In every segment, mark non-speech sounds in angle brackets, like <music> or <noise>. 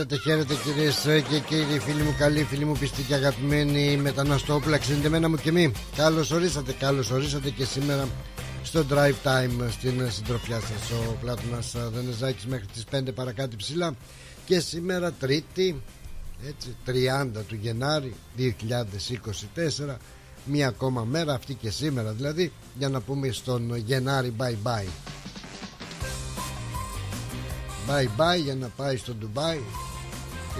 Χαίρετε, χαίρετε, χαίρετε κυρίες και κύριοι φίλοι μου, καλοί φίλοι μου, πιστοί και αγαπημένοι μεταναστόπουλα, ξενιτεμένα μου και μη. Καλώς ορίσατε, καλώς ορίσατε και σήμερα στο drive time στην συντροφιά σας. Ο Πλάτωνας Δενεζάκης μέχρι τις 5 παρακάτω ψηλά. Και σήμερα Τρίτη, έτσι, 30 του Γενάρη 2024. Μία ακόμα μέρα, αυτή και σήμερα δηλαδή, για να πούμε στον Γενάρη bye bye bye bye για να πάει στο Ντουμπάι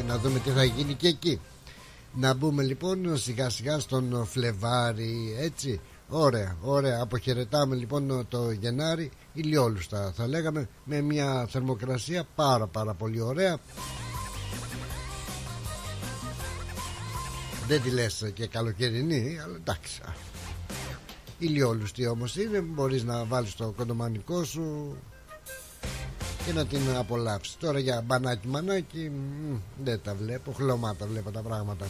και να δούμε τι θα γίνει και εκεί. Να μπούμε λοιπόν σιγά σιγά στον Φλεβάρι έτσι. Ωραία ωραία. Αποχαιρετάμε λοιπόν το Γενάρη. Ηλιόλουστα θα λέγαμε με μια θερμοκρασία πάρα πάρα πολύ ωραία. Δεν τη λες και καλοκαιρινή αλλά εντάξει. Ηλιόλουστη όμως είναι μπορείς να βάλεις το κοντομανικό σου και να την απολαύσει. Τώρα για μπανάκι μανάκι δεν τα βλέπω, χλωμάτα βλέπω τα πράγματα.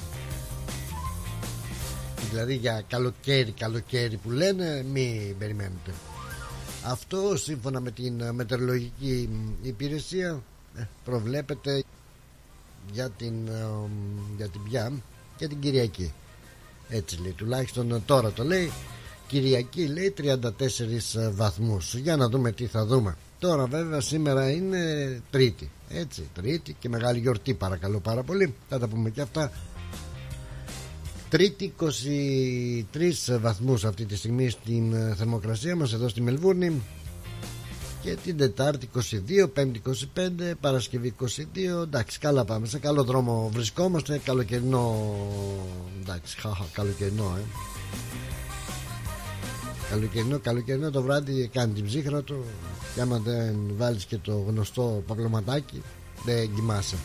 Δηλαδή για καλοκαίρι, καλοκαίρι που λένε, μη περιμένετε. Αυτό σύμφωνα με την μετεωρολογική υπηρεσία ε, προβλέπεται για την, ε, για την πια και την Κυριακή. Έτσι λέει, τουλάχιστον τώρα το λέει. Κυριακή λέει 34 βαθμούς. Για να δούμε τι θα δούμε. Τώρα βέβαια σήμερα είναι Τρίτη Έτσι Τρίτη και μεγάλη γιορτή παρακαλώ πάρα πολύ Θα τα πούμε και αυτά Τρίτη 23 βαθμούς αυτή τη στιγμή στην ε, θερμοκρασία μας εδώ στη Μελβούρνη και την Τετάρτη 22, Πέμπτη 25, Παρασκευή 22. Εντάξει, καλά πάμε. Σε καλό δρόμο βρισκόμαστε. Καλοκαιρινό. Εντάξει, χαχα, καλοκαιρινό, ε. Καλοκαιρινό, καλοκαιρινό το βράδυ κάνει την ψύχρα του. Και άμα δεν βάλεις και το γνωστό παπλωματάκι Δεν κοιμάσαι.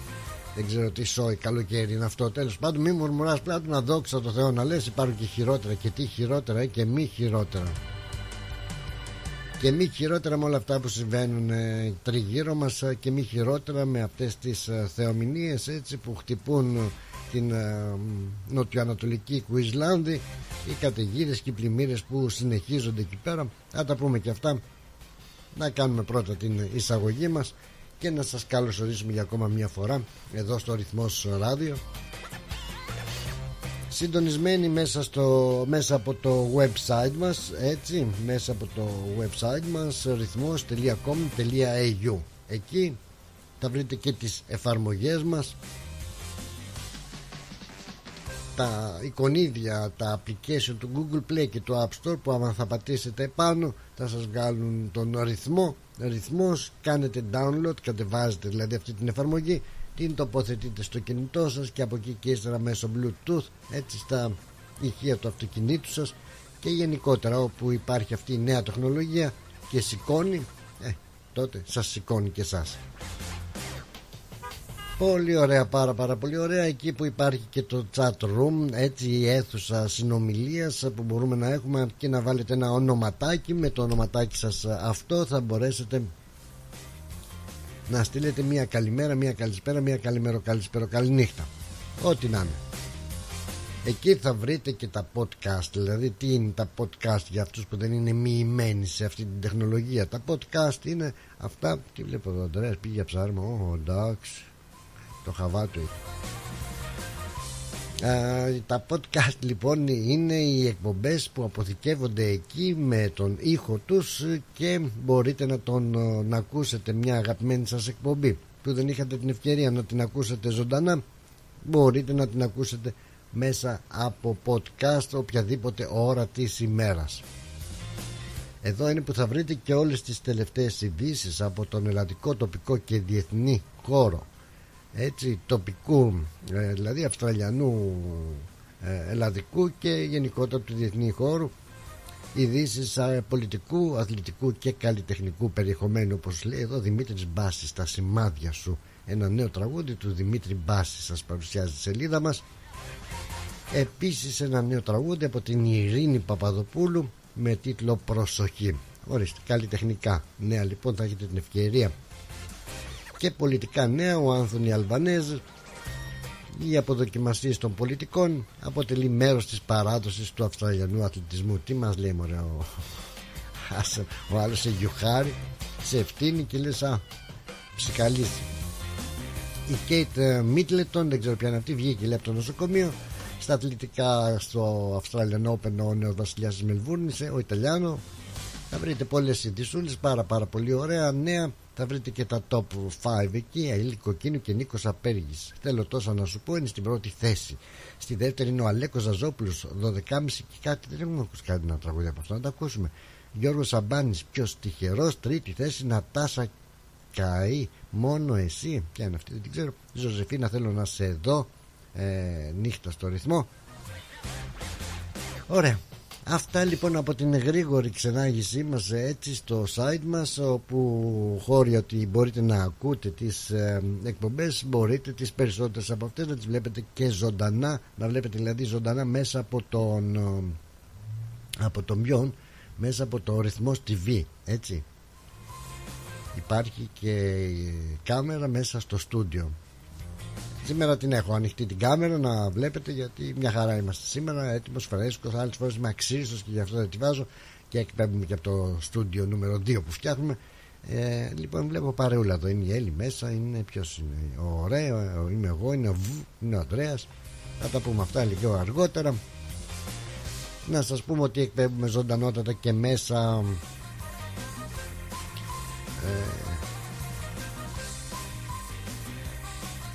Δεν ξέρω τι σόι καλοκαίρι είναι αυτό. Τέλος πάντων μη μουρμουράς πλάτου να δόξα το Θεό Να λες υπάρχουν και χειρότερα Και τι χειρότερα και μη χειρότερα. Και μη χειρότερα με όλα αυτά που συμβαίνουν ε, τριγύρω μας ε, και μη χειρότερα με αυτές τις ε, θεομηνίες έτσι που χτυπούν την νοτιοανατολική Κουισλάνδη οι καταιγίδες και οι πλημμύρες που συνεχίζονται εκεί πέρα. Θα τα πούμε και αυτά να κάνουμε πρώτα την εισαγωγή μας και να σας καλωσορίσουμε για ακόμα μια φορά εδώ στο ρυθμός ράδιο. Συντονισμένοι μέσα, στο, μέσα από το website μας έτσι μέσα από το website μας ρυθμός.com.au εκεί θα βρείτε και τις εφαρμογές μας τα εικονίδια, τα application του Google Play και του App Store που άμα θα πατήσετε πάνω θα σας βγάλουν τον ρυθμό ρυθμός, κάνετε download, κατεβάζετε δηλαδή αυτή την εφαρμογή την τοποθετείτε στο κινητό σας και από εκεί και ύστερα μέσω Bluetooth έτσι στα ηχεία του αυτοκινήτου σας και γενικότερα όπου υπάρχει αυτή η νέα τεχνολογία και σηκώνει ε, τότε σας σηκώνει και εσάς Πολύ ωραία, πάρα πάρα πολύ ωραία Εκεί που υπάρχει και το chat room Έτσι η αίθουσα συνομιλίας Που μπορούμε να έχουμε και να βάλετε ένα ονοματάκι Με το ονοματάκι σας αυτό Θα μπορέσετε να στείλετε μια καλημέρα, μια καλησπέρα, μια καλημέρο, καλησπέρο, καληνύχτα. Ό,τι να είναι. Εκεί θα βρείτε και τα podcast, δηλαδή τι είναι τα podcast για αυτούς που δεν είναι μοιημένοι σε αυτή την τεχνολογία. Τα podcast είναι αυτά, τι βλέπω εδώ, Αντρέας πήγε για ψάρμα, ω, εντάξει, το χαβάτο. Τα podcast λοιπόν είναι οι εκπομπές που αποθηκεύονται εκεί με τον ήχο τους και μπορείτε να τον να ακούσετε μια αγαπημένη σας εκπομπή. Που δεν είχατε την ευκαιρία να την ακούσετε ζωντανά μπορείτε να την ακούσετε μέσα από podcast οποιαδήποτε ώρα της ημέρας. Εδώ είναι που θα βρείτε και όλες τις τελευταίες ειδήσεις από τον ελλαδικό τοπικό και διεθνή χώρο έτσι τοπικού ε, δηλαδή αυστραλιανού ε, ελλαδικού και γενικότερα του διεθνή χώρου ειδήσεις ε, πολιτικού, αθλητικού και καλλιτεχνικού περιεχομένου όπως λέει εδώ Δημήτρης Μπάσης στα σημάδια σου. Ένα νέο τραγούδι του Δημήτρη Μπάση σας παρουσιάζει στη σελίδα μας. Επίσης ένα νέο τραγούδι από την Ειρήνη Παπαδοπούλου με τίτλο Προσοχή ορίστε καλλιτεχνικά. Νέα λοιπόν θα έχετε την ευκαιρία και πολιτικά νέα ο Άνθονη Αλβανέζ οι αποδοκιμασίες των πολιτικών αποτελεί μέρος της παράδοσης του Αυστραλιανού αθλητισμού. Τι μας λέει μωρέ ο, ο άλλος σε γιουχάρι σε ευθύνη και λες α ψυχαλίζει η Κέιτ Μίτλετον δεν ξέρω ποια είναι αυτή βγήκε λέει από το νοσοκομείο. Στα αθλητικά στο Australian Open ο νέος βασιλιάς της Μελβούρνης ο Ιταλιάνο θα βρείτε πολλές ειδισούλες πάρα πάρα πολύ ωραία νέα. Θα βρείτε και τα top 5 εκεί Αίλη Κοκκίνου και Νίκος Απέργης. Θέλω τόσο να σου πω είναι στην πρώτη θέση. Στη δεύτερη είναι ο Αλέκος Ζαζόπουλος 12,5 και κάτι δεν έχουμε ακούσει κάτι να τραγούδι από αυτό να τα ακούσουμε. Γιώργος Σαμπάνης πιο τυχερός τρίτη θέση Νατάσα Καΐ μόνο εσύ. Ποια είναι αυτή δεν την ξέρω. Ζωζεφίνα θέλω να σε δω. Ε, νύχτα στο ρυθμό. Ωραία Αυτά λοιπόν από την γρήγορη ξενάγησή μας έτσι στο site μας όπου χώρια ότι μπορείτε να ακούτε τις ε, εκπομπές μπορείτε τις περισσότερες από αυτές να τις βλέπετε και ζωντανά να βλέπετε δηλαδή ζωντανά μέσα από τον ε, από τον ποιον μέσα από το ρυθμός TV έτσι. Υπάρχει και κάμερα μέσα στο στούντιο Σήμερα την έχω ανοιχτή την κάμερα να βλέπετε γιατί μια χαρά είμαστε σήμερα. Έτοιμος, φρέσκος. Άλλες φορές είμαι αξίριστος και γι' αυτό δεν τη βάζω. Και εκπέμπουμε και από το στούντιο νούμερο 2 που φτιάχνουμε. Ε, λοιπόν, βλέπω παρεούλα εδώ. Είναι η Έλλη μέσα. Είναι ποιος είναι. Ο ωραίο, είμαι εγώ. Είναι ο Β, είναι ο Ανδρέας. Θα τα πούμε αυτά λίγο αργότερα. Να σας πούμε ότι εκπέμπουμε ζωντανότατα και μέσα ε,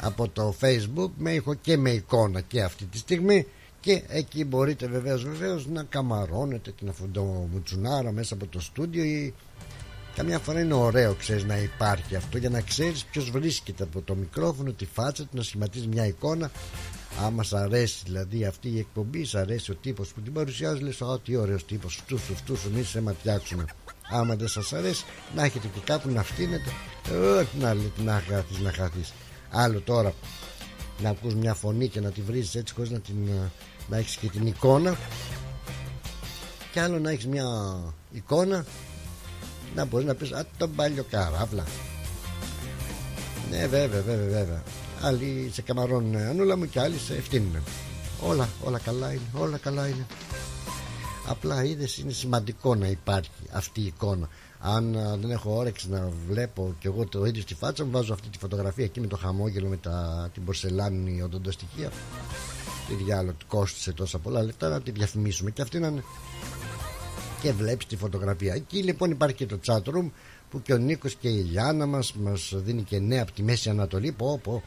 από το facebook με ήχο και με εικόνα και αυτή τη στιγμή. Και εκεί μπορείτε βεβαίως βεβαίως να καμαρώνετε την αφοντομουτσουνάρα μέσα από το στούντιο ή καμιά φορά είναι ωραίο ξέρεις να υπάρχει αυτό για να ξέρεις ποιος βρίσκεται από το μικρόφωνο τη φάτσα του να σχηματίζει μια εικόνα. Άμα σ' αρέσει δηλαδή αυτή η εκπομπή σ' αρέσει ο τύπος που την παρουσιάζει λες ότι τι ωραίος τύπος αυτούς αυτούς εμείς σε ματιάξουμε άμα δεν σας αρέσει να έχετε και κάπου να φτύνετε. Όχι να λέτε να χάθεις να χάθεις άλλο τώρα να ακούς μια φωνή και να τη βρίζεις έτσι χωρίς να, την, ε, να έχεις και την εικόνα. Και άλλο να έχεις μια εικόνα να μπορείς να πεις α τον παλιό καράβλα ναι βέβαια βέβαια βέβαια. Άλλοι σε καμαρώνουν ανούλα μου και άλλοι σε ευθύνουν όλα όλα καλά είναι όλα καλά είναι. Απλά είδες είναι σημαντικό να υπάρχει αυτή η εικόνα αν δεν έχω όρεξη να βλέπω και εγώ το ίδιο στη φάτσα μου βάζω αυτή τη φωτογραφία εκεί με το χαμόγελο με τα, την πορσελάνη οδοντοστοιχεία. Τι διάλογο κόστησε τόσα πολλά λεφτά να τη διαφημίσουμε. Και αυτή να είναι. Και βλέπεις τη φωτογραφία. Εκεί λοιπόν υπάρχει και το chat room που και ο Νίκος και η Λιάνα μας μας δίνει και νέα από τη Μέση Ανατολή. Πω, πω,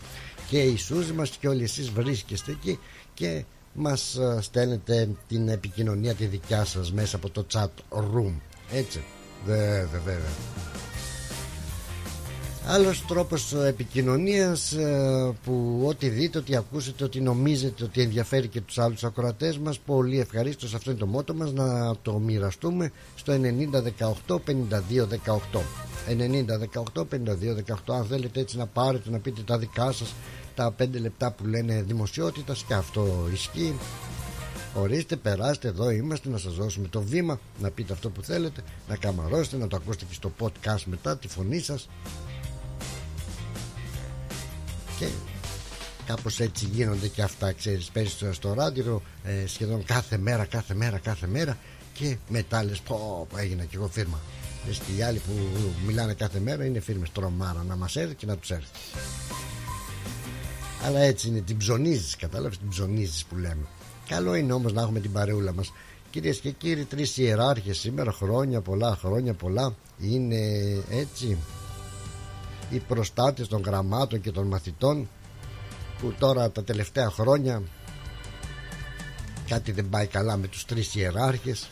και η Σούζη μας και όλοι εσείς βρίσκεστε εκεί και μας στέλνετε την επικοινωνία τη δικιά σας μέσα από το chat room. Έτσι Βέβαια, βέβαια. Άλλος τρόπος επικοινωνίας ε, που ό,τι δείτε, ό,τι ακούσετε, ό,τι νομίζετε ότι ενδιαφέρει και τους άλλους ακροατές μας πολύ ευχαρίστως. Αυτό είναι το μότο μας να το μοιραστούμε στο 9018 5218 9018 5218 αν θέλετε έτσι να πάρετε να πείτε τα δικά σας τα 5 λεπτά που λένε δημοσιότητας και αυτό ισχύει Ορίστε, περάστε εδώ, είμαστε να σας δώσουμε το βήμα να πείτε αυτό που θέλετε, να καμαρώσετε, να το ακούσετε και στο podcast μετά, τη φωνή σας. Και κάπως έτσι γίνονται και αυτά, ξέρεις, παίζεις στο ράδιο ε, σχεδόν κάθε μέρα, κάθε μέρα, κάθε μέρα και μετά λες πω, πω έγινα και εγώ φίρμα Λες και οι άλλοι που μιλάνε κάθε μέρα είναι φίρμες τρομάρα να μας έρθει και να τους έρθει. Αλλά έτσι είναι, την ψωνίζεις, κατάλαβες την ψωνίζεις που λέμε. Καλό είναι όμως να έχουμε την παρεούλα μας. Κυρίες και κύριοι, τρεις ιεράρχες σήμερα, χρόνια πολλά, χρόνια πολλά. Είναι έτσι οι προστάτες των γραμμάτων και των μαθητών που τώρα τα τελευταία χρόνια κάτι δεν πάει καλά με τους τρεις ιεράρχες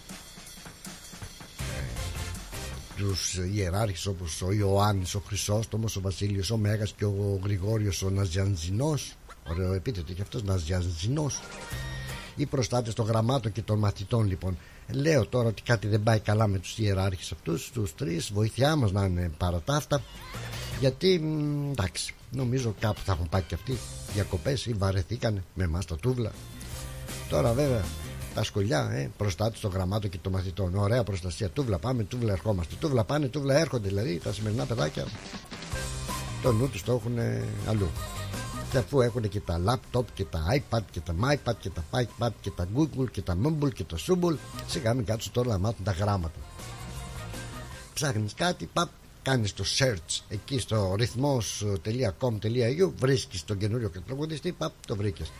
τους ιεράρχες όπως ο Ιωάννης, ο Χρυσόστομος, ο Βασίλειος, ο Μέγας και ο Γρηγόριος ο Ναζιανζινός ωραίο επίθετο και αυτός Ναζιανζινός οι προστάτες των γραμμάτων και των μαθητών λοιπόν λέω τώρα ότι κάτι δεν πάει καλά με τους ιεράρχες αυτούς τους τρεις βοήθειά μας να είναι παρατάφτα γιατί εντάξει νομίζω κάπου θα έχουν πάει και αυτοί διακοπές ή βαρεθήκαν με εμάς τα τούβλα τώρα βέβαια τα σκολιά, ε, προστάτη των γραμμάτων και των μαθητών. Ωραία προστασία. Τούβλα πάμε, τούβλα ερχόμαστε. Τούβλα πάνε, τούβλα έρχονται. Δηλαδή τα σημερινά παιδάκια το νου τους το έχουν αλλού. Και αφού έχουν και τα laptop και τα iPad και τα MyPad και τα iPad και τα Google και τα Mumble και το Subble, σιγά μην κάτσουν τώρα να μάθουν τα γράμματα. Ψάχνεις κάτι, παπ, κάνεις το search εκεί στο ρυθμός.com.au, βρίσκεις τον καινούριο τραγουδιστή, παπ, το βρήκες.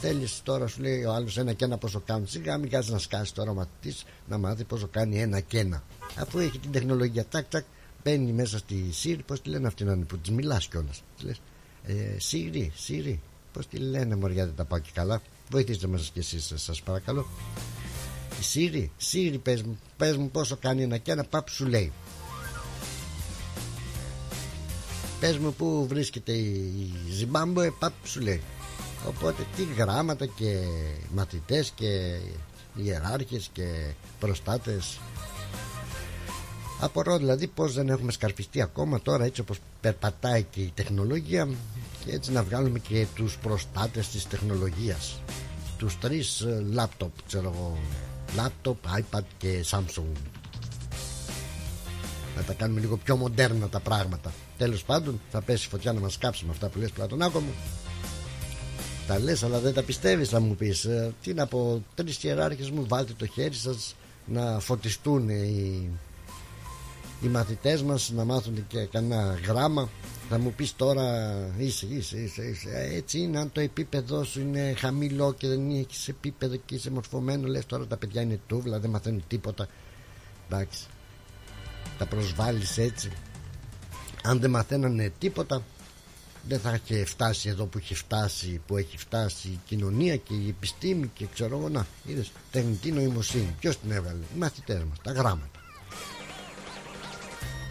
Θέλεις τώρα, σου λέει ο άλλος ένα και ένα πόσο κάνουν. Σιγά μην κάνει να σκάσεις τώρα ο μαθητή να μάθεις πόσο κάνει ένα και ένα. Αφού έχει την τεχνολογία, τάκ, τάκ, μπαίνει μέσα στη Siri, πώς τη λένε αυτή να είναι που της μιλάς κιόλας. Της λες, ε, Siri, Siri, πώς τη λένε Μωριά, δεν τα πάω και καλά. Βοηθήστε μας κι εσείς, σας παρακαλώ. Η Siri, Siri, πες μου, πες μου πόσο κάνει ένα και ένα, παπ σου λέει. Πες μου πού βρίσκεται η Ζιμπάμπο, παπ σου λέει. Οπότε τι γράμματα και μαθητές και ιεράρχες και προστάτες Απορώ δηλαδή πως δεν έχουμε σκαρπιστεί ακόμα τώρα έτσι όπως περπατάει και η τεχνολογία και έτσι να βγάλουμε και τους προστάτες της τεχνολογίας. Τους τρεις λάπτοπ ξέρω εγώ λάπτοπ, iPad και Samsung. Να τα κάνουμε λίγο πιο μοντέρνα τα πράγματα. Τέλος πάντων θα πέσει φωτιά να μας κάψει με αυτά που λες Πλατωνάκο μου. Τα λες αλλά δεν τα πιστεύεις θα μου πεις ε, Τι να πω τρεις ιεράρχες μου βάλτε το χέρι σας Να φωτιστούν οι, οι μαθητές μας Να μάθουν και κανένα γράμμα. Θα μου πεις τώρα είσαι, είσαι, είσαι, είσαι. Έτσι είναι αν το επίπεδο σου είναι χαμηλό Και δεν έχεις επίπεδο και είσαι μορφωμένο Λες τώρα τα παιδιά είναι τούβλα δεν μαθαίνουν τίποτα. Εντάξει. Τα προσβάλλεις έτσι. Αν δεν μαθαίνανε τίποτα δεν θα είχε φτάσει εδώ που έχει φτάσει που έχει φτάσει η κοινωνία και η επιστήμη και ξέρω εγώ να είδες τεχνητή νοημοσύνη. Ποιος την έβαλε οι μαθητές μας τα γράμματα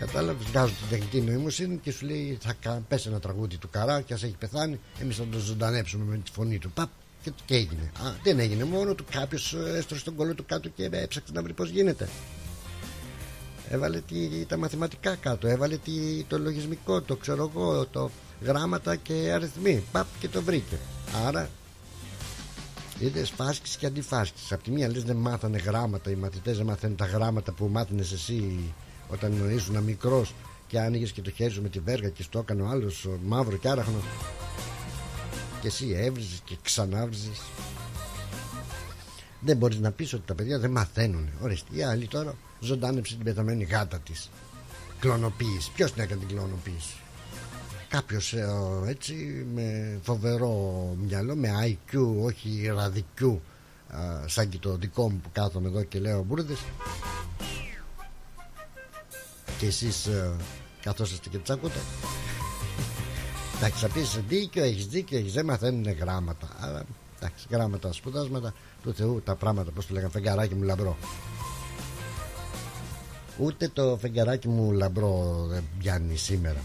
κατάλαβες βγάζουν την τεχνητή νοημοσύνη και σου λέει θα πέσει ένα τραγούδι του καρά και ας έχει πεθάνει εμείς θα το ζωντανέψουμε με τη φωνή του παπ και, και έγινε Α, δεν έγινε μόνο του κάποιος έστρωσε τον κόλλο του κάτω και έψαξε να βρει πως γίνεται έβαλε τι, τα μαθηματικά κάτω έβαλε τι, το λογισμικό το ξέρω εγώ το γράμματα και αριθμοί. Παπ και το βρήκε. Άρα είδες φάσκηση και αντιφάσκηση. Απ' τη μία λες δεν μάθανε γράμματα, οι μαθητές δεν μάθανε τα γράμματα που μάθαινες εσύ όταν ήσουν μικρός και άνοιγες και το χέρι σου με τη βέργα και στο έκανε ο άλλος μαύρο και άραχνο. Και εσύ έβριζες και ξανάβριζες. Δεν μπορείς να πεις ότι τα παιδιά δεν μαθαίνουν. Ορίστε, η άλλη τώρα ζωντάνεψε την πεθαμένη γάτα της. Κλωνοποίηση. Ποιος την έκανε την κλωνοποίηση; Κάποιος ε, έτσι με φοβερό μυαλό με IQ όχι ραδικιού σαν και το δικό μου που κάθομαι εδώ και λέω μπουρδες και εσείς ε, καθώς είστε και τσακούτε. Εντάξει θα πεις δίκιο έχεις δίκιο έχεις δεν μαθαίνουν γράμματα. Αλλά εντάξει γράμματα σπουδάσματα του Θεού τα πράγματα πως το λέγανε φεγγαράκι μου λαμπρό. Ούτε το φεγγαράκι μου λαμπρό δεν πιάνει σήμερα.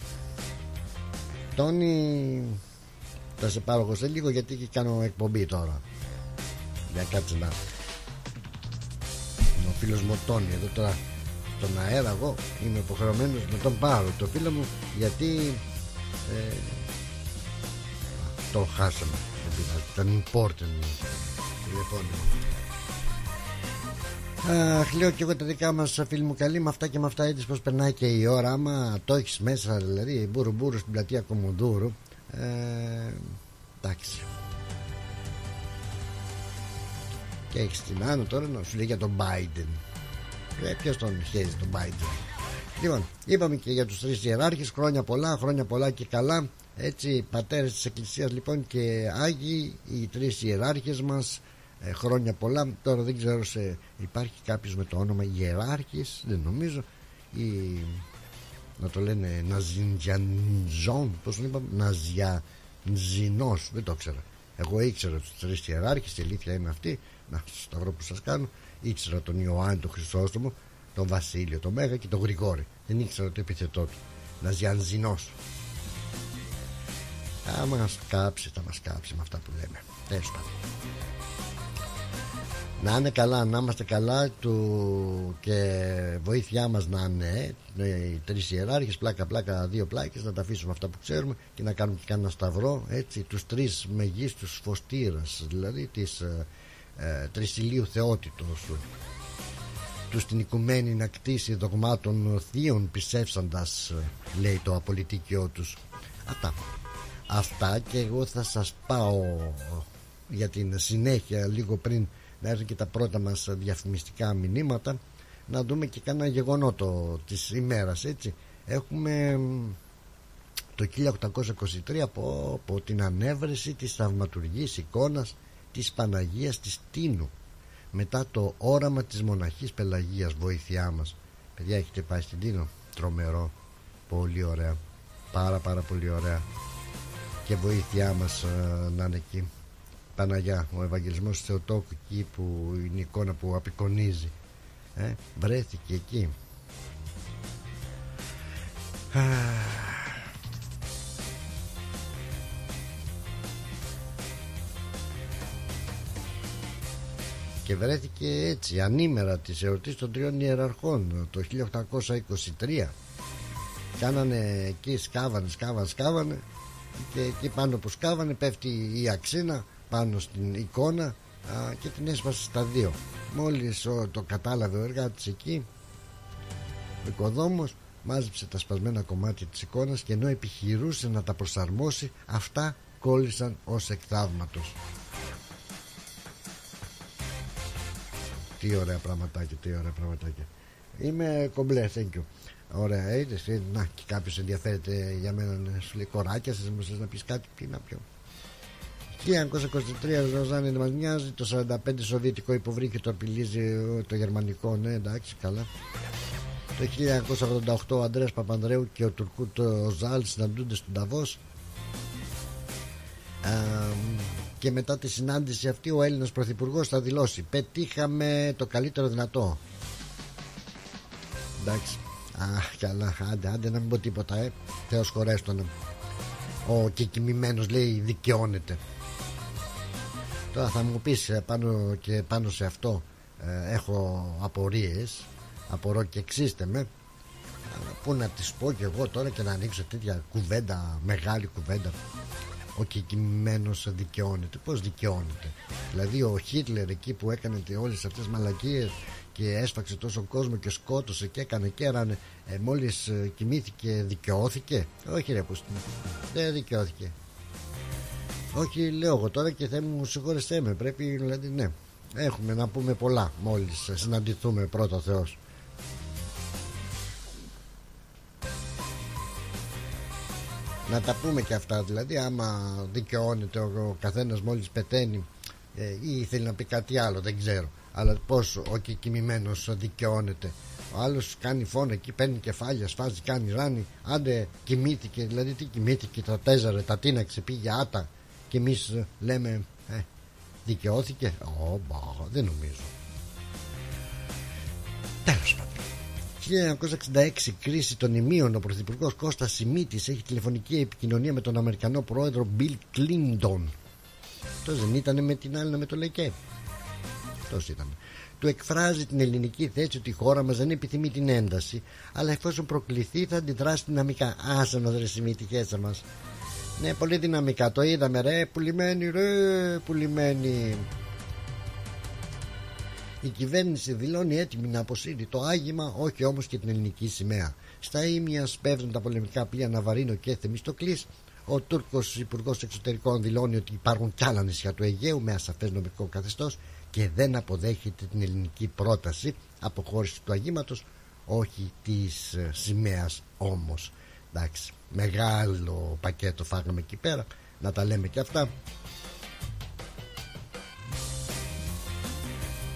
Τόνι θα σε πάρω εγώ σε λίγο γιατί κάνω εκπομπή τώρα. Για κάτσε να ο φίλος μου Τόνι εδώ τώρα τον αέρα εγώ είμαι υποχρεωμένος να τον πάρω το φίλο μου γιατί ε, το χάσαμε ήταν important τηλεφώνημα Αχ, λέω και εγώ τα δικά μας φίλοι μου καλή με αυτά και με αυτά έτσι πως περνάει και η ώρα. Άμα το έχεις μέσα, δηλαδή, μπούρου μπούρου στην πλατεία Κομοντούρου. Ε, εντάξει. Και έχεις την Άνω τώρα να σου λέει για τον Biden. Ε, Ποιος τον χαίρει τον Biden; Λοιπόν, είπαμε και για τους τρεις ιεράρχες. Χρόνια πολλά, χρόνια πολλά και καλά. Έτσι, πατέρες της Εκκλησίας λοιπόν και Άγιοι, οι τρεις ιεράρχες μας, ε, χρόνια πολλά. Τώρα δεν ξέρω σε υπάρχει κάποιος με το όνομα ιεράρχης, δεν νομίζω. Ή, να το λένε Ναζιντζανζόν, πώς το είπαμε, Ναζιαντζινός, δεν το ξέρω. Εγώ ήξερα τους τρεις ιεράρχες, η αλήθεια είναι αυτή, να σταυρό που σας κάνω. Ήξερα τον Ιωάννη, τον Χρυσόστομο, τον Βασίλειο, τον Μέγα και τον Γρηγόρη. Δεν ήξερα το επιθετό του. Ναζιαντζινός. Θα μας κάψει, θα μας κάψει με αυτά που λέμε. Τέλος Να είναι καλά, να είμαστε καλά του και βοήθειά μας να είναι ε, οι τρεις ιεράρχες, πλάκα πλάκα δύο πλάκες να τα αφήσουμε αυτά που ξέρουμε και να κάνουμε και κανένα σταυρό έτσι, τους τρεις μεγίστους φωστήρας δηλαδή της ε, ε, τρισιλίου θεότητος τους στην οικουμένη να κτίσει δογμάτων θείων πιστεύσαντας ε, λέει το απολυτικιό τους. Αυτά. Αυτά και εγώ θα σας πάω για την συνέχεια λίγο πριν να έρθουν και τα πρώτα μας διαφημιστικά μηνύματα να δούμε και κάνα γεγονότο της ημέρας έτσι. Έχουμε το 1823 από, από την ανέβρεση της θαυματουργής εικόνας της Παναγίας της Τίνου μετά το όραμα της μοναχής Πελαγίας βοήθειά μας. Παιδιά έχετε πάει στην Τίνο; Τρομερό. Πολύ ωραία. Πάρα πάρα πολύ ωραία. Και βοήθειά μας ε, να είναι εκεί. Παναγιά ο Ευαγγελισμός Θεοτόκου εκεί που είναι η εικόνα που απεικονίζει. Ε, βρέθηκε εκεί και βρέθηκε έτσι ανήμερα της εορτής των τριών ιεραρχών το 1823 κάνανε εκεί σκάβανε σκάβανε σκάβανε και εκεί πάνω που σκάβανε πέφτει η αξίνα πάνω στην εικόνα και την έσπασε στα δύο. Μόλις το κατάλαβε ο εργάτης εκεί ο οικοδόμος μάζεψε τα σπασμένα κομμάτια της εικόνας και ενώ επιχειρούσε να τα προσαρμόσει αυτά κόλλησαν ως εκθαύματος τι ωραία πραγματάκια τι ωραία πραγματάκια είμαι κομπλέ thank you Ωραία, έτσι. Να, και κάποιος ενδιαφέρεται για μένα να σου λέει κοράκια, σα μου να πεις κάτι, τι να πιω. 1923 Ροζάνη δεν μας νοιάζει. Το 45 Σοβιετικό υποβρύχιο το απειλίζει το γερμανικό, ναι, εντάξει, καλά. Το 1988 ο Αντρέας Παπανδρέου και ο Τουρκούτ Ζάλ συναντούνται στον Ταβός. Και μετά τη συνάντηση αυτή ο Έλληνας Πρωθυπουργός θα δηλώσει πετύχαμε το καλύτερο δυνατό εντάξει Αχ, καλά, άντε, άντε να μην πω τίποτα, ε. Θεός χωρέστον. Ο κεκοιμημένο λέει δικαιώνεται. Τώρα θα μου πεις ε, πάνω και πάνω σε αυτό ε, έχω απορίες απορώ και εξήστε με πού να τις πω και εγώ τώρα και να ανοίξω τέτοια κουβέντα μεγάλη κουβέντα ο κεκοιμημένος δικαιώνεται πως δικαιώνεται; Δηλαδή ο Χίτλερ εκεί που έκανε όλες αυτές τις μαλακίες και έσφαξε τόσο κόσμο και σκότωσε και έκανε και έρανε ε, μόλις ε, κοιμήθηκε δικαιώθηκε; Όχι ρε πως δεν δικαιώθηκε. Όχι λέω εγώ τώρα και θα μου συγχωρεστέ με πρέπει δηλαδή ναι. Έχουμε να πούμε πολλά μόλις συναντηθούμε πρώτο Θεός να τα πούμε και αυτά δηλαδή άμα δικαιώνεται ο, ο καθένας μόλις πεταίνει ε, ή θέλει να πει κάτι άλλο δεν ξέρω. Αλλά πως ο κεκοιμημένο δικαιώνεται. Ο άλλος κάνει φόνο εκεί παίρνει κεφάλια σφάζει κάνει ράνι. Άντε κοιμήθηκε δηλαδή τι κοιμήθηκε τα τέζαρε τα τίναξε πήγε άτα. Και εμείς λέμε ε, δικαιώθηκε. Ω, δεν νομίζω. Τέλος πάντων 1966 κρίση των ημείων ο Πρωθυπουργός Κώστας Σιμίτης έχει τηλεφωνική επικοινωνία με τον Αμερικανό πρόεδρο Bill Clinton αυτό δεν ήταν με την άλλη με το Λεκέ αυτό ήταν του εκφράζει την ελληνική θέση ότι η χώρα μας δεν επιθυμεί την ένταση, αλλά εφόσον προκληθεί θα αντιδράσει δυναμικά. Άσε να δρεσιμεί τη χέσα μας. Ναι, πολύ δυναμικά. Το είδαμε, ρε, πουλημένη, ρε, πουλημένη. Η κυβέρνηση δηλώνει έτοιμη να αποσύρει το άγημα, όχι όμως και την ελληνική σημαία. Στα ίμια σπέβδουν τα πολεμικά πλοία Ναβαρίνο και Θεμιστοκλής. Ο Τούρκος Υπουργός Εξωτερικών δηλώνει ότι υπάρχουν κι άλλα νησιά του Αιγαίου με ασαφές νομικό καθεστώς και δεν αποδέχεται την ελληνική πρόταση αποχώρησης του αγήματος όχι της ε, σημαίας όμως εντάξει μεγάλο πακέτο φάγαμε εκεί πέρα να τα λέμε και αυτά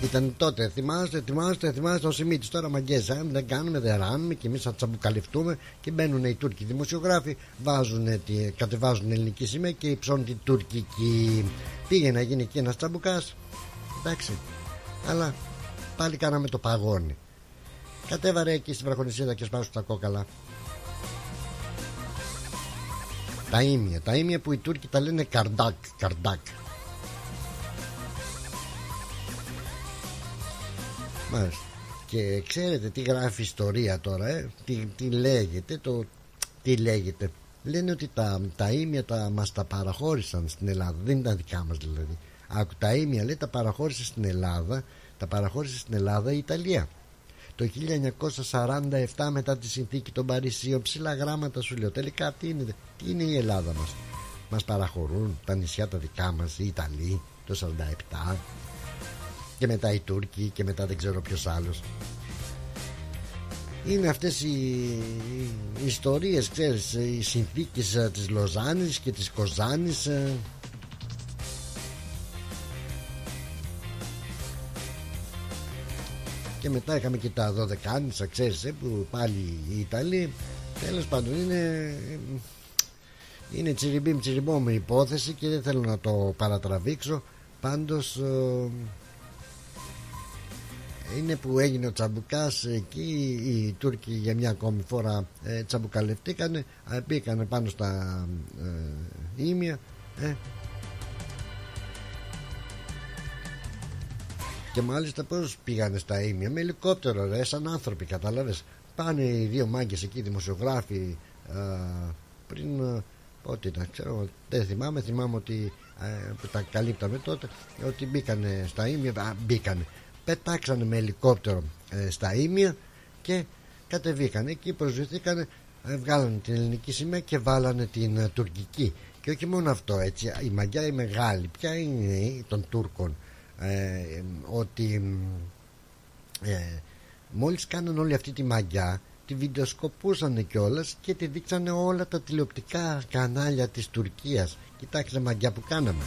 Ήταν τότε, θυμάστε, θυμάστε, θυμάστε ο Σιμίτη. Τώρα μαγκέζα, αν δεν κάνουμε, δεν ράνουμε και εμείς θα τσαμπουκαλυφτούμε και μπαίνουν οι Τούρκοι δημοσιογράφοι, βάζουν, κατεβάζουν ελληνική σημαία και υψώνουν την τουρκική. Πήγε να γίνει εκεί ένας τσαμπουκάς. Εντάξει, αλλά πάλι κάναμε το παγόνι. Κατέβαρε εκεί στην βραχονισίδα και σπάσου τα κόκαλα. Τα ίμια, τα ίμια που οι Τούρκοι τα λένε καρντάκ, καρντάκ. Μάλιστα. Και ξέρετε τι γράφει ιστορία τώρα, ε; τι, τι λέγεται, το, τι λέγεται. Λένε ότι τα, τα ίμια τα, μας τα παραχώρησαν στην Ελλάδα, δεν ήταν δικά μας δηλαδή. Άκου, τα ίμια λέει τα παραχώρησε στην Ελλάδα, τα παραχώρησε στην Ελλάδα η Ιταλία. Το 1947 μετά τη συνθήκη των Παρισίων ψηλά γράμματα σου λέω τελικά τι είναι, τι είναι η Ελλάδα μας; Μας παραχωρούν τα νησιά τα δικά μας, οι Ιταλοί το 47 και μετά οι Τούρκοι και μετά δεν ξέρω ποιος άλλος είναι αυτές οι, οι ιστορίες ξέρεις οι συνθήκες ε, της Λοζάνης και της Κοζάνης ε. και μετά είχαμε και τα Δωδεκάνησα ξέρεις ε, που πάλι οι Ιταλοί τέλος πάντων είναι είναι τσιριμπίμ τσιριμπόμ υπόθεση και δεν θέλω να το παρατραβήξω πάντως είναι που έγινε ο Τσαμπουκάς εκεί οι Τούρκοι για μια ακόμη φορά ε, τσαμπουκαλευτήκανε ε, μπήκανε πάνω στα ε, ήμια ε. και μάλιστα πως πήγανε στα ήμια με ελικόπτερο ρε σαν άνθρωποι κατάλαβες πάνε οι δύο μάγκες εκεί δημοσιογράφοι ε, πριν ε, πότε ήταν ξέρω δεν θυμάμαι θυμάμαι ότι που τα καλύπταμε τότε ότι μπήκανε στα ήμια μπήκανε πετάξανε με ελικόπτερο ε, στα Ήμια και κατεβήκαν εκεί προσβηθήκαν ε, βγάλανε την ελληνική σημαία και βάλανε την ε, τουρκική. Και όχι μόνο αυτό έτσι η μαγιά η μεγάλη ποια είναι των Τούρκων ότι μόλις κάνανε όλη αυτή τη μαγιά τη βιντεοσκοπούσαν κιόλας και τη δείξανε όλα τα τηλεοπτικά κανάλια της Τουρκίας. Κοιτάξτε μαγιά που κάναμε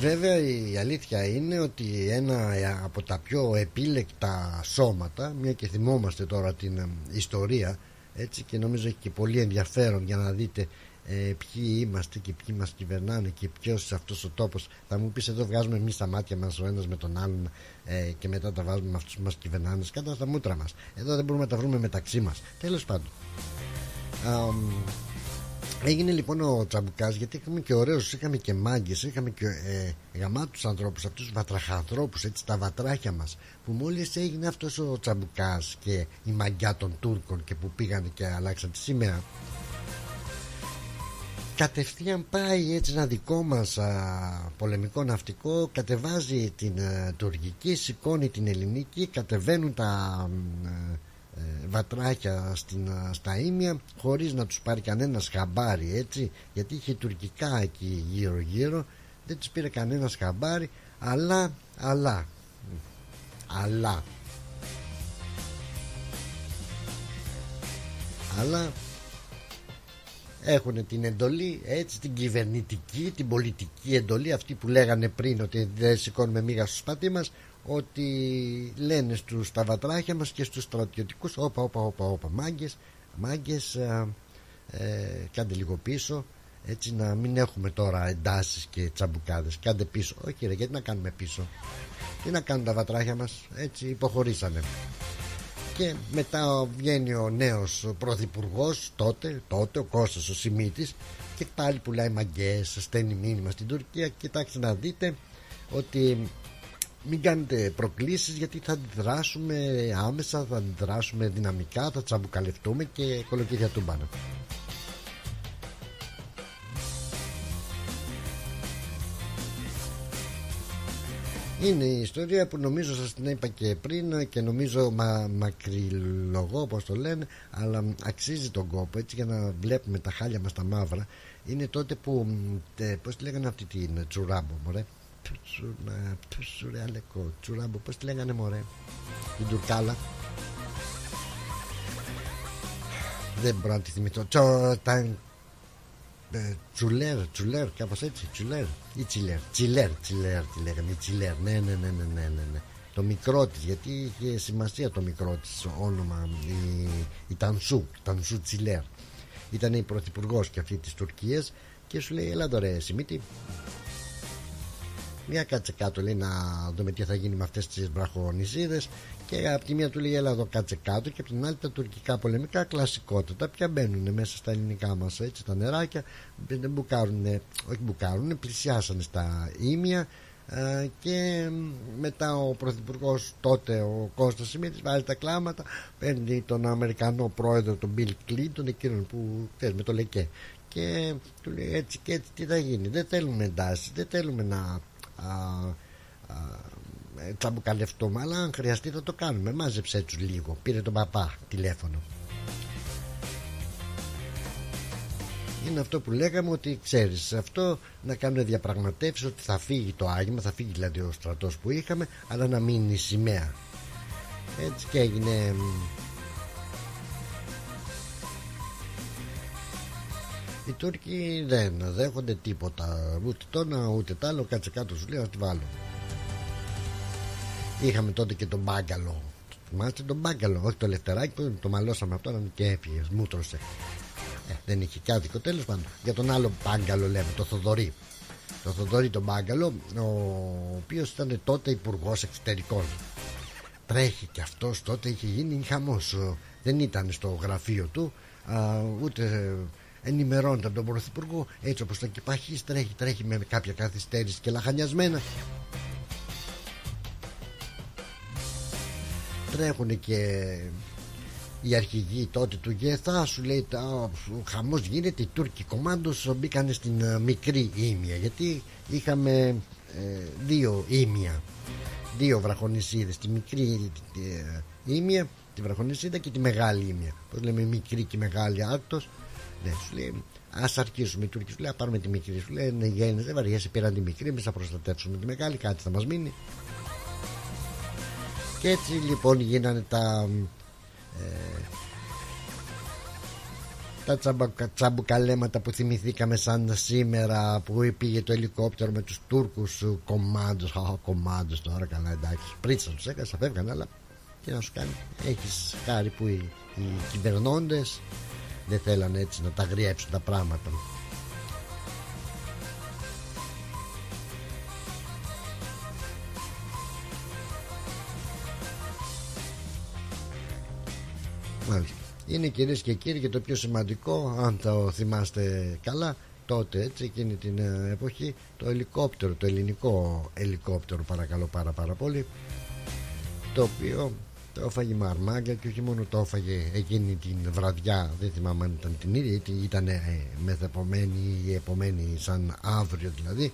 Βέβαια η αλήθεια είναι ότι ένα από τα πιο επίλεκτα σώματα Μια και θυμόμαστε τώρα την ε, ιστορία έτσι και νομίζω έχει και πολύ ενδιαφέρον για να δείτε ε, ποιοι είμαστε και ποιοι μας κυβερνάνε και ποιος αυτός ο τόπος θα μου πεις εδώ βγάζουμε εμείς τα μάτια μας ο ένας με τον άλλον ε, και μετά τα βάζουμε με αυτούς που μας κυβερνάνε κάτω στα μούτρα μας. Εδώ δεν μπορούμε να τα βρούμε μεταξύ μας τέλος πάντων Έγινε λοιπόν ο Τσαμπουκάς γιατί είχαμε και ωραίους, είχαμε και μάγκες, είχαμε και ε, γαμάτους ανθρώπους, αυτούς τους βατραχανθρώπους, έτσι τα βατράχια μας. Που μόλις έγινε αυτός ο Τσαμπουκάς και η μαγκιά των Τούρκων και που πήγαν και αλλάξαν τη σημαία. Κατευθείαν πάει έτσι ένα δικό μας πολεμικό ναυτικό Κατεβάζει την α, τουρκική, σηκώνει την ελληνική Κατεβαίνουν τα ε, βατράκια στην, στα ίμια χωρίς να τους πάρει κανένας χαμπάρι έτσι γιατί είχε τουρκικά εκεί γύρω γύρω δεν τους πήρε κανένας χαμπάρι αλλά αλλά αλλά αλλά έχουν την εντολή έτσι την κυβερνητική την πολιτική εντολή αυτή που λέγανε πριν ότι δεν σηκώνουμε μίγα στους πατή μας ότι λένε στους τα βατράχια μας και στους στρατιωτικούς όπα όπα όπα όπα μάγκες μάγκες ε, ε, κάντε λίγο πίσω έτσι να μην έχουμε τώρα εντάσεις και τσαμπουκάδες κάντε πίσω όχι ρε γιατί να κάνουμε πίσω; Τι να κάνουν τα βατράχια μας έτσι υποχωρήσανε και μετά βγαίνει ο νέος πρωθυπουργός τότε, τότε ο Κώστας ο Σιμίτης και πάλι πουλάει μαγκές στέλνει μήνυμα στην Τουρκία. Κοιτάξτε να δείτε ότι μην κάνετε προκλήσεις γιατί θα αντιδράσουμε άμεσα, θα αντιδράσουμε δυναμικά, θα τσαμπουκαλευτούμε και κολοκύρια τούμπανα. Είναι η ιστορία που νομίζω σας την είπα και πριν και νομίζω μα, μακριλογώ όπως το λένε αλλά αξίζει τον κόπο έτσι για να βλέπουμε τα χάλια μας τα μαύρα είναι τότε που, πώς τη λέγανε αυτή την τσουράμπο μωρέ; Τσουρεαλεκό Τσουράμπο πως τη λέγανε μωρέ Την Τουρκάλα Δεν μπορώ να τη θυμηθώ Τσοταν ε, Τσουλέρ, Τσουλέρ, κάπως έτσι. Τσουλέρ ή Τσιλέρ. Τσιλέρ, Τσιλέρ, τη λέγαμε. Τσιλέρ, ναι, ναι, ναι, ναι, ναι, ναι. ναι. Το μικρό της, γιατί είχε σημασία το μικρό της όνομα. Η, η Τανσού, Τανσού Τσιλέρ. Ήταν η πρωθυπουργός και αυτή της Τουρκίας και σου λέει: Ελά τώρα, Σιμίτη, μια κάτσε κάτω λέει να δούμε τι θα γίνει με αυτές τις βραχονισίδες. Και από τη μία του λέει έλα εδώ κάτσε κάτω και από την άλλη τα τουρκικά πολεμικά κλασικότητα πια μπαίνουν μέσα στα ελληνικά μας έτσι τα νεράκια. Μπουκάρουν, όχι μπουκάρουν πλησιάσανε στα ίμια. Ε, και μετά ο πρωθυπουργός τότε ο Κώστας Σιμίτης βάζει τα κλάματα παίρνει τον Αμερικανό πρόεδρο τον Bill Clinton εκείνον που ξέρεις με το λεκέ. Και του λέει έτσι και έτσι τι θα γίνει δεν θέλουμε εντάσεις δεν θέλουμε να ε, τσαμπουκαλευτούμε αλλά αν χρειαστεί θα το κάνουμε. Μάζεψέ τους λίγο. Πήρε τον παπά τηλέφωνο. Είναι αυτό που λέγαμε ότι ξέρεις αυτό να κάνουμε διαπραγματεύσεις ότι θα φύγει το άγημα θα φύγει δηλαδή ο στρατός που είχαμε αλλά να μείνει η σημαία. Έτσι και έγινε Οι Τούρκοι δεν δέχονται τίποτα. Ούτε το ένα ούτε το άλλο. Κάτσε κάτω σου λέει να τη βάλω. Είχαμε τότε και τον Μπάγκαλο. Θυμάστε τον Μπάγκαλο όχι το Λευτεράκι που το μαλώσαμε αυτό και έφυγε μούτρωσε ε, δεν είχε και άδικο τέλος πάντων. Για τον άλλο Μπάγκαλο λέμε το Θοδωρή. Το Θοδωρή τον Μπάγκαλο ο οποίος ήταν τότε υπουργός εξωτερικών. Τρέχει και αυτός τότε είχε γίνει χαμός. Δεν ήταν στο γραφείο του α, ούτε ενημερώνεται από τον Πρωθυπουργό έτσι όπως το κυπαχής τρέχει τρέχει με κάποια καθυστέρηση και λαχανιασμένα. Τρέχουν και οι αρχηγοί τότε του ΓΕΘΑ σου λέει ο χαμός γίνεται οι Τούρκοι κομμάντος μπήκαν στην ε, μικρή ήμια γιατί είχαμε ε, δύο ήμια δύο βραχονισίδες τη μικρή ε, ήμια τη βραχονισίδα και τη μεγάλη ήμια πως λέμε μικρή και μεγάλη άκτος ναι, σου λέει, ας αρχίσουμε οι Τούρκοι. Σου λέει, πάρουμε τη μικρή. Σου λέει, ναι, γέννη, δεν βαριέσαι, πήραν τη μικρή. Εμείς θα προστατεύσουμε τη μεγάλη, κάτι θα μας μείνει. Και έτσι λοιπόν γίνανε τα. Ε, τα τσαμπουκαλέματα που θυμηθήκαμε σαν σήμερα που πήγε το ελικόπτερο με τους Τούρκους κομμάντους Χαχα κομμάντους τώρα καλά εντάξει πρίτσα τους έκανε, θα φεύγανε αλλά τι να σου κάνει έχεις χάρη που οι, οι κυβερνώντες δεν θέλανε έτσι να τα γριέψουν τα πράγματα Μάλιστα. Είναι κυρίες και κύριοι και το πιο σημαντικό, αν το θυμάστε καλά, τότε έτσι εκείνη την ε, εποχή, το ελικόπτερο, το ελληνικό ελικόπτερο παρακαλώ πάρα πάρα πολύ, το οποίο το έφαγε με αρμάγια και όχι μόνο το έφαγε εκείνη την βραδιά δεν θυμάμαι αν ήταν την ίδια ή ήταν ε, μεθεπομένη ή επομένη σαν αύριο δηλαδή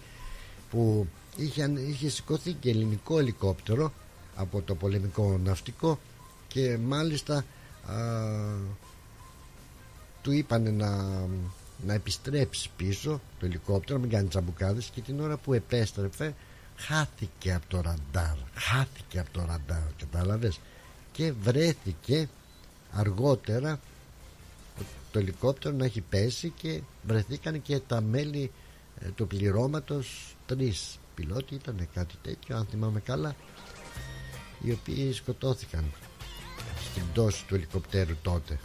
που είχε, είχε σηκωθεί και ελληνικό ελικόπτερο από το πολεμικό ναυτικό και μάλιστα α, του είπανε να, να επιστρέψει πίσω το ελικόπτερο μην κάνει τσαμπουκάδες και την ώρα που επέστρεφε χάθηκε από το ραντάρ χάθηκε από το ραντάρ κατάλαβες; Και βρέθηκε αργότερα το ελικόπτερο να έχει πέσει και βρεθήκαν και τα μέλη ε, του πληρώματος τρεις πιλότοι. Ήταν κάτι τέτοιο αν θυμάμαι καλά οι οποίοι σκοτώθηκαν στην πτώση του ελικοπτέρου τότε.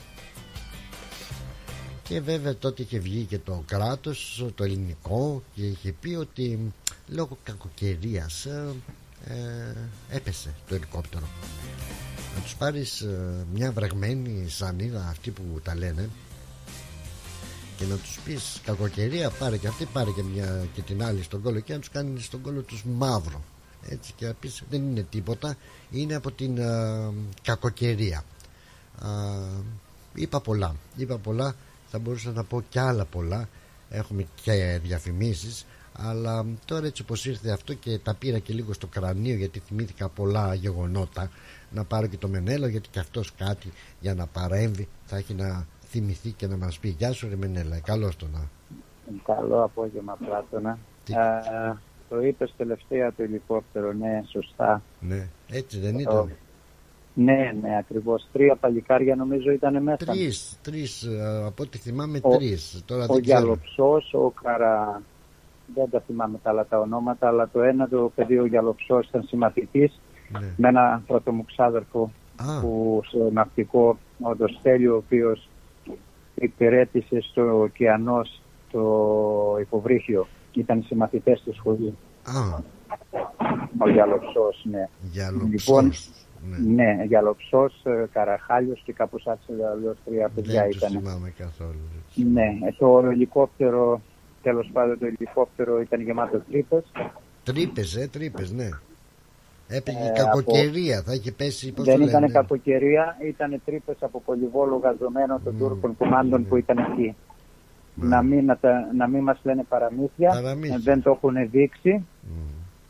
Και βέβαια τότε είχε βγει και το κράτος το ελληνικό και είχε πει ότι λόγω κακοκαιρίας ε, ε έπεσε το ελικόπτερο να τους πάρεις ε, μια βραγμένη σανίδα αυτή που τα λένε και να τους πεις κακοκαιρία πάρε και αυτή πάρε και, μια, και την άλλη στον κόλλο και να τους κάνεις στον κόλλο τους μαύρο. Έτσι και να πεις δεν είναι τίποτα είναι από την ε, κακοκαιρία. Είπα πολλά είπα πολλά θα μπορούσα να πω κι άλλα πολλά έχουμε και διαφημίσεις αλλά τώρα έτσι πως ήρθε αυτό και τα πήρα και λίγο στο κρανίο γιατί θυμήθηκα πολλά γεγονότα να πάρω και το Μενέλο γιατί και αυτός κάτι για να παρέμβει θα έχει να θυμηθεί και να μας πει Γεια σου ρε Μενέλα, καλώς το να Καλό απόγευμα Πλάτωνα ε, Το είπες τελευταία το ελικόπτερο, ναι, σωστά. Ναι, έτσι δεν ήταν; Ναι, ναι, ακριβώς. Τρία παλικάρια νομίζω ήταν μέσα. Τρεις, τρεις. Από ό,τι θυμάμαι, Ο- τρεις. Τώρα Ο δεν ξέρω. Γιαλοψός, ο Καρα. Δεν τα θυμάμαι καλά τα ονόματα, αλλά το ένα το παιδί ο Γιαλοψός ήταν συμμαθητής Ναι. με ένα πρώτο μου ξάδερφο Α, που στο ναυτικό, ο Ντοστέλιο, ο οποίος υπηρέτησε στο ωκεανό το υποβρύχιο. Ήταν συμμαθητές στη σχολή. α, Ο Γιαλοψός, ναι. για Λοιπόν, λοψός. Ναι. Ναι, Γιαλοψός, ε, Καραχάλιος και κάπως έτσι αλλιώς τρία παιδιά Δεν τους ήταν. θυμάμαι καθόλου. Ναι, ε, το ελικόπτερο, τέλος πάντων το ελικόπτερο ήταν γεμάτο τρύπες. Τρύπες, ε, τρύπες, ναι. Έπαιγε Ε, κακοκαιρία, θα είχε πέσει. Πώς Δεν το ήταν λένε; κακοκαιρία, ήταν τρύπες από πολυβόλο γαζωμένο των Μμμ, Τούρκων κουμάντων ναι. που ήταν εκεί. Ναι. Να μην, να, τα, να μην μας λένε παραμύθια, Παραμύθια. ε, δεν το έχουν δείξει. Μμ.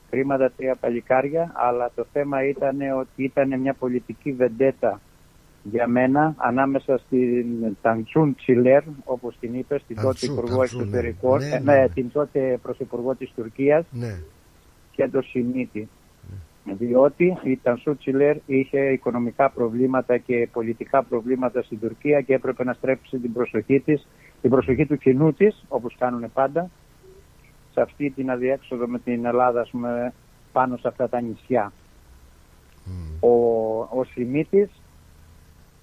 Χρήματα τρία παλικάρια, αλλά το θέμα ήταν ότι ήταν μια πολιτική βεντέτα για μένα ανάμεσα στην Ταντσούν Τσιλέρ, όπως την είπε, την τότε Ταντσού, Υπουργό Ταντσού, ναι. Εξωτερικών, Ναι, ε, ναι, με ναι. την τότε Πρωθυπουργό της Τουρκίας Ναι, και το Σιμίτη. Διότι η Τανσού Τσιλέρ είχε οικονομικά προβλήματα και πολιτικά προβλήματα στην Τουρκία και έπρεπε να στρέψει την προσοχή της, την προσοχή του κοινού της, όπως κάνουν πάντα, σε αυτή την αδιέξοδο με την Ελλάδα, ας πούμε, πάνω σε αυτά τα νησιά. Μμ. Ο, ο Σιμίτης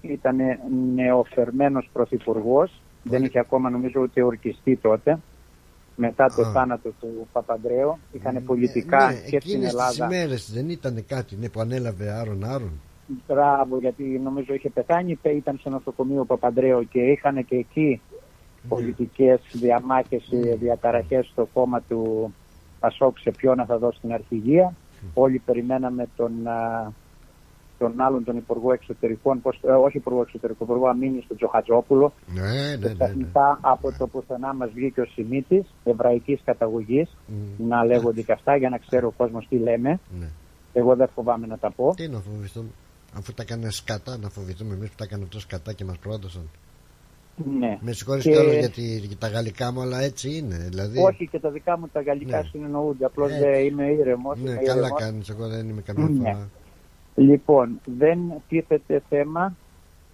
ήταν νεοφερμένος πρωθυπουργός, δεν είχε ακόμα νομίζω ούτε ορκιστεί τότε, μετά το Α. θάνατο του Παπαντρέου. Είχαν Ναι, πολιτικά ναι, και στην εκείνες τις Ελλάδα. ημέρες δεν ήταν κάτι ναι, που ανέλαβε Άρον Άρον. Μπράβο, γιατί νομίζω είχε πεθάνει, πε- ήταν στο νοσοκομείο Παπαντρέου και είχαν και εκεί πολιτικές διαμάχες, ε, διαταραχές στο κόμμα του Πασόκ σε ποιον να θα δώσει την αρχηγία. Όλοι περιμέναμε τον, α, τον άλλον τον Υπουργό Εξωτερικών, πώς, ε, όχι Υπουργό Εξωτερικών, Υπουργό Αμήνης, τον Τζοχατζόπουλο. Ναι, ναι, Και ναι. ναι. ξαφνικά από το πουθενά μας βγήκε ο Σιμίτης, εβραϊκής καταγωγής, Μμ. να λέγονται και αυτά για να ξέρει ο κόσμος τι λέμε. Ναι. Εγώ δεν φοβάμαι να τα πω. Τι να φοβηθούμε. Αφού τα έκανε σκατά, να φοβηθούμε εμείς που τα έκανε αυτό σκατά και μας πρόδωσαν. Ναι. Με συγχωρείς Και- κιόλας γιατί για τα γαλλικά μου, αλλά έτσι είναι. Δηλαδή, Όχι και τα δικά μου τα γαλλικά Ναι. συνεννοούνται. Απλώς Έτσι. δεν είμαι ήρεμος. ναι, καλά κάνεις. Εγώ δεν είμαι καμιά Ναι. φορά. Λοιπόν, δεν τίθεται θέμα,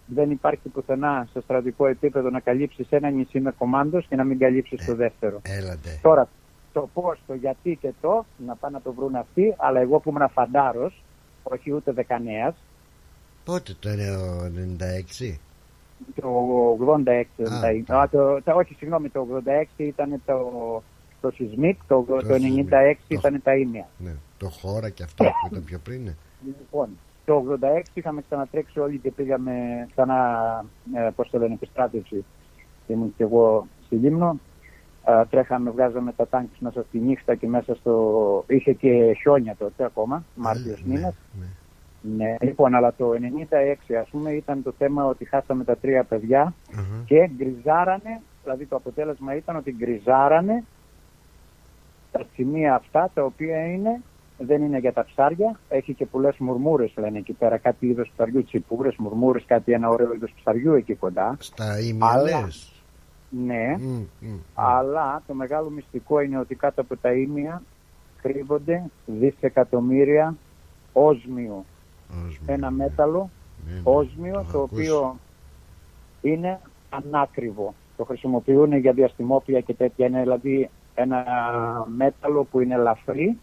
δεν υπάρχει πουθενά σε στρατικό επίπεδο να καλύψεις ένα νησί με κομμάντος και να μην καλύψεις Ε. το δεύτερο. Έλατε. Τώρα, το πώς, το γιατί και το, να πάνε να το βρουν αυτοί, αλλά εγώ που ήμουν φαντάρος, όχι ούτε δεκανέας, Πότε το 96. το 86 Α, τα- τα- α, το, τα- όχι, συγγνώμη, το 86 ήταν το, το σεισμίκ, το, το, Το 96 σεισμίκ. ήταν τα ίμια. Ναι, το χώρα και αυτό που ήταν πιο πριν. Ναι. Λοιπόν, το 86 είχαμε ξανατρέξει όλοι και πήγαμε ξανά, ε, πώς το λένε, επιστράτευση. Ήμουν και εγώ στη Λίμνο. Ε, τρέχαμε, βγάζαμε τα τάγκ μέσα στη νύχτα και μέσα στο... Είχε και χιόνια τότε ακόμα, Μάρτιος Ναι, μήνας. ναι. Ναι. Λοιπόν, αλλά το 96 ας πούμε ήταν το θέμα ότι χάσαμε τα τρία παιδιά Αχα. και γκριζάρανε, δηλαδή το αποτέλεσμα ήταν ότι γκριζάρανε τα σημεία αυτά τα οποία είναι, δεν είναι για τα ψάρια, έχει και πολλές μουρμούρες λένε εκεί πέρα, κάτι είδος ψαριού, τσιπούρες, μουρμούρες, κάτι ένα ωραίο είδος ψαριού εκεί κοντά. Στα ίμια Αλλά- λες. Ναι, Μμ, μμ, μμ. αλλά το μεγάλο μυστικό είναι ότι κάτω από τα ίμια κρύβονται δισεκατομμύρια όσμιο. Όσμιο, Ένα ναι. μέταλλο Ναι, ναι. όσμιο έχω το ακούσει. οποίο είναι ανάκριβο. Το χρησιμοποιούν για διαστημόπλια και τέτοια. Είναι δηλαδή ένα μέταλλο που είναι ελαφρύ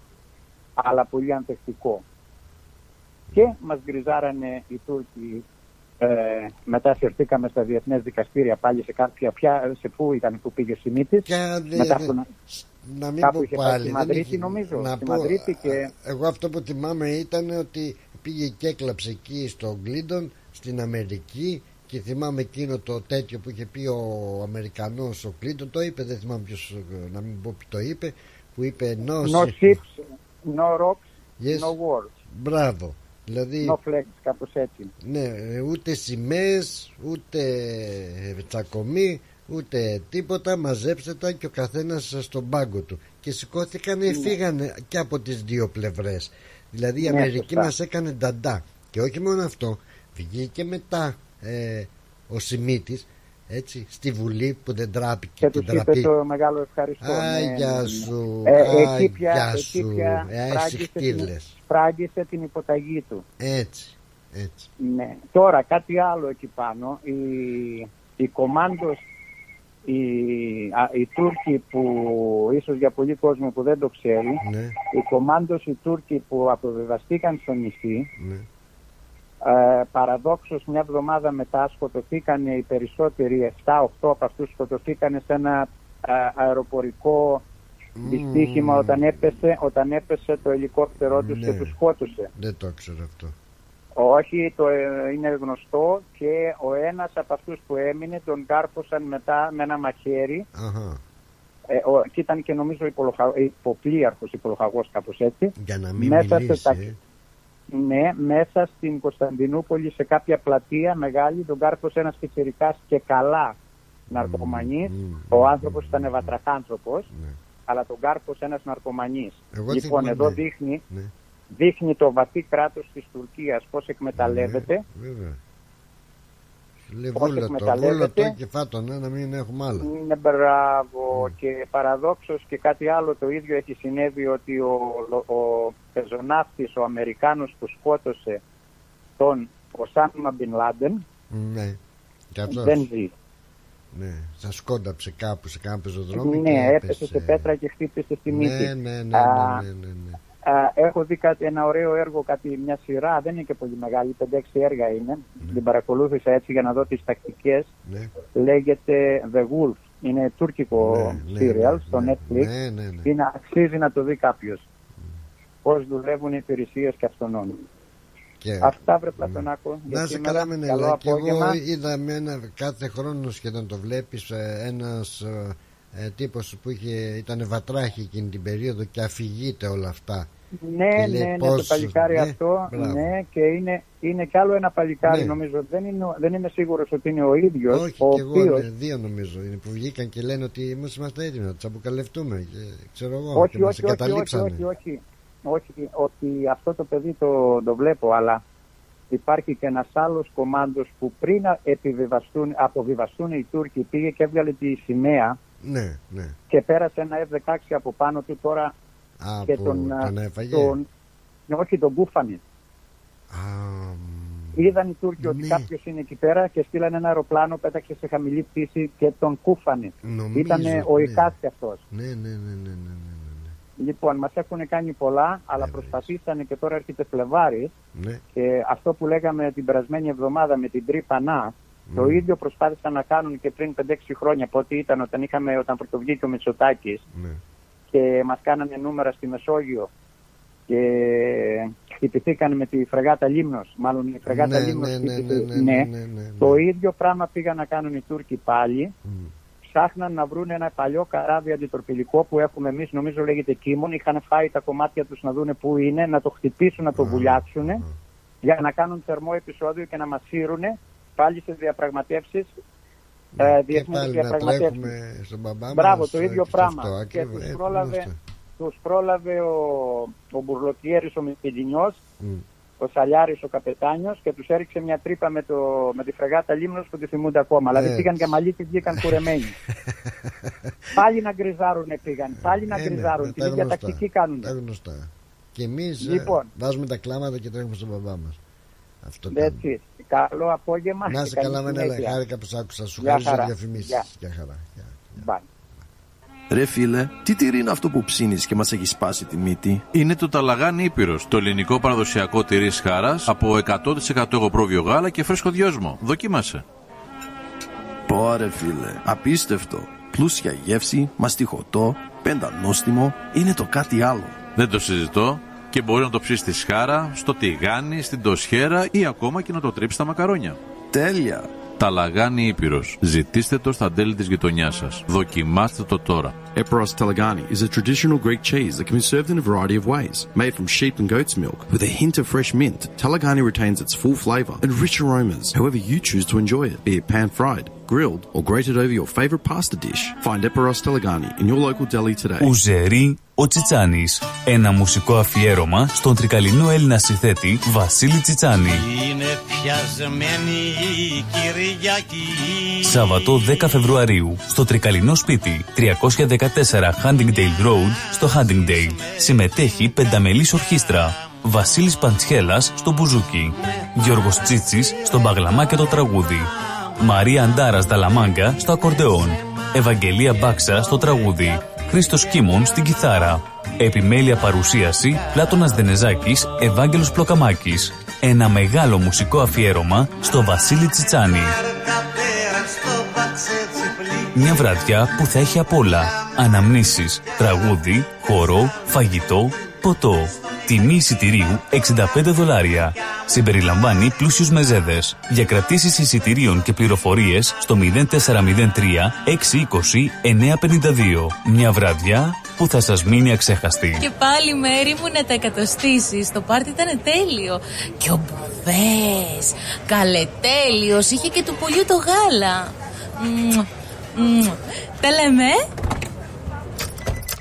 αλλά πολύ ανθεκτικό. Και μας γκριζάρανε οι Τούρκοι ε, μετά συρθήκαμε στα διεθνές δικαστήρια πάλι σε κάποια πια, σε πού ήταν που πήγε ο Σιμίτης Και αν δεν- μετά από να- να μην Κάπου πω είχε πάει πάλι. στη δεν Μαδρίτη, είχε- νομίζω, Να στη πω, Μαδρίτη και- α, Εγώ αυτό που θυμάμαι ήταν ότι πήγε και έκλαψε εκεί στο Γκλίντον στην Αμερική και θυμάμαι εκείνο το τέτοιο που είχε πει ο Αμερικανός ο Κλίντον το είπε δεν θυμάμαι ποιος ε, να μην πω ποιο το είπε που είπε no, No ship- ships, no rocks, Yes. no wars, μπράβο δηλαδή no flags, κάπως έτσι. ναι, ε, ούτε σημαίες, ούτε ε, τσακωμοί, ούτε τίποτα. Μαζέψτε τα και ο καθένας στον πάγκο του. Και σηκώθηκαν, φύγανε και από τις δύο πλευρές. Δηλαδή η Ναι, Αμερική σωστά. μας έκανε νταντά. Και όχι μόνο αυτό, βγήκε μετά ε, ο Σιμίτης έτσι, στη Βουλή που δεν τράπηκε και τους είπε το μεγάλο ευχαριστώ. Άγια σου, ε, εκεί άγια πια, σου, εκεί πια ε, φράγγισε, την, συχτήλες. φράγγισε την υποταγή του. Έτσι, έτσι. Ναι. Τώρα κάτι άλλο εκεί πάνω. Η, η κομάντος, οι, α, οι Τούρκοι που ίσως για πολλοί κόσμο που δεν το ξέρει, Ναι, οι κομάντος οι Τούρκοι που αποβεβαστήκαν στο νησί, ναι. Ε, παραδόξως μια εβδομάδα μετά σκοτωθήκαν οι περισσότεροι, 7-8 από αυτούς σκοτωθήκαν σε ένα ε, αεροπορικό δυστύχημα όταν έπεσε, όταν έπεσε το ελικόπτερό τους και Ναι. τους σκότωσε. Δεν το ξέρω αυτό. Όχι, το ε, είναι γνωστό και ο ένας από αυτούς που έμεινε τον κάρφωσαν μετά με ένα μαχαίρι Αχα. ε, ο, και ήταν και νομίζω υπολοχα, υποπλοίαρχος, υπολοχαγός κάπως έτσι. Για να μην Μέσα σε μιλήσεις. τα- ε. Ναι, μέσα στην Κωνσταντινούπολη σε κάποια πλατεία μεγάλη τον κάρφωσε ένας πιτσιρικάς και καλά ναρκωμανής. μμ, Ο άνθρωπος ήταν βατραχάνθρωπος, Ναι. αλλά τον κάρφωσε ένας ναρκωμανής. Εγώ λοιπόν, θυμάμαι, εδώ ναι. δείχνει, Ναι. δείχνει το βαθύ κράτος της Τουρκίας πώς εκμεταλλεύεται Ναι, βέβαια. Λέει Πώς βούλο το, εκμεταλλεύεται. βούλο το και φάτον, ε, να μην έχουμε άλλα. Ναι, μπράβο. Και παραδόξως και κάτι άλλο το ίδιο έχει συνέβη ότι ο, ο, ο πεζοναύτης, ο Αμερικάνος που σκότωσε τον Οσάμα Μπιν Λάντεν Ναι. Και αυτός, δεν ζει. ναι. Σας σκόνταψε κάπου σε κάποιο πεζοδρόμιο. και Ναι, έπεσε σε πέτρα και χτύπησε στη μύτη. Ναι, ναι, ναι, Α, ναι, ναι, ναι, ναι. Α, έχω δει κάτι, ένα ωραίο έργο, κάτι, μια σειρά, δεν είναι και πολύ μεγάλη, 5-6 έργα είναι. Την παρακολούθησα έτσι για να δω τις τακτικές. ναι. Λέγεται The Wolf. Είναι τουρκικό Ναι, ναι, serial ναι, στο ναι, Netflix. Ναι, ναι, ναι. Είναι, αξίζει να το δει κάποιος. Πώς δουλεύουν οι υπηρεσίες και αυτονών. Και- Αυτά βρε Πλατωνάκο. για Να σε σήμερα. καλά με Καλό νερά. Και εγώ απόγευμα. είδα με ένα, κάθε χρόνο σχεδόν το βλέπεις ε, ένας ε, ε, τύπος που είχε, ήταν βατράχη εκείνη την περίοδο και αφηγείται όλα αυτά. Ναι, και ναι, λέει ναι, το πώς- παλικάρι ναι, αυτό. μπράβο. Ναι, και είναι, είναι κι άλλο ένα παλικάρι, Ναι. νομίζω. Δεν, είναι, δεν είμαι σίγουρος ότι είναι ο ίδιος. Όχι ο και εγώ οποίος- ναι, δύο νομίζω είναι που βγήκαν και λένε ότι εμείς είμαστε έτοιμοι να τους αποκαλευτούμε και ξέρω εγώ όχι, και μας όχι, όχι, όχι, εγκαταλείψανε. όχι, όχι, όχι, ότι αυτό το παιδί το, το βλέπω, αλλά υπάρχει και ένας άλλος κομμάντος που πριν να επιβιβαστούν, αποβιβαστούν οι Τούρκοι πήγε και έβγαλε τη σημαία Ναι, ναι. και πέρασε ένα F-16 από πάνω του τώρα Α, και που τον, α, τον έφαγε. τον ναι, όχι τον κούφανε. Α, μ, Είδαν οι Τούρκοι ότι Ναι. κάποιος είναι εκεί πέρα και στείλανε ένα αεροπλάνο, πέταξε σε χαμηλή πτήση και τον κούφανε. νομίζω, Ήταν ο ναι. Ικάστη αυτός. Ναι, ναι, ναι, ναι, ναι, ναι, ναι, Λοιπόν, μας έχουν κάνει πολλά, αλλά Ναι, προσπαθήσανε και τώρα έρχεται Φλεβάρης. ναι. Ναι, Και αυτό που λέγαμε την περασμένη εβδομάδα με την τρύπα να, το Μμ. ίδιο προσπάθησαν να κάνουν και πριν 5-6 χρόνια από ό,τι ήταν όταν, είχαμε, όταν πρωτοβγήκε ο Μητσοτάκης ναι. και μας κάνανε νούμερα στη Μεσόγειο και χτυπηθήκαν με τη φρεγάτα Λίμνος. Μάλλον η φρεγάτα Ναι, Λίμνος ναι, ναι, χτύπησε- ναι, ναι, ναι, ναι, ναι. Το ίδιο πράγμα πήγαν να κάνουν οι Τούρκοι πάλι. Μ. Ψάχναν να βρουν ένα παλιό καράβι αντιτορπιλικό που έχουμε εμείς, νομίζω λέγεται Κίμων. Είχαν φάει τα κομμάτια τους να δούνε πού είναι, να το χτυπήσουν, να το βουλιάξουν για να κάνουν θερμό επεισόδιο και να μας σύρουν πάλι σε διαπραγματεύσει. Ε, Ναι, και διεθνείς πάλι να διαπραγματεύσεις. τρέχουμε στον μπαμπά Μπράβο, μας, το ε, ίδιο και σε πράγμα. αυτό, και ακριβώς, τους ε, πρόλαβε, γνωστό. τους πρόλαβε ο, ο Μπουρλοκιέρης ο Μηπηδινιός, Μ. ο Σαλιάρης ο Καπετάνιος και τους έριξε μια τρύπα με, το, με τη φρεγάτα Λίμνος που τη θυμούνται ακόμα. Δηλαδή Έτσι. πήγαν για μαλλί και βγήκαν κουρεμένοι. <laughs> πάλι να γκριζάρουνε πήγαν, πάλι να Ε, ναι, γκριζάρουν. ναι, Την τα ίδια γνωστά. τακτική κάνουν. Τα γνωστά. Και εμείς ε, Λοιπόν. βάζουμε τα κλάματα και τρέχουμε στον μπαμπά μας. Αυτό κάνουμε. Έτσι. Καλό απόγευμα. Να και σε καλή καλά με συνέχεια. χάρηκα που σ' άκουσα. Σου Γεια χαρίζω χαρά. διαφημίσεις. Γεια. Γεια χαρά. Γεια. Bye. Ρε φίλε, τι τυρί είναι αυτό που ψήνεις και μας έχει σπάσει τη μύτη; Είναι το ταλαγάνι Ήπειρος, το ελληνικό παραδοσιακό τυρί χάρας από 100% εγωπρόβιο γάλα και φρέσκο δυόσμο. Δοκίμασε. Πόρε φίλε, απίστευτο. Πλούσια γεύση, μαστιχωτό, πεντανόστιμο, είναι το κάτι άλλο. Δεν το συζητώ και μπορεί να το ψήσει στη σχάρα, στο τηγάνι, στην τοσχέρα ή ακόμα και να το τρίψει στα μακαρόνια. Τέλεια. Ταλαγάνι Ήπειρος. Ζητήστε το στα τέλη της γειτονιάς σας. Δοκιμάστε το τώρα. Eperos Telegani is a traditional Greek cheese that can be served in a variety of ways. Made from sheep and goat's milk, with a hint of fresh mint, Telegani retains its full flavour and rich aromas, however you choose to enjoy it, be it pan-fried, grilled, or grated over your favourite pasta dish. Find Eperos Telegani in your local deli today. Ουζερί ο Τσιτσάνης. Ένα μουσικό αφιέρωμα στον τρικαλινό Έλληνα συθέτη Βασίλη Τσιτσάνη. Είναι πιασμένη η κυρία Κυριακή. Σάββατο 10 Φεβρουαρίου στο Τρικαλινό Σπίτι 314 Huntingdale Road στο Huntingdale. Συμμετέχει πενταμελής ορχήστρα. Βασίλης Παντσχέλας στο Μπουζούκι. Γιώργος Τσίτσης στο Μπαγλαμά και το Τραγούδι. Μαρία Αντάρας Δαλαμάγκα στο Ακορντεόν. Ευαγγελία Μπάξα στο Τραγούδι. Χρήστος Κίμων στην Κιθάρα. Επιμέλεια παρουσίαση Πλάτωνας Δενεζάκης, Ευάγγελος Πλοκαμάκης. Ένα μεγάλο μουσικό αφιέρωμα στο Βασίλη Τσιτσάνη. Μια βραδιά που θα έχει απ' όλα. Αναμνήσεις, τραγούδι, χορό, φαγητό, ποτό. Τιμή εισιτηρίου 65 δολάρια. Συμπεριλαμβάνει πλούσιους μεζέδες. Για κρατήσεις εισιτηρίων και πληροφορίες στο 0403 620 952. Μια βραδιά που θα σας μείνει αξέχαστη. Και πάλι μέρη μου να τα εκατοστήσεις. Το πάρτι ήταν τέλειο. Και ο Μπουβές, καλετέλειος, είχε και του πολιού το γάλα. Μμμ, μμμ. Τα λέμε.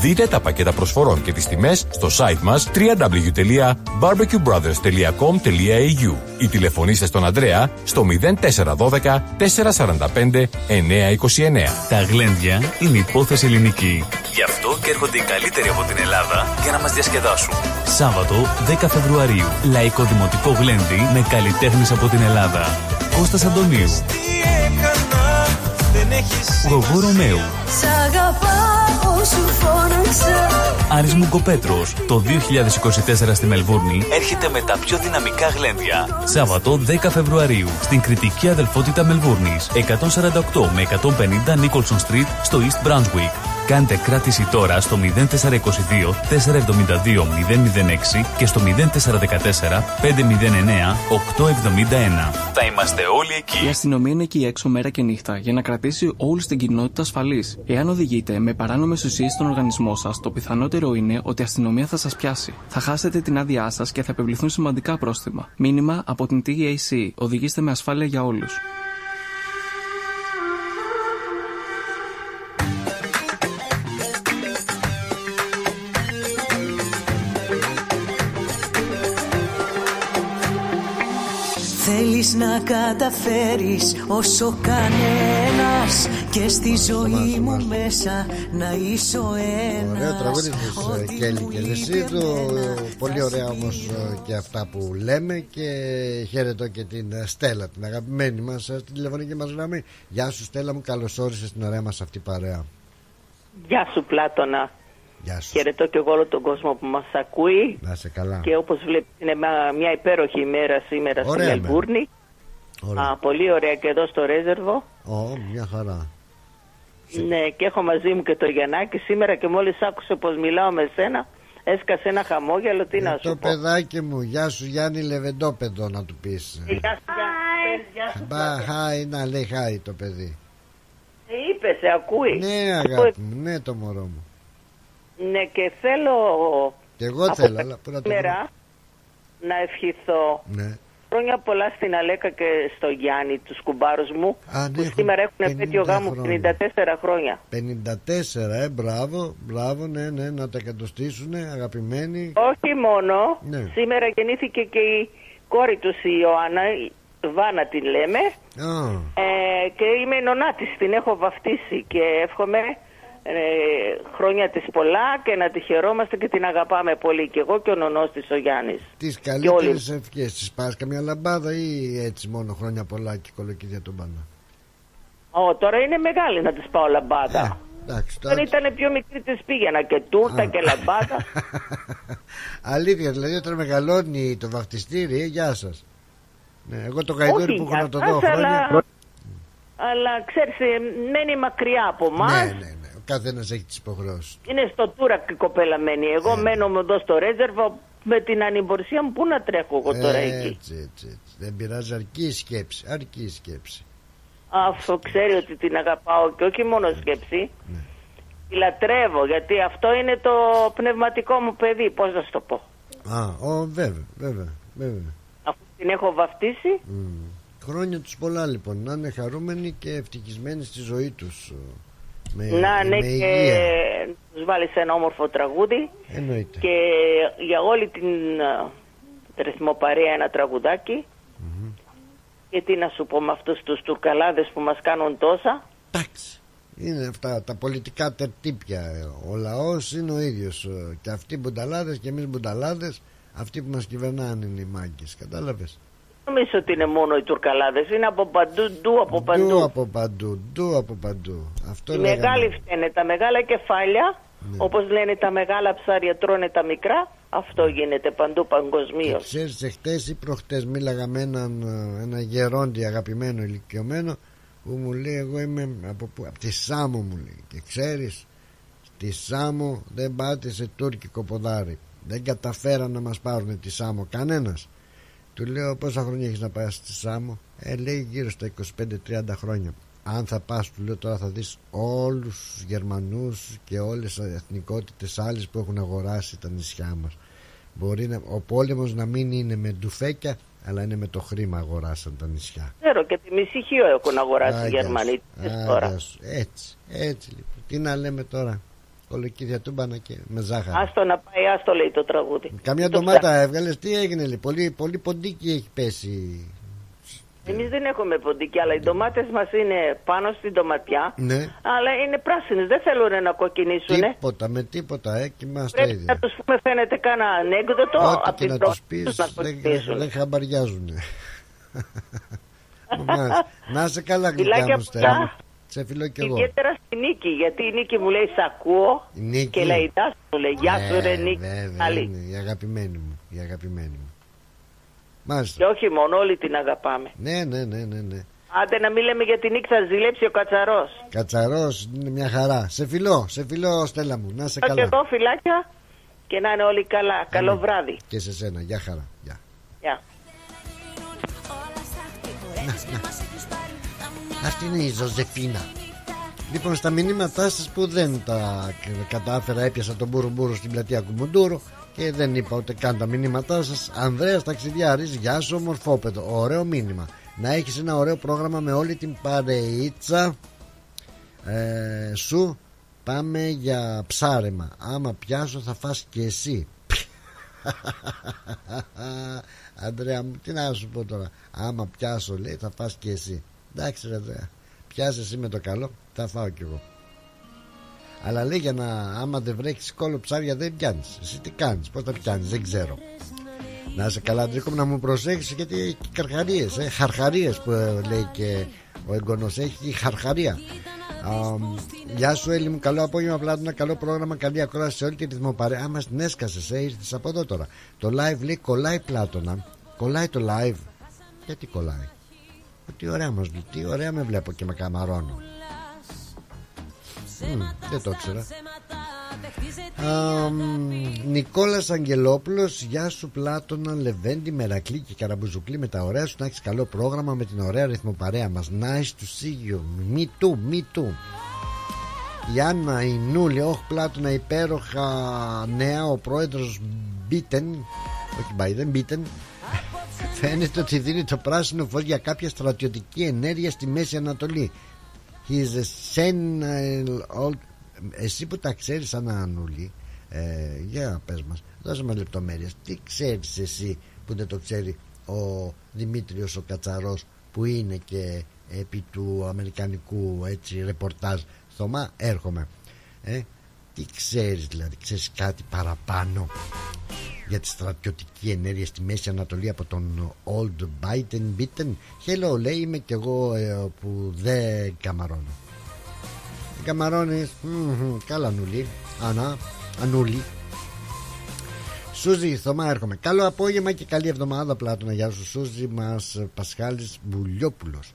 Δείτε τα πακέτα προσφορών και τις τιμές στο site μας www.barbecuebrothers.com.au ή τηλεφωνήστε στον Ανδρέα στο 0412 445 929. Τα γλέντια είναι υπόθεση ελληνική. Γι' αυτό και έρχονται οι καλύτεροι από την Ελλάδα για να μας διασκεδάσουν. Σάββατο 10 Φεβρουαρίου. Λαϊκό Δημοτικό Γλέντι με καλλιτέχνες από την Ελλάδα. Κώστας Αντωνίου. Γογό Ρωμαίου. Σ' αγαπάω σου φώναξα Άρης Μουγκοπέτρος. Το 2024 στη Μελβούρνη έρχεται με τα πιο δυναμικά γλέντια. Σάββατο 10 Φεβρουαρίου στην κριτική αδελφότητα Μελβούρνης. 148 με 150 Nicholson Street στο East Brunswick. Κάντε κράτηση τώρα στο 0422 472 006 και στο 0414 509 871. Θα είμαστε όλοι εκεί. Η αστυνομία είναι εκεί έξω μέρα και νύχτα για να κρατήσει όλους την κοινότητα ασφαλής. Εάν οδηγείτε με παράνομες ουσίες στον οργανισμό σας, το πιθανότερο είναι ότι η αστυνομία θα σας πιάσει. Θα χάσετε την άδειά σας και θα επιβληθούν σημαντικά πρόστιμα. Μήνυμα από την TAC. Οδηγήστε με ασφάλεια για όλους. Θέλεις να καταφέρεις όσο κανένας Και στη ζωή μου μέσα να είσαι ο ένας. Ωραίο τραγούδι της ε, Ό,τι Κέλλη μου και Λεσίδου Πολύ ωραία όμως ε, και αυτά που λέμε Και χαίρετο και την ε, Στέλλα Την αγαπημένη μας ε, στην τηλεφωνική μας γραμμή. Γεια σου Στέλλα μου καλώς όρισες στην ωραία μας αυτή παρέα. Γεια σου Πλάτωνα. Γεια σου Χαιρετώ και εγώ όλο τον κόσμο που μας ακούει Να είσαι καλά και όπως βλέπεις είναι μια- μια υπέροχη ημέρα σήμερα στη Ωραία μέρα. Μελβούρνη. Ωραία. Α, πολύ ωραία και εδώ στο Ρέζερβο. Ω, μια χαρά Ναι, και έχω μαζί μου και το Γιαννάκη σήμερα και μόλις άκουσε πως μιλάω με σένα έσκασε ένα χαμόγελο, τι να Ε, Το σου πω. παιδάκι μου Γεια σου Γιάννη Λεβεντόπεδο να του πεις Ε, Γεια σου, γεια σου. Μπα, χάι, να λέει χάι το παιδί Ε, είπες, σε ακούεις. Ναι αγάπη μου, ναι το μωρό μου Ναι, και θέλω Και εγώ από θέλω, αλλά πού να το σήμερα να ευχηθώ Ναι Χρόνια πολλά στην Αλέκα και στο Γιάννη, τους κουμπάρους μου, Α, ναι, που έχουν σήμερα έχουν 50 επέτειο γάμου χρόνια. 54 χρόνια. 54, ε, μπράβο, μπράβο, ναι, ναι, να τα εκατοστήσουν, αγαπημένοι. Όχι μόνο, Ναι. σήμερα γεννήθηκε και η κόρη τους η Ιωάννα, η Βάνα την λέμε, Α, ε, και είμαι η νονά της, την έχω βαφτίσει και εύχομαι ε, χρόνια της πολλά και να τη χαιρόμαστε και την αγαπάμε πολύ και εγώ και ο νονός της ο Γιάννης. τις Και όλοι. καλύτερες ευχές της πας καμιά λαμπάδα ή έτσι μόνο χρόνια πολλά και κολοκύδια τον πάνω. Ω, τώρα είναι μεγάλη να της πάω λαμπάδα. Εντάξει, Όταν τώρα, ήταν πιο μικρή της πήγαινα και τούρτα και λαμπάδα. <laughs> αλήθεια, δηλαδή όταν μεγαλώνει το βαφτιστήρι, ε, γεια σας. Ναι, εγώ το γαϊδούρι Όχι, που έχω να το για δω σας, χρόνια, αλλά- Αλλά ξέρεις, ε, μένει μακριά από εμά. Ναι, ναι, ναι. Ο καθένας έχει τις υποχρεώσεις του. Είναι στο Τούρακ η κοπέλα μένει. Εγώ μένω εδώ στο Ρέτζερβο με την ανυμπορσία μου. Πού να τρέχω εγώ τώρα εκεί; Έτσι, έτσι, έτσι. Δεν πειράζει, αρκεί η σκέψη. Αρκεί η σκέψη. Αυτό ξέρει ότι την αγαπάω και όχι μόνο σκέψη. Ναι. Τη λατρεύω γιατί αυτό είναι το πνευματικό μου παιδί. Πώς να σου το πω; Α, ο, βέβαια, βέβαια, βέβαια. Αφού την έχω βαφτίσει. Μμ. Χρόνια τους πολλά λοιπόν, να είναι χαρούμενοι και ευτυχισμένοι στη ζωή τους. Με, να ναι με και υγεία. τους βάλεις ένα όμορφο τραγούδι. Εννοείται. Και για όλη την α, ρυθμοπαρία ένα τραγουδάκι. Και τι να σου πω με αυτούς τους τουρκαλάδες που μας κάνουν τόσα. Είναι αυτά τα πολιτικά τερτύπια. Ο λαός είναι ο ίδιος. Και αυτοί μπουνταλάδες και εμείς μπουνταλάδες. Αυτοί που μας κυβερνάνε είναι οι μάγκες. Κατάλαβες; Νομίζω ότι είναι μόνο οι τουρκαλάδες. Είναι από παντού, ντου από παντού. Ντου από παντού. Ντου από παντού. Αυτό Οι λέγαμε. μεγάλοι φταίνε, τα μεγάλα κεφάλια, όπως λένε τα μεγάλα ψάρια τρώνε τα μικρά, αυτό γίνεται παντού παγκοσμίως. Ξέρεις εχθές ή προχτές μίλαγα με έναν ε, ένα γερόντι αγαπημένο ηλικιωμένο που μου λέει εγώ είμαι από, πού, από τη Σάμο μου λέει και ξέρεις στη Σάμο δεν πάτησε τουρκικό ποδάρι δεν καταφέραν να μας πάρουν τη Σάμο κανένας του λέω πόσα χρόνια έχεις να πάει στη Σάμο; Ε λέει γύρω στα 25-30 χρόνια αν θα πας του λέω τώρα θα δεις όλους τους Γερμανούς και όλες τις εθνικότητες άλλες που έχουν αγοράσει τα νησιά μας Μπορεί να, ο πόλεμος να μην είναι με ντουφέκια αλλά είναι με το χρήμα αγοράσαν τα νησιά Ξέρω και τη μισή χείο έχουν αγοράσει οι Άγια Γερμανοί σου, της άγια τώρα. σου. Έτσι, έτσι λοιπόν. Τι να λέμε τώρα; Κολοκύδια τούμπανα και με ζάχαρη. Άστο να πάει, άστο λέει το τραγούδι. Καμιά Το ντομάτα έβγαλες, τι έγινε, λέει. Πολύ, πολύ ποντίκι έχει πέσει. Εμείς δεν έχουμε ποντίκι, αλλά οι ντομάτες μας είναι πάνω στην ντοματιά. Ναι, Αλλά είναι πράσινες, δεν θέλουν να κοκκινήσουν. τίποτα με τίποτα, ε, και είμαστε Πρέπει ίδια. να τους πούμε, φαίνεται κάνα ανέκδοτο Ό,τι από και την να πρώτη του πεις, τους να δεν, κοκκινήσουν. δεν χαμπαριάζουν. <laughs> Μάλιστα. να σε καλά, Φιλάκια γλυκιά μου πολλά. Στέλνω. Σε φιλώ κι εγώ. Ιδιαίτερα στη Νίκη, γιατί η Νίκη μου λέει Σ' ακούω Η Νίκη. και λέει Τάσο μου λέει Γεια σου, ρε Ε, Νίκη. βέβαια, Καλή. είναι η αγαπημένη μου. Η αγαπημένη μου. Μάλιστα. Και όχι μόνο, όλοι την αγαπάμε. Ναι, ναι, ναι, ναι, ναι. Άντε να μην λέμε για την Νίκη, θα ζηλέψει ο Κατσαρός. Κατσαρός είναι μια χαρά. Σε φιλώ, σε φιλώ, Στέλλα μου. Να είσαι Και καλά. εδώ φυλάκια και να είναι όλοι καλά. Καλό βράδυ. Και σε σένα. Γεια χαρά. Γεια. Γεια. Αυτή είναι η Ζωζεφίνα. Λοιπόν, στα μηνύματά σας που δεν τα κατάφερα, έπιασα τον μπουρουμπουρου στην πλατεία Κουμουντούρου και δεν είπα ούτε καν τα μηνύματά σας. Ανδρέας Ταξιδιάρης, γεια σου, ομορφόπεδο. Ωραίο μήνυμα. Να έχεις ένα ωραίο πρόγραμμα με όλη την παρείτσα ε, σου. Πάμε για ψάρεμα. Άμα πιάσω, θα φας και εσύ. <laughs> Αντρέα μου, τι να σου πω τώρα. Άμα πιάσω, λέει, θα φας και εσύ. Εντάξει, ρε Αντρέα. Πιάσε εσύ με το καλό, θα φάω κι εγώ. Αλλά λέει για να, άμα δεν βρέχεις κόλλο ψάρια, δεν πιάνεις. Εσύ τι κάνεις, πώς τα πιάνεις, δεν ξέρω. Να είσαι καλά, Αντρίκο, να μου προσέχεις γιατί έχει καρχαρίες, ε, χαρχαρίες που ε, λέει και ο εγγονός. Έχει χαρχαρία. Α, γεια σου, Έλλη μου. Καλό απόγευμα, Πλάτωνα. Καλό πρόγραμμα. Καλή ακρόαση σε όλη τη ρυθμοπαρέα. Άμα την έσκασε, ε, ήρθες από εδώ τώρα. Το live λέει κολλάει Πλάτωνα. Κολλάει το live. Γιατί κολλάει; Ε, Τι ωραία μας λέει. Τι ωραία με βλέπω και με καμαρώνω. Μμ, δεν το ήξερα. Α, μ, Νικόλας Αγγελόπουλος Γεια σου Πλάτωνα, Λεβέντη, Μερακλή και Καραμπουζουκλή με τα ωραία σου Να έχεις καλό πρόγραμμα με την ωραία ρυθμοπαρέα μας Nice to see you Me too, me too η Άννα, η Νούλη, όχι Πλάτωνα, υπέροχα νέα, ο πρόεδρος Μπίτεν, όχι Biden, Μπίτεν, φαίνεται ότι δίνει το πράσινο φως για κάποια στρατιωτική ενέργεια στη Μέση Ανατολή. He is a senile old... Εσύ που τα ξέρεις Άννα Νούλη, ε, για πες μας, δώσε μας λεπτομέρειες. Τι ξέρεις εσύ που δεν το ξέρει ο Δημήτριος ο Κατσαρός που είναι και επί του αμερικανικού έτσι ρεπορτάζ Θωμά έρχομαι ε, τι ξέρεις δηλαδή ξέρεις κάτι παραπάνω για τη στρατιωτική ενέργεια στη Μέση Ανατολή από τον Old Biden Bitten; Hello λέει είμαι κι εγώ ε, που δεν καμαρώνω δεν καμαρώνεις Μμμ, καλά νουλή Ανά, ανούλη Σούζη, Θωμά έρχομαι. Καλό απόγευμα και καλή εβδομάδα Πλάτωνα. Γεια σου Σούζη μας Πασχάλης Μπουλιόπουλος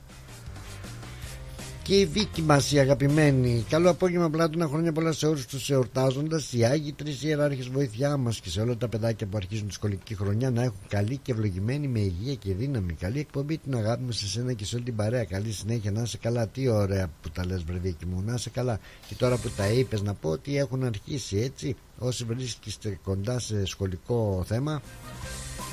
Και η Βίκη μας η αγαπημένη. Καλό απόγευμα, πλάτωνα χρόνια πολλά σε όλους τους εορτάζοντας. Οι Άγιοι Τρεις Ιεράρχες βοήθειά μας και σε όλα τα παιδάκια που αρχίζουν τη σχολική χρονιά να έχουν καλή και ευλογημένη με υγεία και δύναμη. Καλή εκπομπή την αγάπη μας σε σένα και σε όλη την παρέα. Καλή συνέχεια να είσαι καλά. Τι ωραία που τα λες, βρεβίκη μου, να είσαι καλά. Και τώρα που τα είπες, να πω ότι έχουν αρχίσει έτσι. Όσοι βρίσκεστε κοντά σε σχολικό θέμα,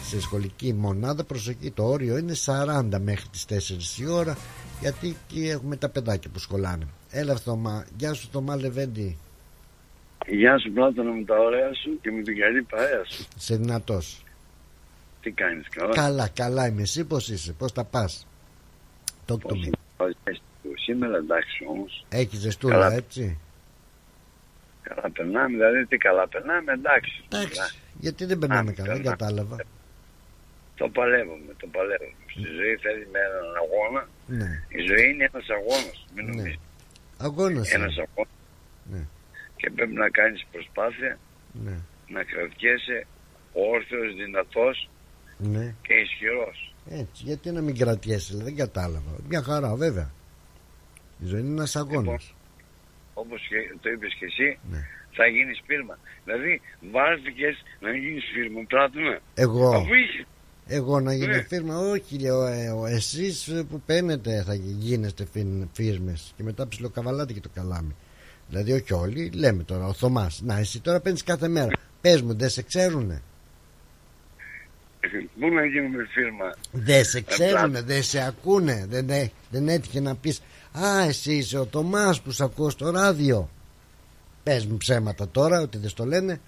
σε σχολική μονάδα, προσοχή, το όριο είναι 40 μέχρι τις 4 η ώρα γιατί εκεί έχουμε τα παιδάκια που σχολάνε. Έλα Θωμά, γεια σου Θωμά Λεβέντη. Γεια σου Πλάτωνα με τα ωραία σου και με την καλή παρέα σου. Σε δυνατός. Τι κάνεις καλά; Καλά, καλά είμαι. Εσύ πώς είσαι, πώς τα πας; Το Πώς είμαι, Σήμερα εντάξει όμως. Έχεις ζεστούλα Καλά. έτσι; Καλά περνάμε, δηλαδή τι καλά περνάμε, εντάξει. Εντάξει. Γιατί δεν περνάμε Α, καλά, δεν καλά. κατάλαβα. Το παλεύουμε, το παλεύουμε. Στη ζωή θέλει με έναν αγώνα. Ναι. Η ζωή είναι ένας αγώνας. Μην νομίζεις. Αγώνας Ένας είναι. αγώνας. Ναι. Και πρέπει να κάνεις προσπάθεια Ναι. να κρατιέσαι όρθιος, δυνατός Ναι. και ισχυρός. Έτσι, γιατί να μην κρατιέσαι, δηλαδή, δεν κατάλαβα. Μια χαρά, βέβαια. Η ζωή είναι ένας αγώνας. Όπως και το είπες και εσύ, Ναι. θα γίνεις φίρμα. Δηλαδή βάρθηκες να γίνεις φίρμα, πράττουμε. Εγώ. Αφού είσαι Εγώ να γίνω Ναι. φίρμα, όχι λέω, ε, ο- εσείς ε, που παίρνετε θα γι- γίνεστε φίρ- φίρμες και μετά ψιλοκαβαλάτε και το καλάμι. Δηλαδή όχι όλοι, λέμε τώρα, ο Θωμάς, να εσύ τώρα παίρνεις κάθε μέρα, πες μου δεν σε ξέρουνε, Πού να γίνουμε φίρμα; δεν σε Ε, ξέρουνε, δεν σε ακούνε, δεν, έ- δεν έτυχε να πεις Α εσύ είσαι ο Θωμάς που σε ακούω στο ράδιο Πες μου ψέματα τώρα ότι δεν στο λένε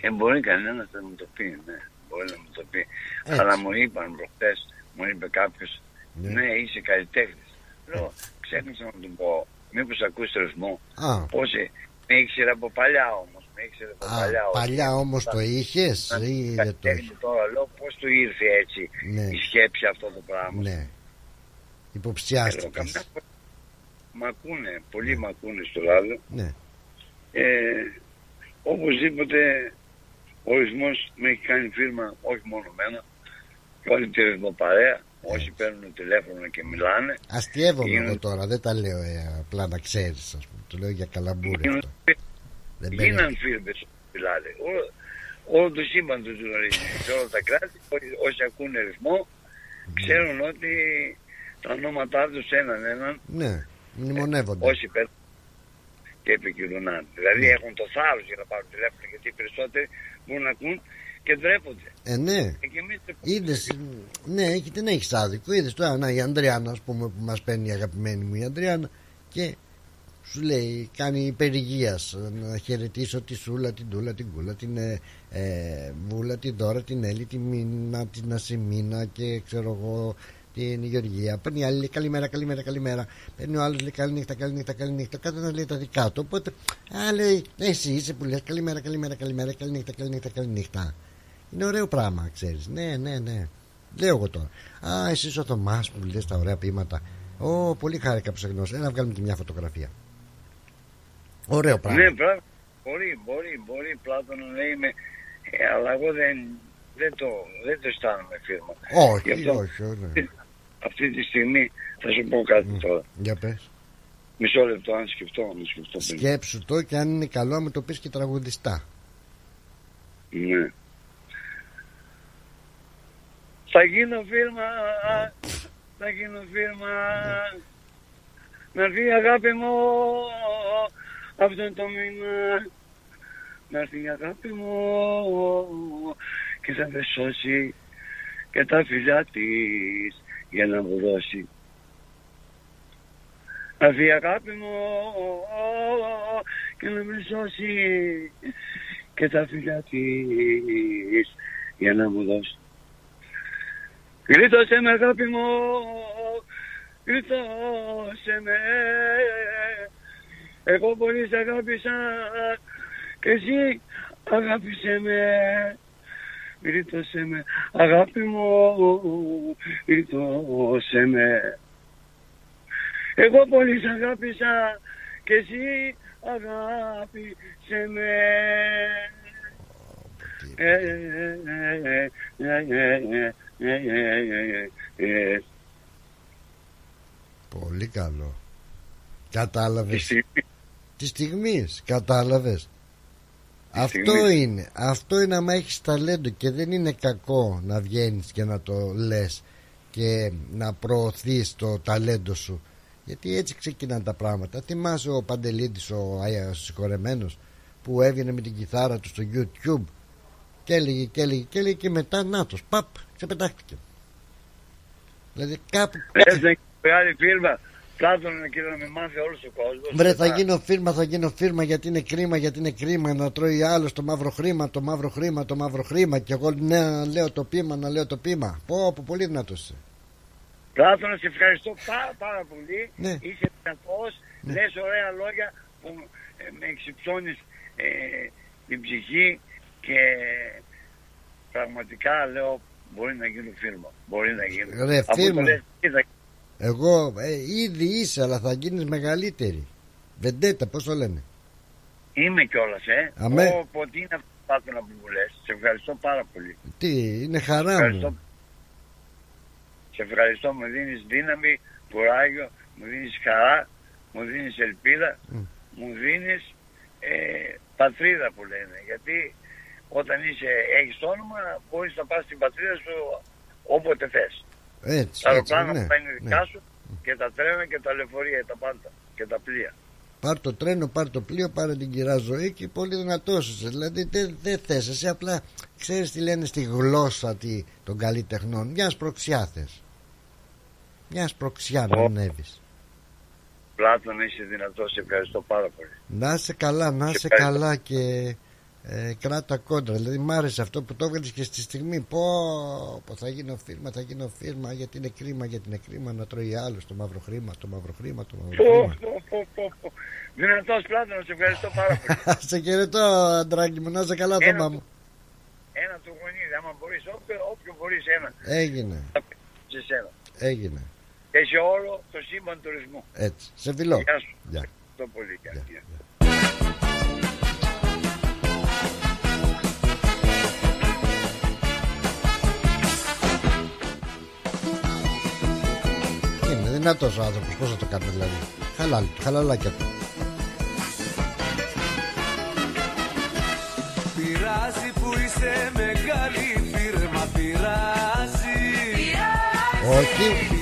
Ε, μπορεί κανένας να μου το πει, ναι. Μπορεί να μου το πει. Έτσι. Αλλά μου είπαν προχτές, μου είπε κάποιος, Ναι. ναι, είσαι καλλιτέχνης. Λέω, ξέχασα να του πω, μήπως ακούς το ρυθμό. Α. Πώς ε, με ήξερε από παλιά όμως. Με ήξερε από Α, παλιά. παλιά όμως το είχες Να- ή δεν το καλλιτέχνης είχες; Τώρα λέω πώς του ήρθε έτσι Ναι. η σκέψη αυτό το πράγμα. Ναι Ε, λέω, Υποψιάστηκες καμιά φορά Μ' ακούνε, πολλοί μ' ακούνε στο ράδιο. Ναι Ε, οπωσδήποτε ο ρυθμός με έχει κάνει φίρμα όχι μόνο εμένα και όλη τη ρυθμοπαρέα όσοι παίρνουν τηλέφωνο και μιλάνε Αστειεύομαι Γίνονται- εγώ τώρα, δεν τα λέω ε, απλά να ξέρεις ας πούμε. Το λέω για καλαμπούρι γίνονται- αυτό. Δεν γίναν μπαίνει. φίρμες μιλάνε όλο, όλο το σύμπαν του γνωρίζει σε όλα τα κράτη ό- όσοι ακούνε ρυθμό ξέρουν ότι τα ονόματά τους έναν έναν Ναι, μνημονεύονται. όσοι παίρνουν και επικοινωνάνε. Δηλαδή Ναι. έχουν το θάρρος για να πάρουν τηλέφωνο γιατί οι περισσότεροι μπορούν να ακούν και ντρέπονται. Ε, ναι. Ε, και εμείς Είδες, ναι, έχει, την έχεις άδικο. Είδες τώρα, να, η Ανδριάννα, ας πούμε, που μας παίρνει η αγαπημένη μου η Ανδριάννα και σου λέει, κάνει υπερηγεία. Να χαιρετήσω τη Σούλα, την Τούλα, την Κούλα, την ε, ε, Βούλα, την Δώρα, την Έλλη, την Μίνα, την Ασημίνα και ξέρω εγώ την Γεωργία. Παίρνει η άλλη, λέει καλημέρα, καλημέρα, καλημέρα. Παίρνει ο άλλος, λέει καληνύχτα, καληνύχτα, καληνύχτα. Κάθε ένα λέει τα δικά του. Οπότε, α, λέει, εσύ είσαι που λες καλημέρα, καλημέρα, καλημέρα, καληνύχτα, καληνύχτα, καληνύχτα. Είναι ωραίο πράγμα, ξέρεις. Ναι, ναι, ναι. Λέω εγώ τώρα. Α, εσύ ο Θωμάς που λες τα ωραία ποίηματα. Ω, πολύ χάρηκα που σε γνώρισα. Έλα να βγάλουμε και μια φωτογραφία. Ωραίο πράγμα. Ναι, πράγμα. Μπορεί, μπορεί, μπορεί Πλάτωνα να είμαι, ε, αλλά εγώ δεν, δεν, το, δεν το αισθάνομαι φίρμα. Γι' Όχι, αυτό, όχι, όχι. <laughs> Αυτή τη στιγμή θα σου πω κάτι τώρα. Για πες. Μισό λεπτό, αν σκεφτώ, να σκεφτώ. πριν. Σκέψου το και αν είναι καλό με το πεις και τραγουδιστά. Ναι. Θα γίνω φίρμα, θα γίνω φίρμα, να έρθει η αγάπη μου αυτό το μήνα, να έρθει η αγάπη μου και θα με σώσει και τα φιλιά της για να μου δώσει. Να έρθει η αγάπη μου και να με σώσει και τα φιλιά της για να μου δώσει. Γλίτωσε με αγάπη μου, γλίτωσε με εγώ πολύ σ' αγάπησα και εσύ αγάπησε με γλίτωσέ με, αγάπη μου, γλίτωσέ με. Εγώ πολύ σ' αγάπησα και εσύ αγάπησε με. Πολύ καλό. Κατάλαβες. Τη στιγμή. Κατάλαβες. Αυτό στιγμής. είναι. Αυτό είναι άμα έχεις ταλέντο και δεν είναι κακό να βγαίνεις και να το λες και να προωθείς το ταλέντο σου. Γιατί έτσι ξεκινάνε τα πράγματα. Θυμάσαι ο Παντελίδης ο Άγια συγχωρεμένος που έβγαινε με την κιθάρα του στο YouTube και έλεγε και έλεγε και έλεγε και μετά νάτος παπ ξεπετάχτηκε. Δηλαδή κάπου Λες να έχει μεγάλη φίρμα. Πλάτωνα και να με μάθει όλος ο κόσμος. Βρε θα γίνω φίρμα, θα γίνω φίρμα γιατί είναι κρίμα, γιατί είναι κρίμα να τρώει άλλος το μαύρο χρήμα, το μαύρο χρήμα, το μαύρο χρήμα και εγώ ναι, να λέω το πείμα, να λέω το πείμα. Πω, πω πολύ δυνατός είσαι. Πλάτωνα, σε ευχαριστώ πάρα, πάρα πολύ. Ναι. Είσαι δυνατός, λες ωραία λόγια που ε, με εξυψώνεις ε, την ψυχή και πραγματικά λέω μπορεί να γίνω φίρμα. Μπορεί να γίνω. Ρε, Αφού φίρμα. Το λες, τι θα Εγώ ε, ήδη είσαι αλλά θα γίνεις μεγαλύτερη. Βεντέτα, πώς το λένε; Είμαι κιόλας, ε. Αμέ. Όποτε είναι αυτό το πάτωνα που μου λες. Σε ευχαριστώ πάρα πολύ. Τι, είναι χαρά Ευχαριστώ. μου. Σε ευχαριστώ, μου δίνεις δύναμη, κουράγιο, μου δίνεις χαρά, μου δίνεις ελπίδα, μου δίνεις ε, πατρίδα που λένε. Γιατί όταν είσαι, έχεις το όνομα, μπορείς να πας στην πατρίδα σου όποτε θες. Έτσι, Τα έτσι, αεροπλάνα ναι, που θα είναι δικά ναι. σου και τα τρένα και τα λεωφορεία, τα πάντα και τα πλοία. Πάρ το τρένο, πάρ το πλοίο, πάρε την κυρά ζωή και πολύ δυνατός είσαι. Δηλαδή δεν δεν θες, εσύ απλά ξέρεις τι λένε στη γλώσσα τη, των καλλιτεχνών. Μιας σπροξιά θες. Μιας σπροξιά να ανέβεις. Πλάτων είσαι δυνατός, σε ευχαριστώ πάρα πολύ. Να είσαι καλά, να είσαι ευχαριστώ. καλά και ε, κράτα κόντρα. Δηλαδή μ' άρεσε αυτό που το έβγαλες και στη στιγμή. Πω, πω θα γίνω φίρμα, θα γίνω φίρμα γιατί είναι κρίμα, γιατί είναι κρίμα να τρώει άλλος το μαύρο χρήμα, το μαύρο χρήμα, το μαύρο Πω, χρήμα. πω, πω, πω, πω. Δυνατός Πλάτων, σε ευχαριστώ πάρα πολύ. <laughs> σε χαιρετώ, αντράκι μου, να είσαι καλά, Ένα Θωμά του- μου. Ένα του γονίδι, άμα μπορείς, όποιο, όποιο μπορείς ένα, Έγινε, σε σένα. έγινε. Και σε όλο το σύμπαν τουρισμού. Έτσι, σε φιλώ. Γεια σου. Γεια. Το πολύ. Γεια. Γεια. Είναι δυνατός ο άνθρωπος, πώς θα το κάνουμε δηλαδή. Χαλάλι, χαλαλάκια του. Πειράζει που είσαι μεγάλη φίρμα, πειράζει. Όχι.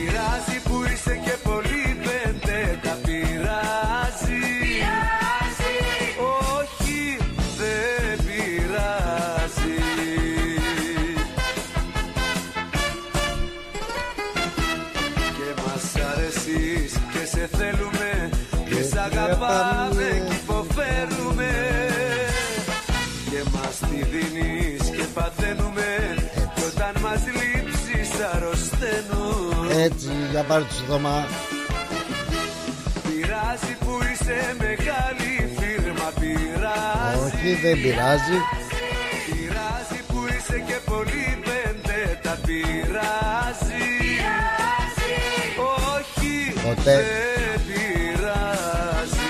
Αρρωσταίνουμε Έτσι, για πάρε τους Θωμά. Πειράζει που είσαι μεγάλη φίρμα πειράζει Όχι, δεν πειράζει. Πειράζει που είσαι και πολύ πεντέτα πειράζει Όχι Ποτέ. δεν πειράζει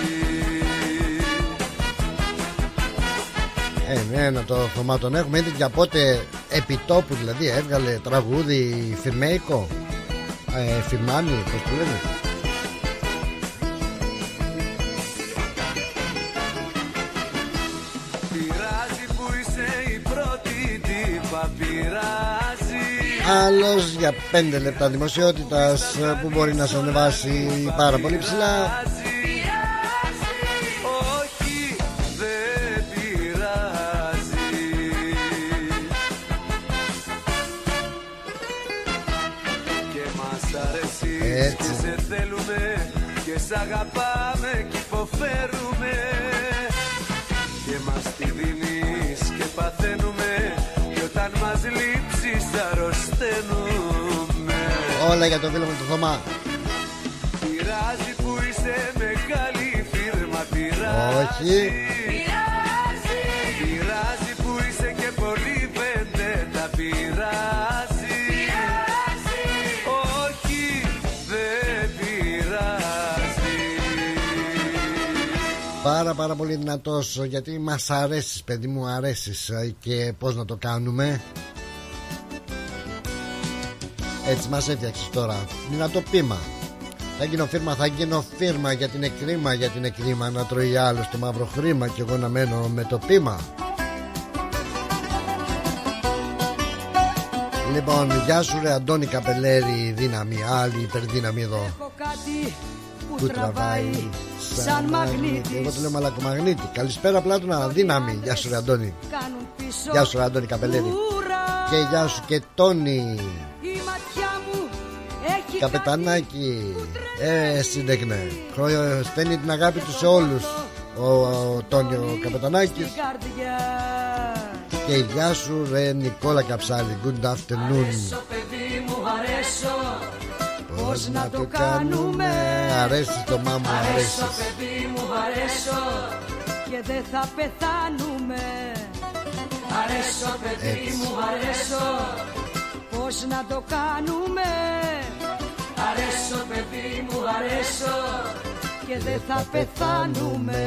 Ε, ναι, να το Θωμά τον έχουμε ήδη και από πότε επιτόπου δηλαδή έβγαλε τραγούδι φιρμέικο. Ε, φιρμάνι, πώς το λένε. Πειράζει που είσαι η πρώτη τύπα πειράζει Άλλος για 5 λεπτά δημοσιότητας ε, που μπορεί να σε ανεβάσει πάρα πολύ ψηλά. Και σ' αγαπάμε και υποφέρουμε Και μας τη δίνεις και παθαίνουμε Και όταν μας λείψεις αρρωσταίνουμε Όλα για το φίλο μου το Θωμά. Πειράζει που είσαι μεγάλη φίρμα πειράζει Όχι. Πάρα πάρα πολύ δυνατός γιατί μας αρέσεις παιδί μου αρέσεις ε, και πώς να το κάνουμε Έτσι μας έφτιαξες τώρα Δυνατό πείμα Θα γίνω φίρμα, θα γίνω φίρμα για την εκκρίμα, για την εκκρίμα να τρώει άλλο το μαύρο χρήμα και εγώ να μένω με το πείμα. Λοιπόν, γεια σου ρε Αντώνη Καπελέρη, δύναμη, άλλη υπερδύναμη εδώ. Που τραβάει σαν μαγνήτης. Εγώ το λέω μαλακομαγνήτη. Καλησπέρα Πλάτωνα, δύναμη. Γεια σου ρε Αντώνη. Γεια σου ρε Αντώνη Καπελέρη. Και γεια σου και Τόνι. Καπετανάκι. Ε, σύντεκνε. Στέλνει την αγάπη τους σε όλους. Ο, ο Τόνι ο Καπετανάκης. Και γεια σου ρε Νικόλα Καψάλη Good afternoon Πώς να το κάνουμε; Αρέσει το μάμου αρέσει Αρέσω. παιδί μου αρέσω. Και δεν θα πεθάνουμε. Αρέσω παιδί Έτσι. μου αρέσω. Πώς να το κάνουμε; Αρέσω παιδί μου αρέσω. Και δεν θα πεθάνουμε.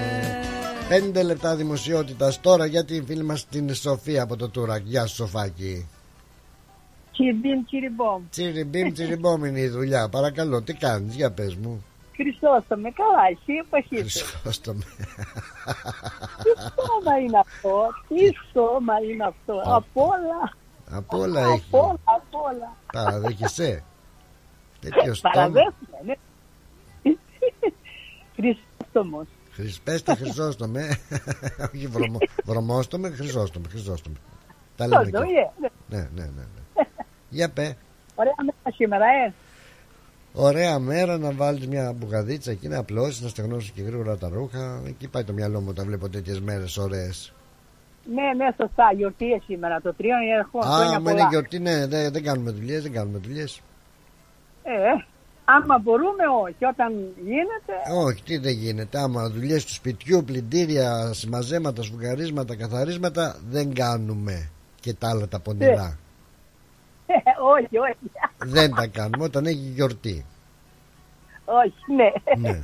Πέντε λεπτά δημοσιότητας τώρα για την φίλη μας την Σοφία από το Τούρακ Γεια σου Σοφάκη Κυριμπίμ, κυριμπόμ. Τσιριμπίμ τσιριμπόμ είναι η δουλειά Παρακαλώ τι κάνεις για πες μου Χριστόστομε, καλά, εσύ εποχή σου. Χριστόστομε Τι σώμα είναι αυτό, τι σώμα είναι αυτό, απ' όλα, Από όλα έχει απ' όλα, απ' όλα. Παραδέχεσαι Τέτοιο στόμα Παραδέχομαι, ναι. Χριστόστομος. Χρυσ- Πες τα Χρυσόστομε Όχι βρωμο, βρωμόστομε Χρυσόστομε Χρυσόστομε Τα λέμε Χριστόστομο, και είναι. ναι. Ναι ναι ναι, ναι. Για πέ Ωραία μέρα σήμερα, ε. Ωραία μέρα να βάλεις μια μπουγαδίτσα εκεί να απλώσεις, να στεγνώσεις και γρήγορα τα ρούχα. Εκεί πάει το μυαλό μου όταν βλέπω τέτοιες μέρες ωραίες. Ναι, ναι, σωστά, γιορτή είναι σήμερα, το τρίο είναι ερχό, Α, χρόνια μα είναι πολλά. γιορτή, ναι, δεν, δεν κάνουμε δουλειές, δεν κάνουμε δουλειές. Ε, ε, άμα μπορούμε, όχι, όταν γίνεται, Όχι, τι δεν γίνεται. Άμα δουλειές του σπιτιού, πλυντήρια, συμμαζέματα, σφουγγαρίσματα, καθαρίσματα, δεν κάνουμε. Και τα άλλα τα πονηρά. ε, <laughs> όχι, όχι, δεν τα κάνουμε όταν έχει γιορτή. όχι, ναι. ναι.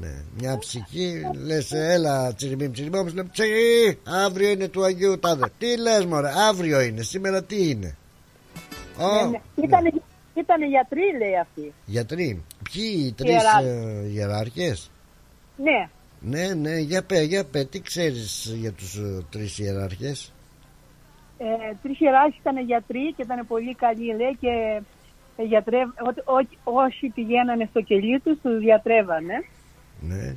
ναι. Μια ψυχή, λες έλα τσιριμπίμ τσιριμπίμ, σου λέει τσι, αύριο είναι του Αγίου Τάδε. Τι λες μωρέ, αύριο είναι, σήμερα τι είναι; Ω, Ναι, ναι. Ήτανε, ήτανε γιατροί, λέει αυτή. Γιατροί, ποιοι οι τρεις Ιεράρχες. ε, ιεράρχες; Ναι, Ναι, ναι, για πέ, για πέ, τι ξέρεις για τους ε, τρεις ιεράρχες; Ε, τρεις ιεράρχες ήταν γιατροί και ήταν πολύ καλοί, λέει, και ε, γιατρεύ, ό, ό, όσοι πηγαίνανε στο κελί τους, τους διατρέβανε. Ναι.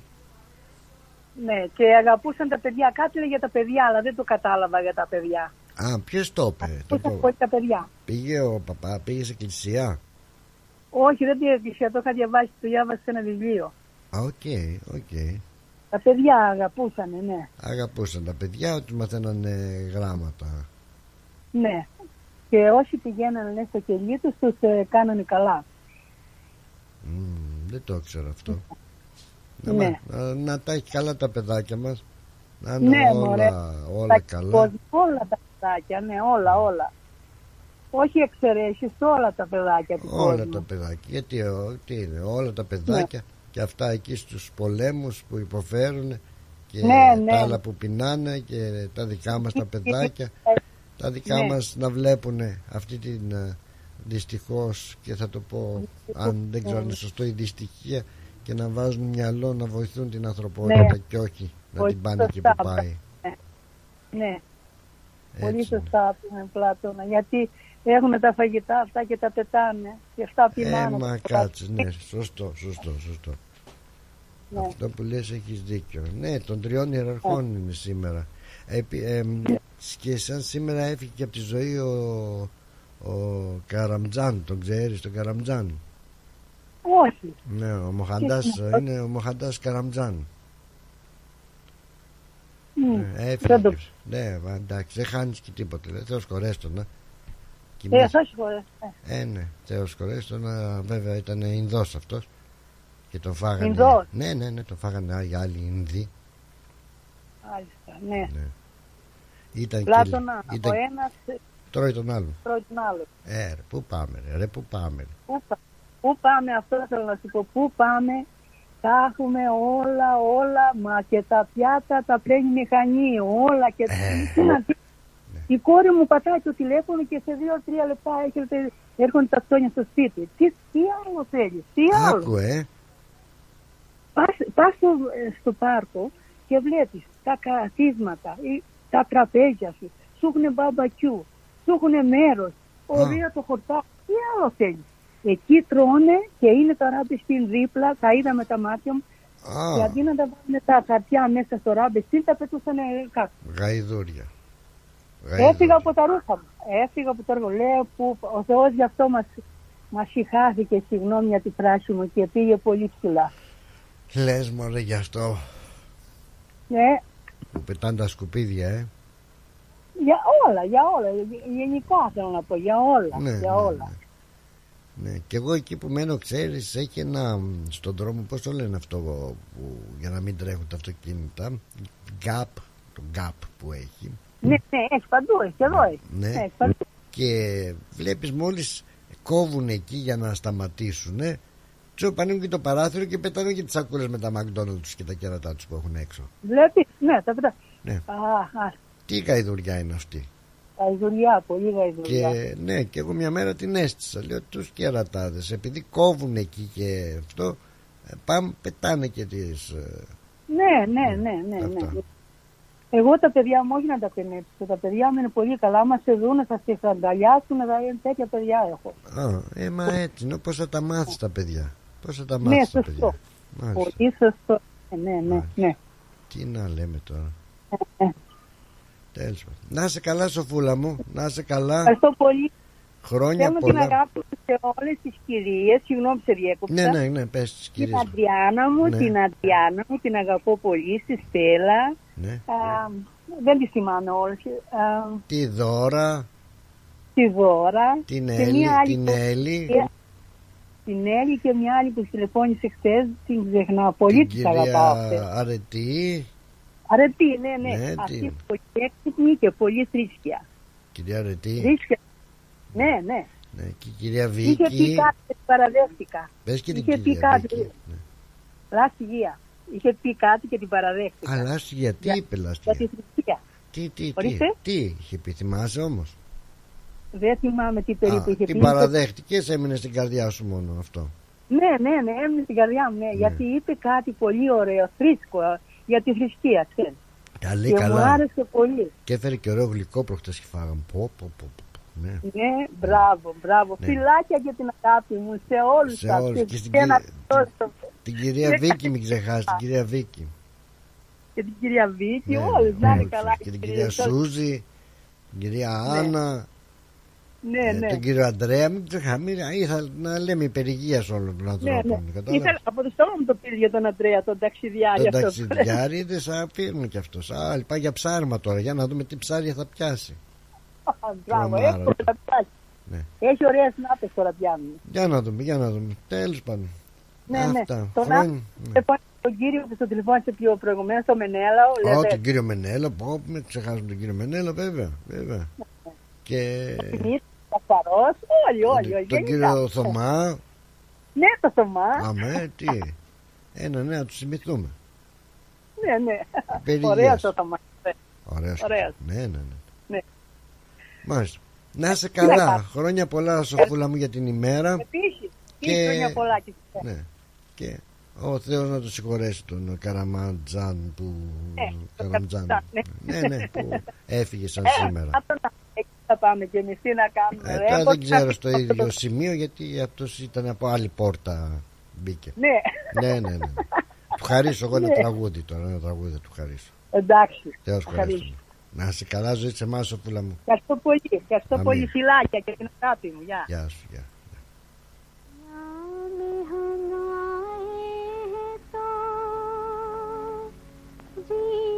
Ναι, και αγαπούσαν τα παιδιά. Κάτι λέει για τα παιδιά, αλλά δεν το κατάλαβα για τα παιδιά. Α, ποιος το είπε. Το Αγαπούσαν πω. πολύ τα παιδιά. Πήγε ο παπά, πήγε σε εκκλησία; Όχι, δεν πήγα εκκλησία, το είχα διαβάσει, το διάβασα σε ένα βιβλίο. Α, OK, OK. Τα παιδιά αγαπούσαν, ναι. Αγαπούσαν τα παιδιά ότι μαθαίνανε γράμματα. Ναι. Και όσοι πηγαίνανε ναι, στο κελί τους, τους ε, κάνανε καλά. Μμμ, δεν το ξέρω αυτό. Να, Ναι. μα- να, τα έχει καλά τα παιδάκια μας. Να είναι Ναι, όλα, μωρέ. όλα Τα καλά. κόσμο, όλα τα παιδάκια, ναι, όλα, όλα. Όχι εξαιρέσεις, όλα τα παιδάκια του Όλα κόσμου. τα παιδάκια. Γιατί ο, τι είναι, όλα τα παιδάκια Ναι. και αυτά εκεί στους πολέμους που υποφέρουν και Ναι, ναι. τα άλλα που πεινάνε και τα δικά μας τα παιδάκια τα δικά Ναι. μας να βλέπουν αυτή την ε, δυστυχώς και θα το πω αν δεν ξέρω αν είναι σωστό η δυστυχία και να βάζουν μυαλό να βοηθούν την ανθρωπότητα Ναι. και όχι να Πολύ την πάνε εκεί σωστά που πάει. Ναι. Ναι. Πολύ Έτσι. σωστά πούμε Πλάτωνα. Γιατί έχουν τα φαγητά αυτά και τα πετάνε. Και αυτά Ε, πεινάνε. μα κάτσε, ναι, σωστό, σωστό, σωστό. Ναι. Αυτό που λες έχεις δίκιο. Ναι, των τριών ιεραρχών είναι σήμερα. Επί, εμ, και σαν σήμερα έφυγε και από τη ζωή ο, ο Καραμτζάν, τον ξέρεις τον Καραμτζάν; Όχι. Ναι, ο Μοχαντάς Ποιος είναι είναι ο Μοχαντάς Καραμτζάν. Μμ. Ναι, έφυγε. Δεν το- και- Ναι, μα, εντάξει, δεν χάνεις και τίποτα. Λέει, Θεός χωρέστονα. Και Ε, εμείς- θα σου πω, ε. ε, ναι, Θεός χωρέστονα. Βέβαια ήταν Ινδός αυτός. Και τον φάγανε. Ινδός; Ναι, ναι, ναι, τον φάγανε οι άλλοι Ινδοί. Μάλιστα, ναι. Ήταν Πλάτωνα, και, ήταν, ο ένας ε, τρώει τον άλλον. τρώει τον άλλο. Ε, ρε, πού πάμε, ρε, ρε, πού πάμε. Ρε. Πού, πα- πού πάμε, αυτό θέλω να σου πω, πού πάμε, τα έχουμε όλα, όλα, μα και τα πιάτα τα πλένει μηχανή, όλα και Ε, τι να ναι. πει. Η κόρη μου πατάει το τηλέφωνο και σε δύο-τρία λεπτά έχετε έρχονται τα ψώνια στο σπίτι. Τι, τι άλλο θέλεις, τι άλλο; Άκου, ε. Πας, πας στο, ε, στο πάρκο και βλέπεις τα καθίσματα, ή τα τραπέζια σου, σου έχουν μπαμπακιού, σου έχουν μέρος, ωραία το χορτάκι, τι άλλο θέλεις. Εκεί τρώνε και είναι το ράμπι στην δίπλα, τα είδα με τα μάτια μου Α. και αντί να τα βάλουν τα χαρτιά μέσα στο ράμπι στην τα πετούσαν κάτω. Γαϊδούρια. Έφυγα από τα ρούχα μου. Έφυγα από τα ρούχα μου. Λέω που ο Θεός γι' αυτό μας, μας συγχάθηκε, συγγνώμη για τη φράση μου και πήγε πολύ ψηλά. Λες μωρέ γι' αυτό Ναι, που πετάνε τα σκουπίδια, ε. για όλα, για όλα. Γενικά θέλω να πω, για όλα. Ναι, για ναι, όλα. Ναι, και εγώ εκεί που μένω, ξέρεις, έχει ένα μ, στον δρόμο, πώς το λένε αυτό που, για να μην τρέχουν τα αυτοκίνητα, gap, το gap που έχει. Ναι, ναι, έχει παντού, έχει και εδώ έχει. Ναι. Έχει παντού. Και βλέπεις μόλις κόβουν εκεί για να σταματήσουν, ε, του ανοίγουν και το παράθυρο και πετάνε και τις σακούλες με τα McDonald's και τα κέρατά τους που έχουν έξω. Βλέπεις, ναι, τα πετά. Ναι. Α, α, Τι γαϊδουριά είναι αυτή. γαϊδουριά, πολύ γαϊδουριά. Και ναι, και εγώ μια μέρα την έστησα. Λέω τους κερατάδες, επειδή κόβουν εκεί και αυτό, ε, πάμε, πετάνε και τις ε, Ναι, ναι, ναι, ναι, ναι. Αυτά. Εγώ τα παιδιά μου όχι να τα πενέψω. Τα παιδιά μου είναι πολύ καλά. Άμα σε δουν, θα σε αγκαλιάσουν. Θα είναι τέτοια παιδιά έχω. Α, ε, μα έτσι είναι. Πώ θα τα μάθεις τα παιδιά. Πώς θα τα Ναι, μάθεις τα σωστό. παιδιά. Μάλιστα. Πολύ σωστό. Ε, Ναι, ναι, ναι. Τι να λέμε τώρα. Ε, Τέλος πάντων. Να είσαι καλά, Σοφούλα μου. Να είσαι καλά. Ευχαριστώ πολύ. Χρόνια Θέλω την πολλά. αγάπη μου σε όλες τις κυρίες. Συγγνώμη που σε διέκοψα. Ναι, ναι, ναι, πες τις Την κυρίε. Αντριάννα μου, Ναι. την Αντριάννα μου, την αγαπώ πολύ, στη Στέλλα. Ναι. Α, δεν τη θυμάμαι όλες. Α, Τη δώρα, τη Δώρα. την και Έλλη, μία άλλη την που- Έλλη, Την Έλλη και μια άλλη που τηλεφώνησε χθες, την ξεχνάω. Πολύ την τη αγαπάω κυρία αυτές. Αρετή, Αρετή, ναι, ναι. Ναι, Αυτή τι. είναι πολύ έξυπνη και πολύ θρήσκεια. κυρία Αρετή, Θρήσκεια. Ναι, ναι. ναι, και η κυρία Είχε πει Βίκη. κάτι και την παραδέχτηκα. Πες και την Είχε πει κυρία κάτι. Βίκη. Λάστη υγεία. Είχε πει κάτι και την παραδέχτηκα. Α, λάστιγια, τι είπε Για λάστιγια. τη θρησκεία. Τι, τι, τι, Ορίστε. τι είχε πει, θυμάσαι όμως; Δεν θυμάμαι τι Α, περίπου είχε πει. την παραδέχτηκες, έμεινε στην καρδιά σου μόνο αυτό. Ναι, ναι, ναι, έμεινε στην καρδιά μου, ναι, γιατί είπε κάτι πολύ ωραίο, θρήσκο, ε, για τη θρησκεία, ξέρεις. Καλή, και μου καλά. άρεσε πολύ. Και έφερε και ωραίο γλυκό προχτές και φάγαμε. Πω, πω, πω, πω, πω. Ναι. Ναι, μπράβο, μπράβο. Ναι. Φιλάκια για την αγάπη μου σε όλους Σε σας. όλους. Και στην ένα κυρία- τόσο. Την κυρία Ναι. Βίκη μην ξεχάσεις, την κυρία Βίκη. Και την κυρία Βίκη, Ναι, όλους να είναι όλους. καλά. Και την κυρίες, κυρία όλους. Σούζη, την κυρία Άννα, Ναι, ε, ναι. τον κύριο Αντρέα. Μην ξεχάμε, ήθελα να λέμε υπερηγία σε όλων των Ναι, ναι. ανθρώπων. κατάλαβες; Ήθελα από το στόμα μου το πήρε για τον Αντρέα, τον ταξιδιάρη Τον αυτός. ταξιδιάρη <laughs> είδες σαν φίρμο κι αυτός. Α, πάει για ψάρμα τώρα. Για να δούμε τι ψάρια θα πιάσει. Μπράβο, Τρομάρα. έχει ωραία πιάσει. Ναι. Έχει ωραίες νάπες τώρα πιάνουν. Για να δούμε, για να δούμε. Τέλος πάντων. Ναι, ναι. Αυτά. Τον Χρόνια. άνθρωπο, λοιπόν, τον κύριο που στο τηλεφώνησε πιο προηγουμένως, το Μενέλαο, Ω, λέτε, τον κύριο Μενέλο. Πω, μην ξεχάσουμε τον κύριο Μενέλο, βέβαια. βέβαια. Και Δημήτρη, καθαρός, όλοι, όλοι, όλοι. τον γενικά. κύριο Θωμά. Ναι, το Θωμά. Αμέ, τι. Ένα, ναι, να του θυμηθούμε. Ναι, ναι. Περιγείας. Ωραία το Θωμά. Ωραίος. Ωραίος. Ναι, ναι, ναι. Ναι. Μάλιστα. Να είσαι Τι να καλά. κάνω. Χρόνια πολλά, Σοφούλα μου, για την ημέρα. Επίσης, Και- και... χρόνια πολλά και σε εσένα. Ναι. Και ο Θεός να το συγχωρέσει τον Καραμαντζάν που... Ναι, το Καραμαντζάν. Καραμαντζάν, ναι, ναι, που έφυγε σαν Ε, σήμερα. Να τον εκεί θα πάμε και εμείς, τι να κάνουμε. Ε, ρε, τώρα πώς δεν να ξέρω στο φύγουμε από ίδιο το- σημείο γιατί αυτός ήταν από άλλη πόρτα μπήκε. Ναι, ναι, ναι, ναι. Του χαρίσω εγώ ένα Ναι. τραγούδι τώρα, ένα τραγούδι θα του χαρίσω. εντάξει. Θεός Ευχαριστώ. ευχαριστούμε. Να είσαι καλά, ζωή σε εμάς, Σοφούλα μου. Ευχαριστώ πολύ. Ευχαριστώ Αμήν. πολύ. Φιλάκια και την αγάπη μου. Γεια. Γεια σου, γεια. Jeena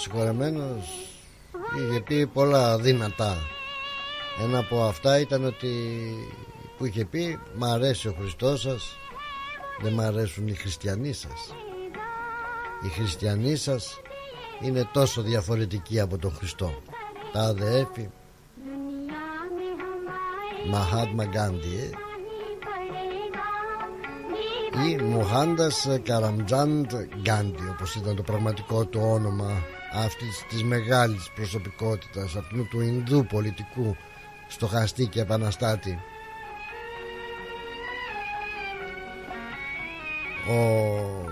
συγχωρεμένος είχε πει πολλά δυνατά ένα από αυτά ήταν ότι που είχε πει μ' αρέσει ο Χριστός σας δεν μ' αρέσουν οι χριστιανοί σας οι χριστιανοί σας είναι τόσο διαφορετικοί από τον Χριστό. Τα αδέφη Μαχάτμα Γκάντι ή Μοχάντας Καραμτζάντ Γκάντι όπως ήταν το πραγματικό του όνομα αυτής της μεγάλης προσωπικότητας αυτού του Ινδού πολιτικού στοχαστή και επαναστάτη. Ο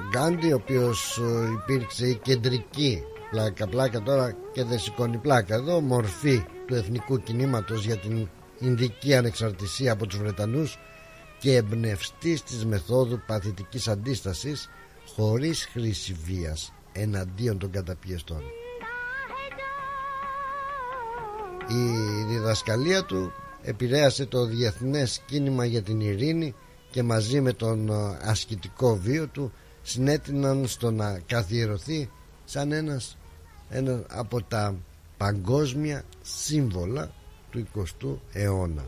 Γκάντι ο οποίος ε, υπήρξε η κεντρική πλάκα πλάκα τώρα και δεν σηκώνει πλάκα εδώ μορφή του εθνικού κινήματος για την Ινδική ανεξαρτησία από τους Βρετανούς και εμπνευστής της μεθόδου παθητικής αντίστασης χωρίς χρήση βίας εναντίον των καταπιεστών η διδασκαλία του επηρέασε το διεθνές κίνημα για την ειρήνη και μαζί με τον ε, ασκητικό βίο του συνέτειναν στο να καθιερωθεί σαν ένας, ένα από τα παγκόσμια σύμβολα του 20ου αιώνα.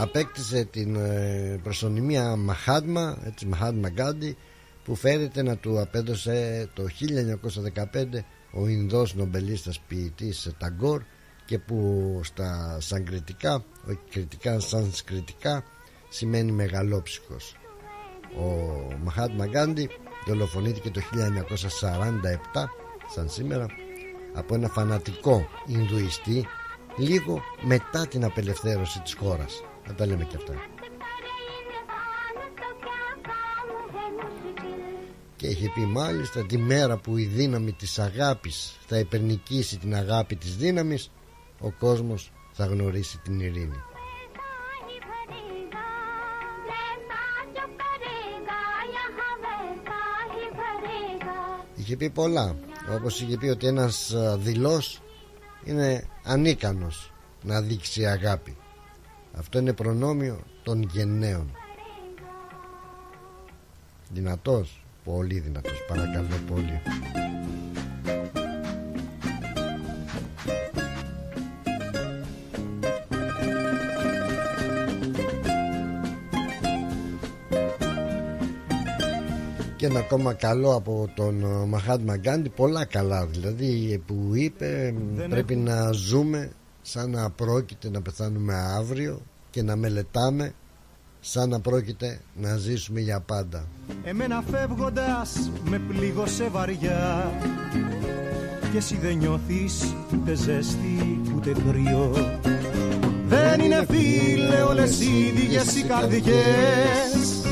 Απέκτησε την ε, προσωνυμία Μαχάτμα, έτσι Μαχάτμα Γκάντι, που φέρεται να του απέδωσε το 1915 ο Ινδός νομπελίστας ποιητής Ταγκόρ και που στα σανκριτικά, όχι κριτικά, σανσκριτικά σημαίνει μεγαλόψυχος. Ο Μαχάτμα Γκάντι δολοφονήθηκε το 1947 σαν σήμερα από ένα φανατικό Ινδουιστή λίγο μετά την απελευθέρωση της χώρας. Να τα λέμε και αυτά. Και είχε πει μάλιστα τη μέρα που η δύναμη της αγάπης θα υπερνικήσει την αγάπη της δύναμης ο κόσμος θα γνωρίσει την ειρήνη. Είχε πει πολλά όπως είχε πει ότι ένας α, δειλός είναι ανίκανος να δείξει αγάπη αυτό είναι προνόμιο των γενναίων. Δυνατός πολύ δυνατός παρακαλώ πολύ. Και ένα ακόμα καλό από τον ε, Μαχάτμα Γκάντι πολλά καλά δηλαδή που είπε Δεν πρέπει να ζούμε σαν να πρόκειται να πεθάνουμε αύριο και να μελετάμε σαν να πρόκειται να ζήσουμε για πάντα. Εμένα φεύγοντας με πλήγωσε βαριά. Και εσύ δεν νιώθεις ούτε ζέστη ούτε κρύο Δεν είναι φίλε όλες οι ίδιες οι καρδιές.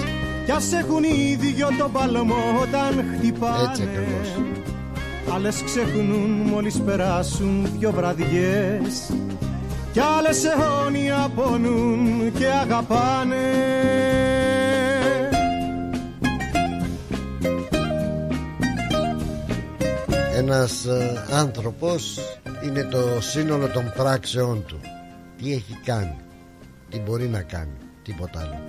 Κι ας έχουν ίδιο τον παλμό όταν χτυπάνε Άλλες ξεχνούν μόλις περάσουν δυο βραδιές. Κι άλλες αιώνια πονούν και αγαπάνε. Ένας ε, άνθρωπος είναι το σύνολο των πράξεών του. Τι έχει κάνει Τι μπορεί να κάνει Τίποτα άλλο.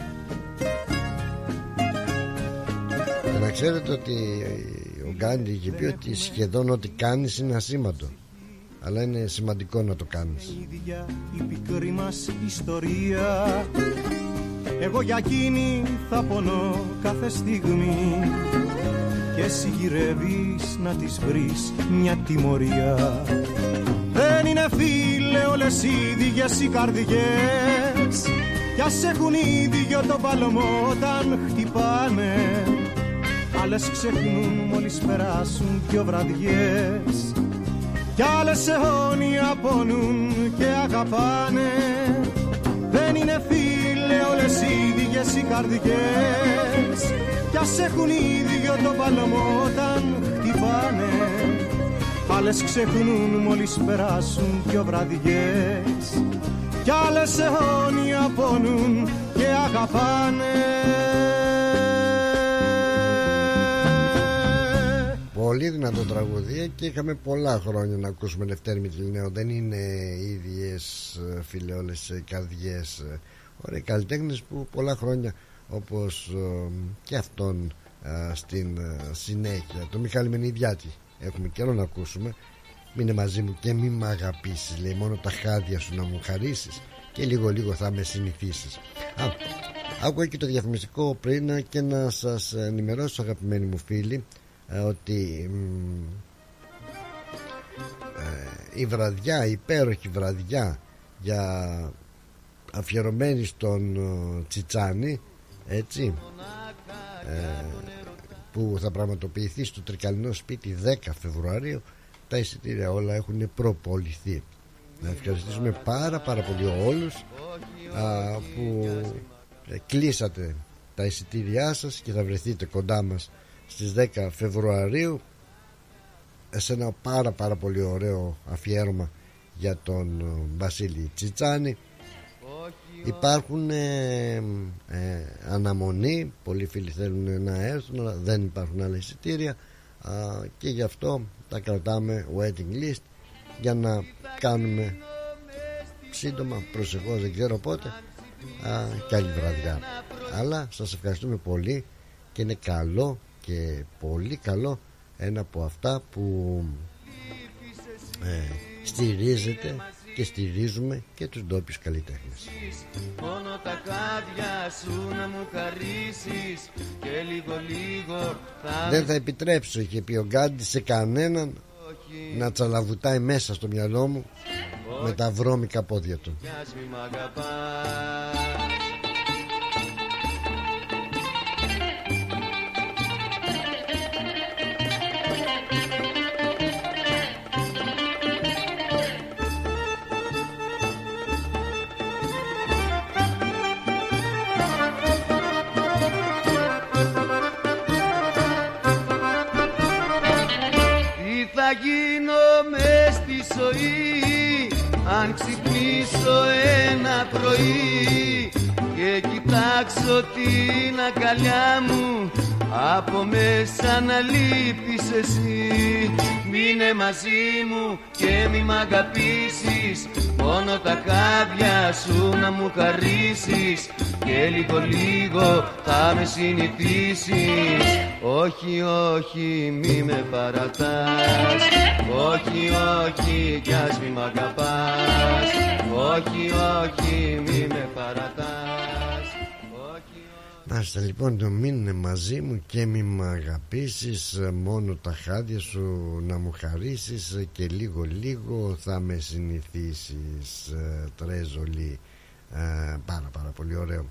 Και να ξέρετε ότι ο Γκάντι είχε πει ότι σχεδόν ό,τι κάνεις είναι ασήμαντο. Αλλά είναι σημαντικό να το κάνεις. Ίδια η πικρή μας ιστορία. Εγώ για εκείνη θα πονώ κάθε στιγμή. Και εσύ γυρεύεις να της βρεις μια τιμωρία. Δεν είναι φίλε όλες οι ίδιες οι καρδιές. Κι ας έχουν ίδιο το παλμό όταν χτυπάνε Άλλες ξεχνούν μόλις περάσουν δυο βραδιές. Κι άλλες αιώνια πονούν και αγαπάνε. Δεν είναι φίλε όλες οι ίδιες οι καρδιές. Κι ας έχουν ίδιο το παλμό όταν χτυπάνε. Άλλες ξεχνούν μόλις περάσουν δυο βραδιές. Κι άλλες αιώνια πονούν και αγαπάνε Πολύ δυνατό τραγούδι και είχαμε πολλά χρόνια να ακούσουμε Λευτέρη Μητυλινέο. Δεν είναι ίδιες ε, φίλε όλες οι καρδιές. ε, Ωραίοι καλλιτέχνες που πολλά χρόνια όπως ε, και αυτόν ε, στην ε, συνέχεια. Το Μιχάλη Μενιδιάτη έχουμε καιρό να ακούσουμε. Μείνε μαζί μου και μη μ' αγαπήσεις Λέει μόνο τα χάδια σου να μου χαρίσεις Και λίγο λίγο θα με συνηθίσεις Α, άκουγα και το διαφημιστικό πριν Και να σας ενημερώσω αγαπημένοι μου φίλοι ε, Ότι μ, ε, Η βραδιά, η υπέροχη βραδιά Για αφιερωμένη στον ε, Τσιτσάνι Έτσι ε, που θα πραγματοποιηθεί στο Τρικαλινό σπίτι 10 Φεβρουαρίου τα εισιτήρια όλα έχουν προποληθεί. Να ευχαριστήσουμε πάρα πάρα πολύ όλους α, που ε, κλείσατε τα εισιτήριά σας και θα βρεθείτε κοντά μας στις 10 Φεβρουαρίου σε ένα πάρα πάρα πολύ ωραίο αφιέρωμα για τον ε, Βασίλη Τσιτσάνη. Υπάρχουν ε, ε, αναμονή Πολλοί φίλοι θέλουν να έρθουν Αλλά δεν υπάρχουν άλλα εισιτήρια α, Και γι' αυτό τα κρατάμε waiting list Για να κάνουμε Σύντομα προσεχώς δεν ξέρω πότε α, Και άλλη βραδιά. Αλλά σας ευχαριστούμε πολύ Και είναι καλό Και πολύ καλό Ένα από αυτά που ε, Στηρίζεται και στηρίζουμε και τους ντόπιους καλλιτέχνες. Μόνο τα χάδια σου να μου χαρίσεις Και λίγο λίγο θα Δεν θα επιτρέψω, είχε πει ο Γκάντι, σε κανέναν να τσαλαβουτάει μέσα στο μυαλό μου με τα βρώμικα πόδια του. Κι ας μη μ' αγαπάς θα γίνω μες στη ζωή Αν ξυπνήσω ένα πρωί Και κοιτάξω την αγκαλιά μου Από μέσα να λείπεις εσύ. Μείνε μαζί μου και μη μ' αγαπήσεις Μόνο τα χάδια σου να μου χαρίσεις. Και λίγο λίγο θα με συνηθίσεις. Όχι, όχι, μη με παρατάς. Όχι, όχι, κι ας μη μ' αγαπάς. Όχι, όχι, μη με παρατάς Να είστε λοιπόν το μείνε μαζί μου και μη μ' αγαπήσεις Μόνο τα χάδια σου να μου χαρίσεις Και λίγο λίγο θα με συνηθίσεις. Ε, Τρέζολη ε, Πάρα πάρα πολύ ωραίο.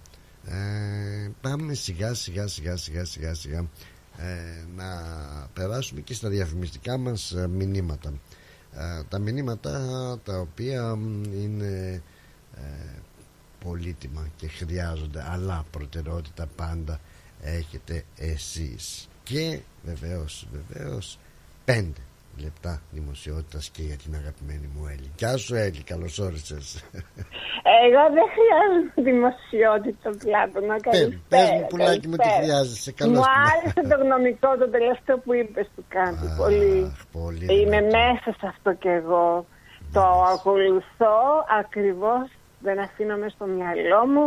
Ε, Πάμε σιγά σιγά σιγά σιγά σιγά σιγά ε, Να περάσουμε και στα διαφημιστικά μας ε, μηνύματα. Ε, Τα μηνύματα τα οποία μ, είναι ε, πολύτιμα και χρειάζονται αλλά προτεραιότητα πάντα έχετε εσείς και βεβαίως βεβαίως πέντε λεπτά δημοσιότητας και για την αγαπημένη μου Έλλη Γεια σου Έλλη καλώς όρισες Εγώ δεν χρειάζομαι δημοσιότητα πλάτο να Πες, καλησπέρα. πες μου πουλάκι μου τι καλησπέρα. χρειάζεσαι καλώς Μου την- άρεσε το γνωμικό το τελευταίο που είπες του Κάντι. Πολύ. πολύ Είμαι δυνατό. μέσα σε αυτό κι εγώ. Το ακολουθώ ακριβώς. Δεν αφήνω μέσα στο μυαλό μου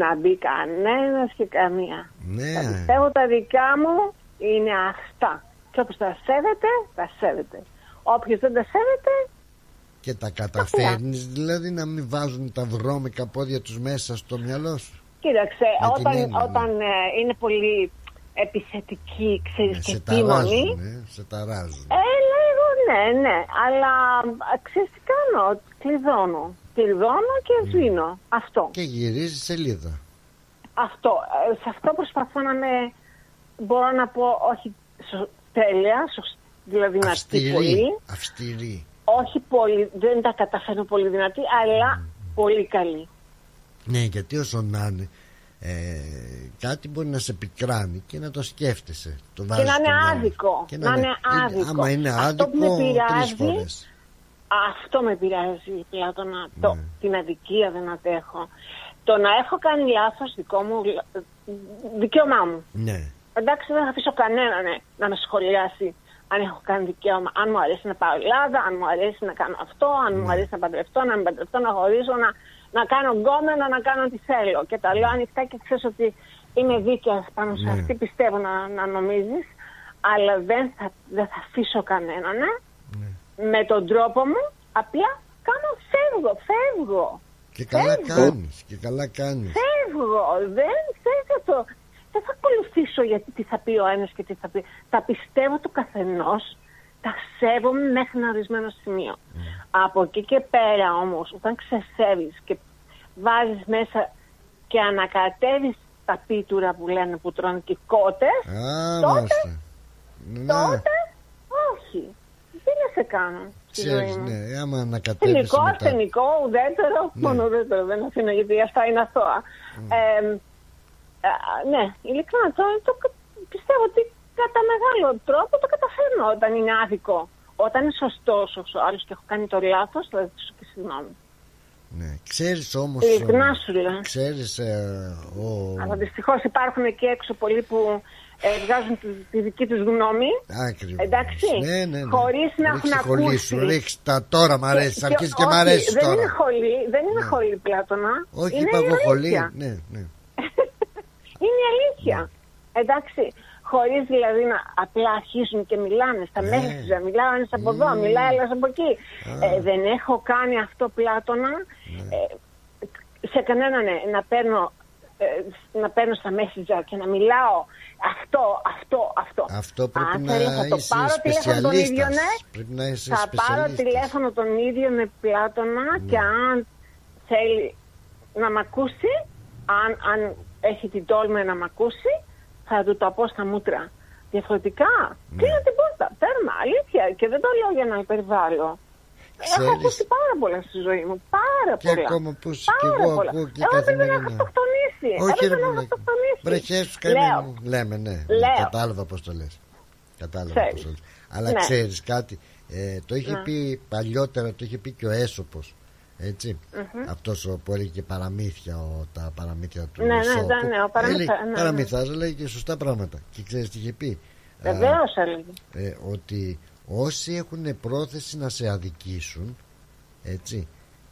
να μπει κανένας και καμία. Ναι Τα πιστεύω τα δικά μου είναι αυτά. Και όπως τα σέβεται, τα σέβεται. Όποιος δεν τα σέβεται, και τα καταφέρνεις δηλαδή να μην βάζουν τα βρώμικα πόδια τους μέσα στο μυαλό σου; Κοίταξε, Με την όταν, έννοια, ναι. όταν ε, είναι πολύ επιθετική, ξέρεις, και σε επίμονη, ταράζουν ε, σε ταράζουν ε, λίγο ναι, ναι, αλλά α, ξέρεις τι κάνω, κλειδώνω. Κλειδώνω και σβήνω. Αυτό. και γυρίζει σελίδα Αυτό. Ε, σε αυτό προσπαθώ να με, μπορώ να πω, όχι σω, τέλεια, σωσ- δηλαδή να πει πολύ. αυστηρή, αυστηρή Όχι πολύ, δεν τα καταφέρνω πολύ δυνατή, αλλά πολύ καλή. Ναι, γιατί όσο να είναι, ε, κάτι μπορεί να σε πικράνει και να το σκέφτεσαι. Το Και βάζεις να στο είναι μυαλό. άδικο. Και να είναι άδικο. Άμα είναι Αυτό άδικο, που με τρεις πειράζει, φορές. Αυτό με πειράζει, Πλάτωνα. Το, την αδικία δεν αντέχω. Το να έχω κάνει λάθος δικό μου, ε, δικαίωμά μου. Ναι. Εντάξει, δεν θα αφήσω κανέναν ε, να με σχολιάσει αν έχω κάνει δικαίωμα. Αν μου αρέσει να πάω Ελλάδα, αν μου αρέσει να κάνω αυτό, αν μου αρέσει να παντρευτώ, να μην παντρευτώ, να χωρίσω, να, να κάνω γκόμενο, να κάνω τι θέλω. Και τα λέω ανοιχτά και ξέρεις ότι είμαι δίκαια πάνω σε Ναι. αυτή, πιστεύω να, να νομίζεις. Αλλά δεν θα, δεν θα αφήσω κανέναν. ε. Με τον τρόπο μου, απλά κάνω φεύγω, φεύγω. Και καλά Φεύγω. κάνεις, και καλά κάνεις. Φεύγω. Δεν, δεν θα το. Δεν θα ακολουθήσω γιατί τι θα πει ο ένας και τι θα πει. Τα πιστεύω του καθενός. Τα σέβομαι μέχρι ένα ορισμένο σημείο. Από εκεί και πέρα όμως, όταν ξεσέβει και βάζεις μέσα και ανακατεύεις τα πίτουρα που λένε που τρώνε και οι κότες, Α, τότε, μάλιστα. Ναι, τότε όχι. Τι να σε κάνω. στη ζωή ξέρεις, μου; ναι, άμα ανακατεύεις Θηλυκό, μετά. ασθενικό, ουδέτερο. Ναι. Μόνο ουδέτερο δεν αφήνω γιατί αυτά είναι αθώα. Ε, α, ναι, ειλικρινά το, το κα- πιστεύω ότι κατά μεγάλο τρόπο το καταφέρνω όταν είναι άδικο. Όταν είναι σωστός ο άλλος και έχω κάνει το λάθος, θα ζητήσω και συγγνώμη. Ναι. Ξέρεις όμως... Ειλικρινά ε, σου λέω. Ξέρεις ε, ο... Αλλά δυστυχώς υπάρχουν εκεί έξω πολλοί που ε, βγάζουν τη, τη δική τους γνώμη. Ακριβώς. Εντάξει. Ναι, ναι, ναι. Χωρίς να έχουν Ρίξε χολή ακούσει. σου, ρίξε τα τώρα μ' αρέσει, αρχίζει και μ' όχι, αρέσει δεν τώρα. Είναι χολή, δεν είναι χολή, Πλάτωνα. Όχι, είναι είπα η εγώ χολή. αλήθεια. Ναι, ναι. <laughs> Είναι η αλήθεια. Εντάξει. Χωρίς δηλαδή να απλά αρχίσουν και μιλάνε στα Ναι. μέσα, μιλάω ένα από εδώ, μιλάει ένα από εκεί. Ε, δεν έχω κάνει αυτό πλάτωνα. Ναι. Ε, σε κανέναν ε, να παίρνω, ε, να παίρνω στα messenger και να μιλάω αυτό, αυτό, αυτό. Αυτό πρέπει Αν να θέλω, θα το είσαι πάρω τηλέφωνο τον ίδιο, σπεσιαλίστας. ναι. Πρέπει να είσαι Θα πάρω σπεσιαλίστας. τηλέφωνο τον ίδιο με πλάτωνα και αν θέλει να μ' ακούσει, αν, αν έχει την τόλμη να μ' ακούσει, θα του το πω στα μούτρα. Διαφορετικά, κλείνω την πόρτα. Τέρμα, αλήθεια. Και δεν το λέω για να υπερβάλλω. Έχω Ξέρεις- ακούσει πάρα πολλά στη ζωή μου. Πάρα Και πολλά. ακόμα που είσαι Πάρα κι εγώ πολλά. ακούω και Εγώ έπρεπε να καθημερινά. έχω αυτοκτονήσει. Όχι, Έπρεπε ρε να έχω πουλάκι. αυτοκτονήσει. Βρε χέρι σου Λέω. καημένη μου. Λέμε, ναι. Λέω. Κατάλαβα πώς το λες. Κατάλαβα Ξέρεις. πώς το λες. Αλλά Ναι. ξέρεις κάτι. Ε, το είχε Ναι. πει παλιότερα, το είχε πει και ο Έσωπος. Έτσι. Μμμ. Αυτός ο που έλεγε και παραμύθια, ο, τα παραμύθια του. Ναι, ναι, Εσώπου. ναι, ναι, ο παραμυθα- Έλεγε- ναι, ναι. Παραμυθάς, λέει και σωστά πράγματα. Και ξέρεις τι είχε πει. Βεβαίως έλεγε. ε, ότι όσοι έχουν πρόθεση να σε αδικήσουν έτσι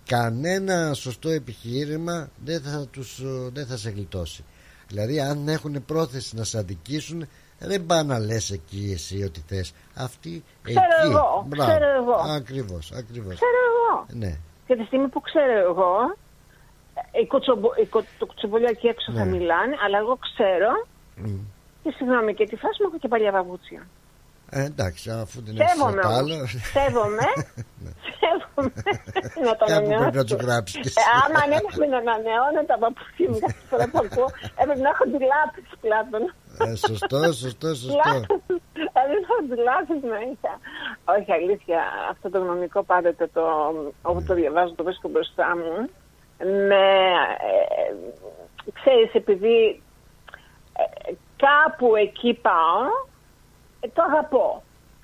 κανένα σωστό επιχείρημα δεν θα, τους, ε, δεν θα σε γλιτώσει δηλαδή αν έχουν πρόθεση να σε αδικήσουν δεν πά να λες εκεί εσύ ότι θες αυτοί Ξέρω εκεί εγώ, Μπράβο. ξέρω εγώ. ακριβώς, ακριβώς Ξέρω εγώ. ναι Και τη στιγμή που ξέρω εγώ, οι κοτσομπο, οι κο, το κουτσομπολιά εκεί έξω θα Ναι. μιλάνε, αλλά εγώ ξέρω, Μμ. και συγγνώμη και τη φάση μου έχω και παλιά παπούτσια. Ε, εντάξει αφού δεν έχεις Σέβομαι το όμως. άλλο Σέβομαι. <laughs> Σέβομαι. <laughs> να το Κάπου πρέπει να ανανεώσω. του γράψεις και Ε, άμα ανέβαμε να ανανεώνω τα παπούτσια μου κάθε φορά που ακούω, έπρεπε να έχω ντουλάπες πλάτων. ε, σωστό σωστό σωστό Δηλαδή θα ντουλάπες να είχα. Όχι αλήθεια, αυτό το γνωμικό πάντοτε το, όπου το διαβάζω το βρίσκω μπροστά μου. Με, ε, ξέρεις, επειδή ε, κάπου εκεί πάω, ε, το αγαπώ.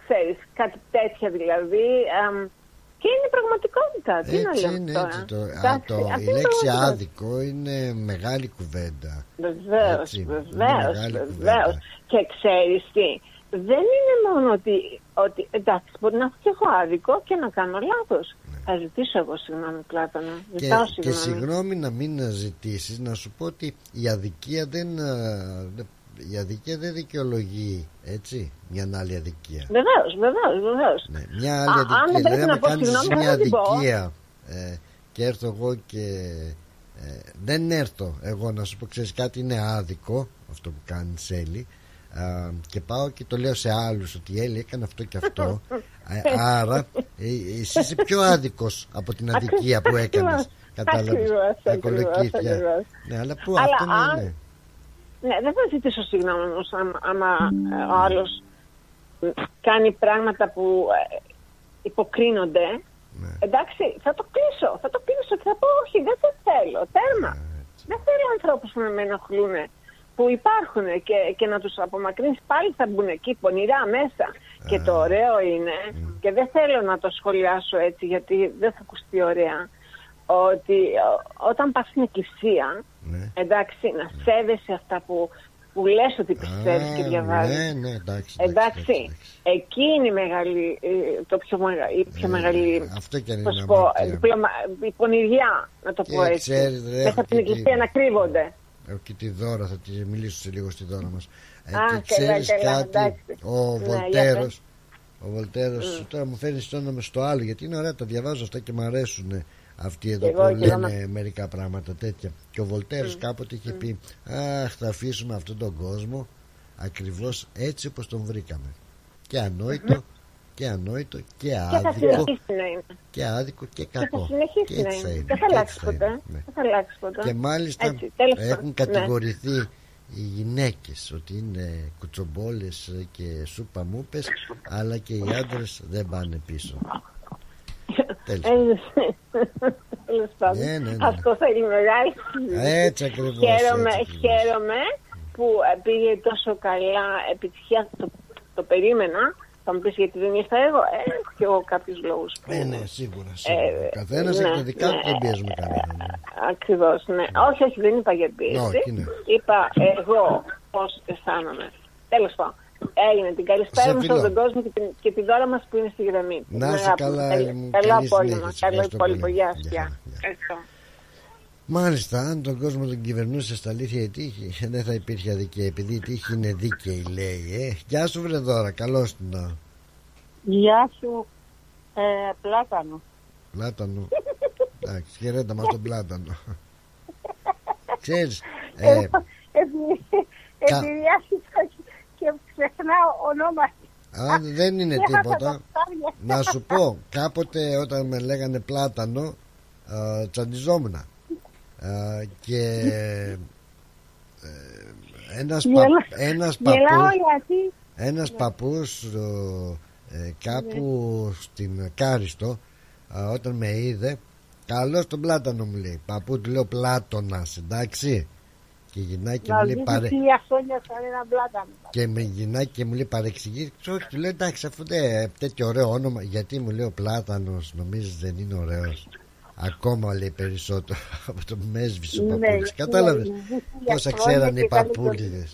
Ξέρεις, κάτι τέτοια δηλαδή. εμ, και είναι πραγματικότητα. Τι να έτσι λέμε είναι τώρα. έτσι το, α, Εντάξει, το, αυτή η είναι λέξη πραγματικότητα. άδικο είναι μεγάλη κουβέντα Βεβαίως, Έτσι, είναι βεβαίως, μεγάλη βεβαίως. κουβέντα. Και ξέρεις τι, δεν είναι μόνο ότι, ότι εντάξει, μπορεί να έχω και εγώ άδικο και να κάνω λάθος. Θα ζητήσω εγώ συγγνώμη, Πλάτωνα. Ναι. και, Ζητάω και συγγνώμη. συγγνώμη να μην ζητήσεις να σου πω ότι η αδικία δεν α, δεν- η αδικία δεν δικαιολογεί έτσι μια άλλη αδικία Βεβαίως, βεβαίως, βεβαίως. ναι, μια άλλη Α, αδικία αν δεν δηλαδή πρέπει να άμα πω κάνεις συγγνώμη, μια θα την πω. αδικία ε, και έρθω εγώ και ε, δεν έρθω εγώ να σου πω ξέρεις κάτι είναι άδικο αυτό που κάνεις Έλλη Α, και πάω και το λέω σε άλλους ότι η Έλλη έκανε αυτό και αυτό <laughs> Ε, άρα ε, εσύ είσαι πιο άδικος από την αδικία που έκανες κατάλαβες; Ακριβώς, τα ακριβώς, κολοκύθια ακριβώς. ναι, αλλά που Αλλά αυτό αν- ναι, ναι. Ναι, δεν θα ζητήσω συγγνώμη όμως άμα, άμα ε, ο άλλος κάνει πράγματα που ε, υποκρίνονται. Ναι. Εντάξει, θα το κλείσω, θα το κλείσω και θα πω όχι, δεν το θέλω, τέρμα. δεν θέλω ανθρώπους που να με ενοχλούν, που υπάρχουν και, και να τους απομακρύνεις πάλι θα μπουν εκεί πονηρά μέσα Και το ωραίο είναι, και δεν θέλω να το σχολιάσω έτσι γιατί δεν θα ακουστεί ωραία, ότι ο- όταν πας στην εκκλησία, εντάξει, να σέβεσαι αυτά που, που λες ότι πιστεύεις και διαβάζεις. Ναι, ναι, εντάξει. Εντάξει, εκεί είναι η, μεγάλη, ε, το πιο μεγα, η πιο μεγάλη Ε, αυτό και αν πώς είναι πω, αμαρτία. η, πλωμα- η πονηριά, να το Και πω έτσι. ξέρεις, ρε, Μέσα έχω από την και εκκλησία τη- να κρύβονται. Έχω και τη δώρα, θα τη μιλήσω σε λίγο στη δώρα μας. Ε, Α, και καλά, ξέρεις καλά, κάτι, εντάξει. ο Ναι, για Βολτέρος, πες. ο Βολτέρος, τώρα μου φέρνεις το όνομα στο άλλο, γιατί είναι ωραία, τα διαβάζω αυτά και μου αρέσουν αυτοί εδώ εγώ, που και εγώ λένε μερικά πράγματα τέτοια. Και ο Βολτέρος κάποτε είχε πει, αχ, θα αφήσουμε αυτόν τον κόσμο ακριβώς έτσι όπως τον βρήκαμε. Και ανόητο, και ανόητο, και Και θα άδικο, συνεχίσει να είναι. και άδικο και Και θα κακό. συνεχίσει Και να έτσι θα είναι. είναι. Δεν θα και αλλάξει έτσι θα ποτέ. είναι, ναι. Δεν θα αλλάξει ποτέ. Και μάλιστα Έτσι, τέλος πάντων. έχουν Ναι. κατηγορηθεί οι γυναίκες ότι είναι κουτσομπόλες και σούπα μούπες αλλά και οι άντρες δεν πάνε πίσω. Τέλος. Τέλος πάντων. Ναι, ναι, ναι. Αυτό θα είναι μεγάλη συζήτηση. Έτσι ακριβώς, Χαίρομαι, έτσι ακριβώς. χαίρομαι που ε, πήγε τόσο καλά επιτυχία. Το, το περίμενα. Θα μου πεις γιατί δεν ήρθα εγώ. Ε, έχω και εγώ κάποιους λόγους. Που... Ε, ναι, σίγουρα. σίγουρα. Ε, Ο καθένας ναι, έχει τα δικά του ναι. και δεν πιέζουμε κανέναν. ναι. Ακριβώς, ναι. Όχι, όχι, δεν είπα για πίεση. Όχι, ναι. Είπα εγώ πώς αισθάνομαι. Τέλος πάντων. Έγινε την καλησπέρα Σε μου σε φιλώ. όλο τον κόσμο και την, και τη δώρα μας που είναι στη γραμμή. Να Την είσαι αγάπη μου. καλά, Καλή- Έλλη μου. Καλό Καλή απόγευμα. συνέχεια. Καλό Ευχαριστώ υπόλοιπο. πολύ. Γεια σου. Γεια Γεια. χαρά, Ευχαριστώ. Μάλιστα, αν τον κόσμο τον κυβερνούσε στα αλήθεια η τύχη, δεν θα υπήρχε αδικία. Επειδή η τύχη είναι δίκαιη, λέει. Ε. Γεια σου, βρε δώρα. Καλώς την. Γεια σου, ε, Πλάτανο. Πλάτανο. Εντάξει, χαιρέτα μας τον πλάτανο. <laughs> Ξέρεις, ε, Επειδή Κα- επειδή άρχισα και ξεχνάω ονόματα. αν δεν είναι Έχασα τίποτα, τα ψάρια. να σου πω, κάποτε όταν με λέγανε πλάτανο, ε, τσαντιζόμουν. Ε, και ε, ένας, πα, Γελά- ένας Γελάω παππούς, γιατί ένας παππούς ε, ε, κάπου στην Κάριστο ε, όταν με είδε καλώς τον πλάτανο μου λέει παππού του λέω πλάτωνας εντάξει και γυρνάει και να μου λέει ζήσει παρε... χίλια χρόνια σαν ένα πλάτανο. και με γυρνάει και μου λέει παρεξηγείς όχι του λέω εντάξει αφού δεν τέτοιο ωραίο όνομα γιατί μου λέει ο πλάτανος νομίζεις δεν είναι ωραίος ακόμα λέει περισσότερο <laughs> από το που με έσβησε ο Ναι, παππούλης ναι, κατάλαβες ναι, χίλια πόσα χρόνια ξέραν οι και καλή παππούλιδες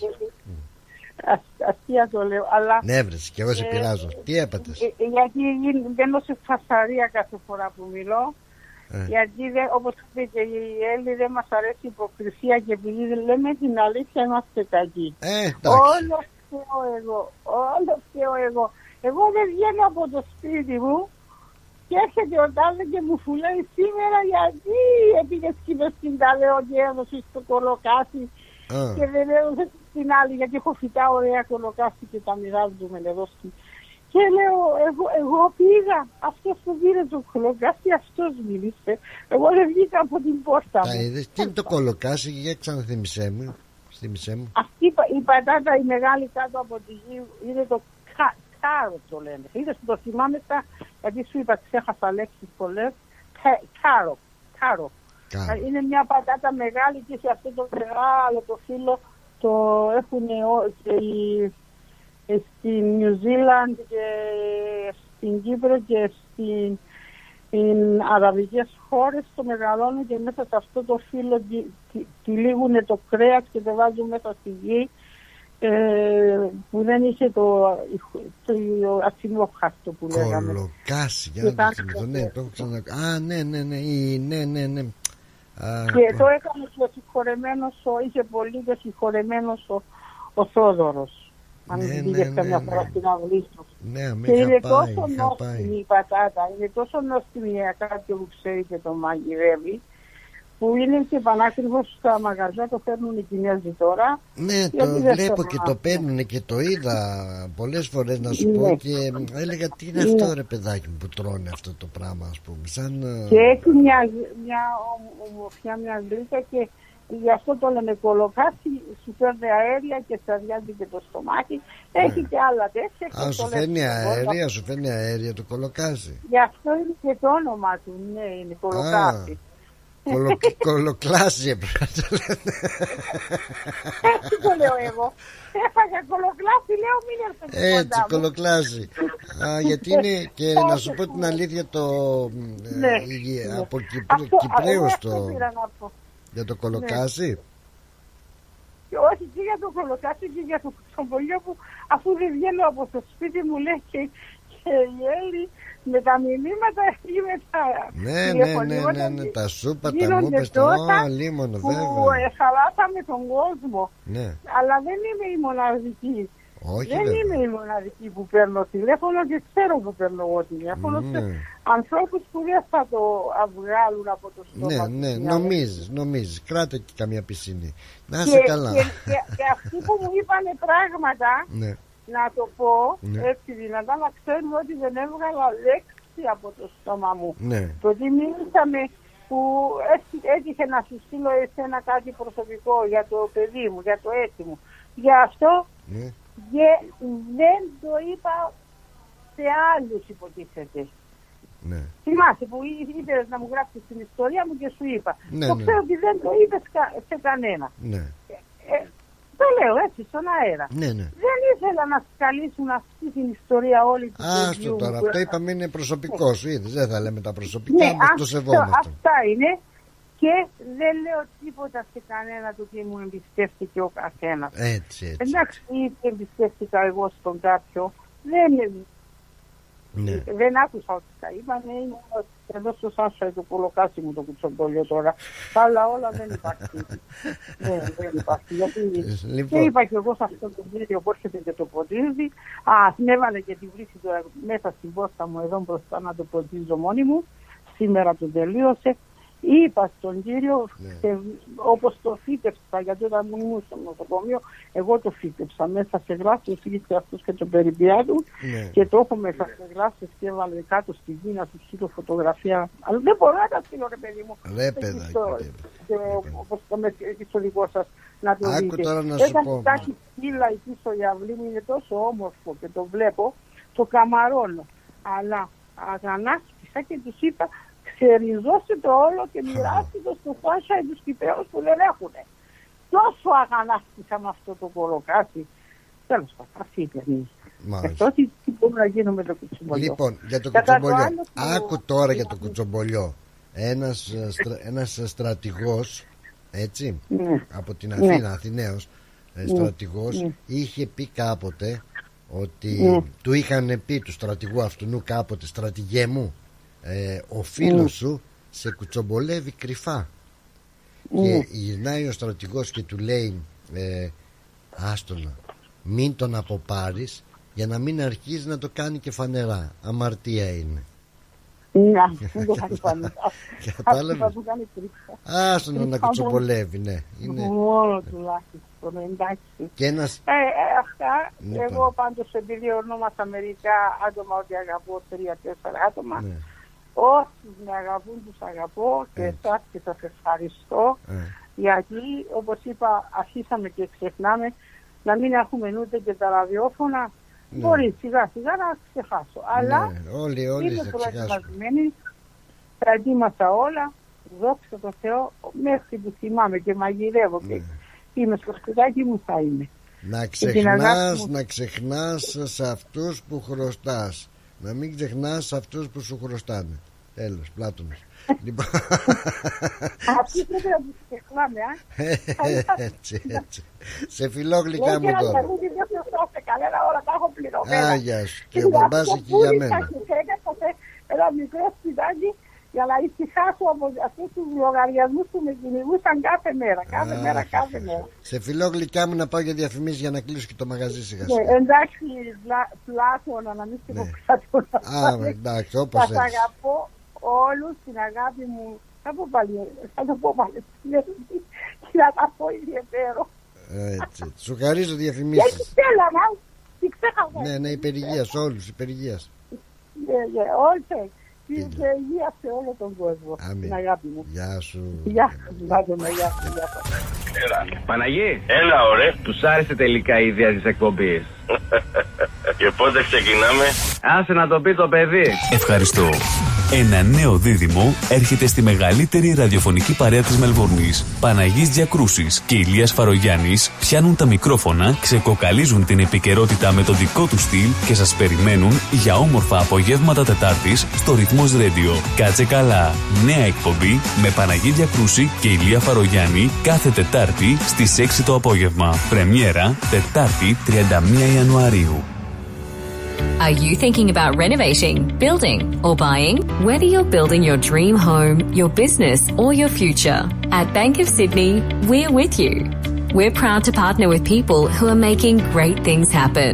Ασ- Αστεία το λέω, αλλά... ναι βρες και εγώ σε Ε, πειράζω. Τι έπατες; ε, ε, Γιατί γίν- μπαίνω σε φασαρία κάθε φορά που μιλώ. Ε. Γιατί δεν, όπως είπε και η Έλλη δεν μας αρέσει η υποκρισία και επειδή δεν λέμε την αλήθεια είμαστε κακοί. Ε, εντάξει. Όλος φταίω εγώ, όλος φταίω εγώ. Εγώ δεν βγαίνω από το σπίτι μου και έρχεται ο τάδε και μου φουλάει σήμερα γιατί έπηγες και είπες στην τάδε ότι έδωσες το κολοκάσι Α. και δεν έδωσες την άλλη γιατί έχω φυτά ωραία κολοκάσι και τα μοιράζουμε εδώ στη... Και λέω, εγώ, εγώ πήγα, αυτός που πήρε το κολοκάσι, αυτός μίλησε. Εγώ δεν βγήκα από την πόρτα Τα μου. είδες, τι είναι το κολοκάσι, για ξαναθυμισέ μου. Θύμισέ μου. Αυτή η πα- η πατάτα η μεγάλη κάτω από τη γη είναι το κα, κάρο το λένε. Είδες που το θυμάμαι στα, γιατί σου είπα ξέχασα λέξεις πολλές. Κα- Κάρο, κάρο. Κάρο. Είναι μια πατάτα μεγάλη και σε αυτό το μεγάλο το φύλλο το έχουν και οι- ε, στην New Zealand και στην Κύπρο και στην στην αραβικές χώρες το μεγαλώνουν και μέσα σε αυτό το φύλλο τη- τη- τυλίγουν το κρέας και το βάζουν μέσα στη γη ε, που δεν είχε το, το, το ατσινόχαστο που λέγαμε. Κολοκάσι, για Και να το ήταν θυμηθώ. το- Ναι, το έχω ξανα... Α, ναι, ναι, ναι, ή- ναι, ναι, ναι. Α, Και το έκανε και ο συγχωρεμένος, ο, είχε πολύ και συγχωρεμένος ο, ο Θόδωρος. Αν Ναι, ναι, ναι, πήγες ναι, καμιά ναι. φορά στην αυλή του. ναι, με Και είναι είχα πάει, τόσο είχα πάει. νόστιμη η πατάτα, είναι τόσο νόστιμη για κάποιον που ξέρει και το μαγειρεύει, που είναι και πανάκριβος στα μαγαζιά, το φέρνουν οι Κινέζοι τώρα. Ναι, γιατί το δεν βλέπω θέλω και να- το παίρνουν και το είδα πολλές φορές να σου Ναι. πω και έλεγα τι είναι Ναι. αυτό ρε παιδάκι μου που τρώνε αυτό το πράγμα ας πούμε σαν ε, Και έχει μια, μια ομο- ομορφιά, μια γλύκα και γι' αυτό το λένε κολοκάσι, σου φέρνει αέρια και σε αδειάζει και το στομάχι. Έχει και άλλα τέτοια. και Ναι. Α, σου το λένε φέρνει στο Βόλο. αέρια, σου φέρνει αέρια το κολοκάσι. Γι' αυτό είναι και το όνομα του, ναι, είναι κολοκάσι. Κολο, <laughs> κολοκλάση έπρεπε να το λέτε. Έτσι το λέω εγώ. Έφαγα κολοκλάση, λέω μην έρθετε Έτσι, κοντά μου. κολοκλάση. Α, γιατί <laughs> είναι και να σου πω την αλήθεια το. ε, Ναι, η- ναι. Από Κυπρέ, Αυτό- Κυπρέος εγώ αυτό το. Πήρα να πω. Για το κολοκάσι; Και όχι και για το κολοκάτι και για το κουτσομπολιό που αφού δεν βγαίνω από το σπίτι μου λέει και, και η Έλλη με τα μηνύματα ή με τα Ναι, ναι, ναι, τηλεφωνήματα ναι, ναι, τα σούπα, τα γίνονται μου είπες, τόσα τα λίμωνο, που βέβαια. εσαλάσαμε τον κόσμο. Ναι, Αλλά δεν είμαι η μοναδική. Όχι δεν βέβαια. είμαι η μοναδική που παίρνω τηλέφωνο και ξέρω που παίρνω εγώ τηλέφωνο. Ναι. σε ανθρώπους που δεν θα το βγάλουν από το στόμα Ναι, τους. ναι, μια νομίζεις, νομίζεις. Κράτα και καμία πισίνη. Να και, είσαι καλά. Και, και, και αυτοί που μου είπανε πράγματα, Ναι. να το πω Ναι. έτσι δυνατά, να ξέρουν ότι δεν έβγαλα λέξη από το στόμα μου. Ναι. Το ότι μίλησαμε που έτσι, έτυχε να σου στείλω εσένα κάτι προσωπικό για το παιδί μου, για το έτσι μου. Γι' αυτό Ναι. Και δεν το είπα σε άλλους υποτίθεται. Ναι. Θυμάσαι που ήθελες να μου γράψεις την ιστορία μου και σου είπα. Ναι, το ναι. ξέρω ότι δεν το είπες κα- σε κανένα. Ναι. Ε, το λέω έτσι στον αέρα. Ναι, ναι. Δεν ήθελα να σκαλίσουν αυτή την ιστορία όλη του Άστο παιδιού τώρα, μου. αυτό είπαμε είναι προσωπικός σου, είδες, δεν θα λέμε τα προσωπικά, Ναι, μας το αυτό, σεβόμαστε. αυτά είναι και δεν λέω τίποτα σε κανένα το τι μου εμπιστεύτηκε ο καθένας. Έτσι, έτσι. Εντάξει, είτε εμπιστεύτηκα εγώ στον κάποιο, δεν, Ναι. δεν άκουσα ότι τα είπαν. Είναι εδώ στο Σάσα το κολοκάσι μου το κουτσομπολιό τώρα. Τα άλλα όλα δεν υπάρχει. <laughs> ναι, δεν υπάρχει. Γιατί Λοιπόν. και είπα και εγώ σε αυτό το βίντεο που έρχεται και το ποτίζει. Α, την έβαλε και τη βρίσκει τώρα μέσα στην πόρτα μου εδώ μπροστά να το ποτίζω μόνη μου. Σήμερα το τελείωσε. Είπα στον κύριο, Ναι. όπως το φύτεψα, γιατί όταν μου ήμουν στο νοσοκομείο, εγώ το φύτεψα μέσα σε γλάσσες, είχε αυτός και το περιπιά του Ναι. και το έχω μέσα σε γλάσσες και έβαλε κάτω στην γη να του στείλω φωτογραφία. Αλλά δεν μπορώ να τα στείλω, ρε παιδί μου. Ρε, Εκεί παιδάκι, στο- στο- Όπως το με εκεί στο δικό σας να το Άκου δείτε. τώρα να σου Όταν πω. κοιτάξει φύλλα εκεί στο γιαβλί μου είναι τόσο όμορφο και το βλέπω, το καμαρώνω. Αλλά αγανάκτησα και τους είπα, ξεριζώστε το όλο και μοιράστε το στο Σάσα και τους Κυπρέους που δεν έχουν. Τόσο αγανάκτησα με αυτό το κολοκάτι. Τέλος πάντων, αυτή ήταν η Μάλιστα. αυτό τι, τι μπορούμε να γίνουμε με το κουτσομπολιό; Λοιπόν, για το Κατά το κουτσομπολιό. άλλο που- Άκου τώρα για το κουτσομπολιό. Ένας, ε, στρα, <laughs> ένας ε, στρατηγός, έτσι, Ναι. από την Ναι. Αθήνα, Αθηναίος, ε, Ναι. στρατηγός, Ναι. είχε πει κάποτε ότι Ναι. του είχαν πει του στρατηγού αυτού νου κάποτε, στρατηγέ μου, ε, ο φίλος Ναι. σου σε κουτσομπολεύει κρυφά. Ναι. Και γυρνάει ο στρατηγός και του λέει ε, άστονα μην τον αποπάρεις για να μην αρχίζει να το κάνει και φανερά αμαρτία είναι Να, δεν το κάνει πάνω. Κατάλαβες; Αυτό θα του κάνει τρίξα. άστονα να Κρυφά κουτσομπολεύει ναι είναι Μόνο τουλάχιστον, εντάξει. και ένας Ε, ε, αυτά, Λοιπόν. εγώ πάντως επειδή ονόμασα μερικά άτομα ότι αγαπώ τρία-τέσσερα άτομα, ναι, όσους με αγαπούν τους αγαπώ και εσάς και σας ευχαριστώ ε, γιατί όπως είπα αρχίσαμε και ξεχνάμε να μην έχουμε ούτε και τα ραδιόφωνα. Ναι. μπορεί σιγά σιγά να ξεχάσω αλλά ναι, όλοι όλοι είμαι θα ξεχάσουμε. προετοιμασμένη τα ετοίμασα όλα. Δόξα τω Θεώ μέχρι που θυμάμαι και μαγειρεύω και Ναι. είμαι στο σπιτάκι μου θα είμαι. Να Και την αγάπη ξεχνάς μου. να ξεχνάς σε αυτούς που χρωστάς να μην ξεχνάς σε αυτούς που σου χρωστάνε τέλος Πλάτωνας <laughs> λοιπόν Αυτοί πρέπει να τους ξεχνάμε α. έτσι έτσι σε φιλόγλυκά Λέω μου και ένα τώρα τραγούδι δεν πληρώσετε κανένα όλα τα έχω πληρωμένα Α, γεια σου. Και ο μπαμπάς εκεί για μένα. Ένα μικρό σπιτάκι για να ησυχάσω από αυτούς τους λογαριασμούς που με κυνηγούσαν κάθε μέρα. Κάθε Αχ, μέρα, κάθε μέρα. Σε φιλόγλυκά μου να πάω για διαφημίσεις για να κλείσω και το μαγαζί σιγά Ναι, σιγά. εντάξει, Πλά- Πλάτωνα, να μην σε πω Πλάτωνα. Ναι. Α, εντάξει, όπως Σας έτσι. αγαπώ όλους την αγάπη μου. Θα πω πάλι, θα το πω πάλι. Και να τα πω ιδιαίτερο. Έτσι. Σου χαρίζω Και διαφημίσεις. έτσι θέλανα, τι ξέχασα. Ναι, ναι, υπερηγείας, όλους, υπερηγείας. Ναι, ναι, όχι. Και υγεία σε όλο τον κόσμο. Αμήν. Την αγάπη μου. Γεια σου. Γεια σας, Πλάτωνα, γεια σας, γεια σας. Παναγί. Έλα, ωραία. Τους άρεσε τελικά η ιδέα της εκπομπής. <laughs> Και πότε ξεκινάμε; Άσε να το πει το παιδί. Ευχαριστώ. Ένα νέο δίδυμο έρχεται στη μεγαλύτερη ραδιοφωνική παρέα της Μελβούρνης. Παναγής Διακρούσης και Ηλίας Φαρογιάννης πιάνουν τα μικρόφωνα, ξεκοκαλίζουν την επικαιρότητα με το δικό τους στυλ και σας περιμένουν για όμορφα απογεύματα Τετάρτης στο Ρυθμός Radio. Κάτσε καλά. Νέα εκπομπή με Παναγή Διακρούση και Ηλία Φαρογιάννη κάθε Τετάρτη στις 6 το απόγευμα. Πρεμιέρα Τετάρτη 31 Ιανουαρίου. Are you thinking about renovating, building, or buying? Whether you're building your dream home, your business, or your future, at Bank of Sydney, we're with you. We're proud to partner with people who are making great things happen.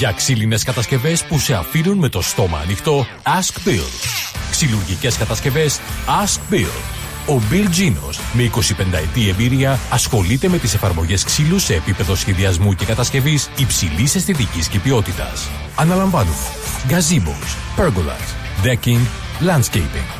Για ξύλινες κατασκευές που σε αφήνουν με το στόμα ανοιχτό, Ask Bill. Ξυλουργικές κατασκευές, Ask Bill. Ο Bill Genos, με 25 ετή εμπειρία, ασχολείται με τις εφαρμογές ξύλου σε επίπεδο σχεδιασμού και κατασκευής υψηλής αισθητικής και ποιότητας. Αναλαμβάνουμε gazebos, pergolas, decking, landscaping.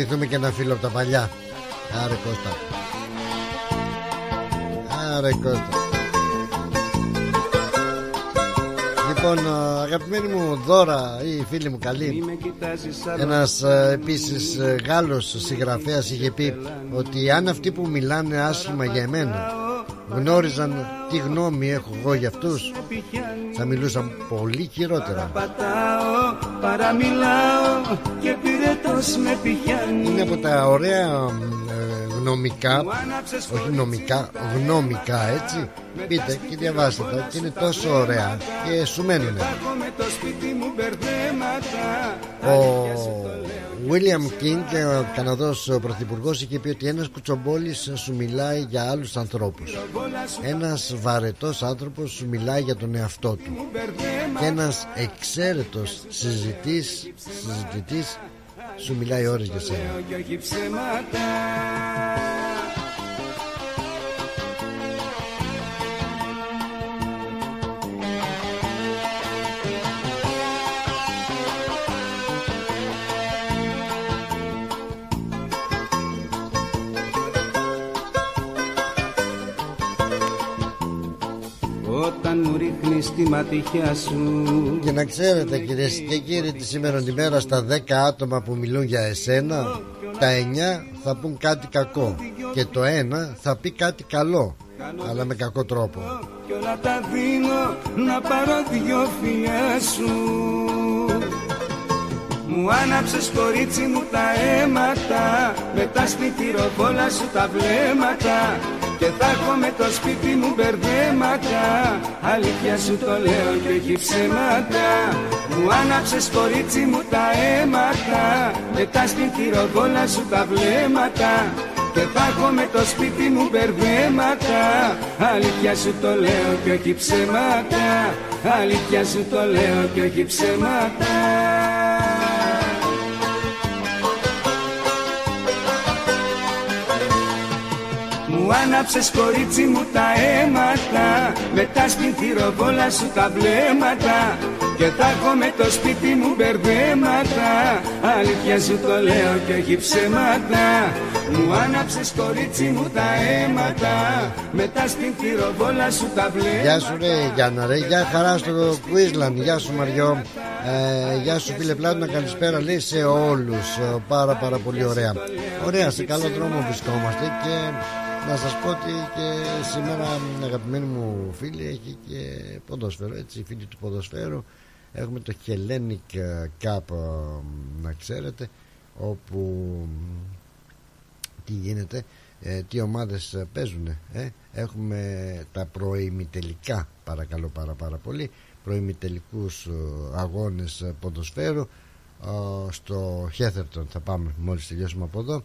Θυμηθούμε και ένα φίλο από τα παλιά. Άρε Κώστα. Άρε Κώστα. Λοιπόν, αγαπημένοι μου δώρα ή φίλοι μου καλή Ένας ε, επίσης ε, Γάλλος συγγραφέας είχε πει Ότι αν αυτοί που μιλάνε άσχημα για εμένα Γνώριζαν τι γνώμη έχω εγώ για αυτούς. Θα μιλούσαν πολύ χειρότερα. Πατάω, παραμιλάω και πυρετός με πιάνει Είναι από τα ωραία ε, γνωμικά Όχι νομικά, γνώμικα έτσι. Μπείτε και διαβάστε το και είναι τόσο ωραία και σου μένουν με το σπίτι μου μπερδέματα. Ο William King, ο Καναδός πρωθυπουργός, είχε πει ότι ένας κουτσομπόλης σου μιλάει για άλλους ανθρώπους. Ένας βαρετός άνθρωπος σου μιλάει για τον εαυτό του. Και ένας εξαίρετος συζητής, συζητητής σου μιλάει ώρες για σένα. Μου ρίχνεις τη ματιά σου. Και να ξέρετε κυρίες και κύριοι τη σήμερα τη μέρα στα 10 άτομα που μιλούν για εσένα Τα 9 θα πούν κάτι κακό Και το 1 θα πει κάτι καλό Αλλά με κακό τρόπο. Κι όλα τα δίνω να πάρω δυο φιλιά σου Μου άναψες κορίτσι μου τα αίματα. Με τα σπιτυροβόλα σου τα βλέμματα. Και θα έχω με το σπίτι μου μπερδέματα. Αλήθεια σου το λέω και όχι ψέματα. Μου άναψες κορίτσι μου τα αίματα. Με τα σπιτυροβόλα σου τα βλέμματα. Και θα έχω με το σπίτι μου μπερδέματα. Αλήθεια σου το λέω και όχι ψέματα. Αλήθεια σου το λέω και όχι ψέματα Μου άναψες κορίτσι μου τα αίματα. Με τα σπινθυροβόλα σου τα βλέμματα. Και θα έχω με το σπίτι μου μπερδέματα. Αλήθεια σου το λέω και όχι ψέματα. Μου άναψες κορίτσι μου τα αίματα. Με τα σπινθυροβόλα σου τα βλέμματα. Γεια σου ρε Γιάννα ρε. Γεια χαρά στο Queensland Γεια σου Μαριό. Ε, Γεια σου φίλε Πλάτωνα. Καλησπέρα λέει σε όλους. Ε, Πάρα πάρα πολύ ωραία. Ωραία σε καλό δρόμο βρισκόμαστε Και να σας πω ότι και σήμερα αγαπημένοι μου φίλοι Έχει και ποδόσφαιρο έτσι Φίλοι του ποδοσφαίρου. Έχουμε το Hellenic Cup ε, Να ξέρετε Όπου τι γίνεται ε, τι ομάδες ε, παίζουν ε; έχουμε τα προημιτελικά παρακαλώ πάρα πάρα πολύ προημιτελικούς ε, αγώνες ε, ποδοσφαίρου. Ε, στο Χέθερτον θα πάμε μόλις τελειώσουμε από εδώ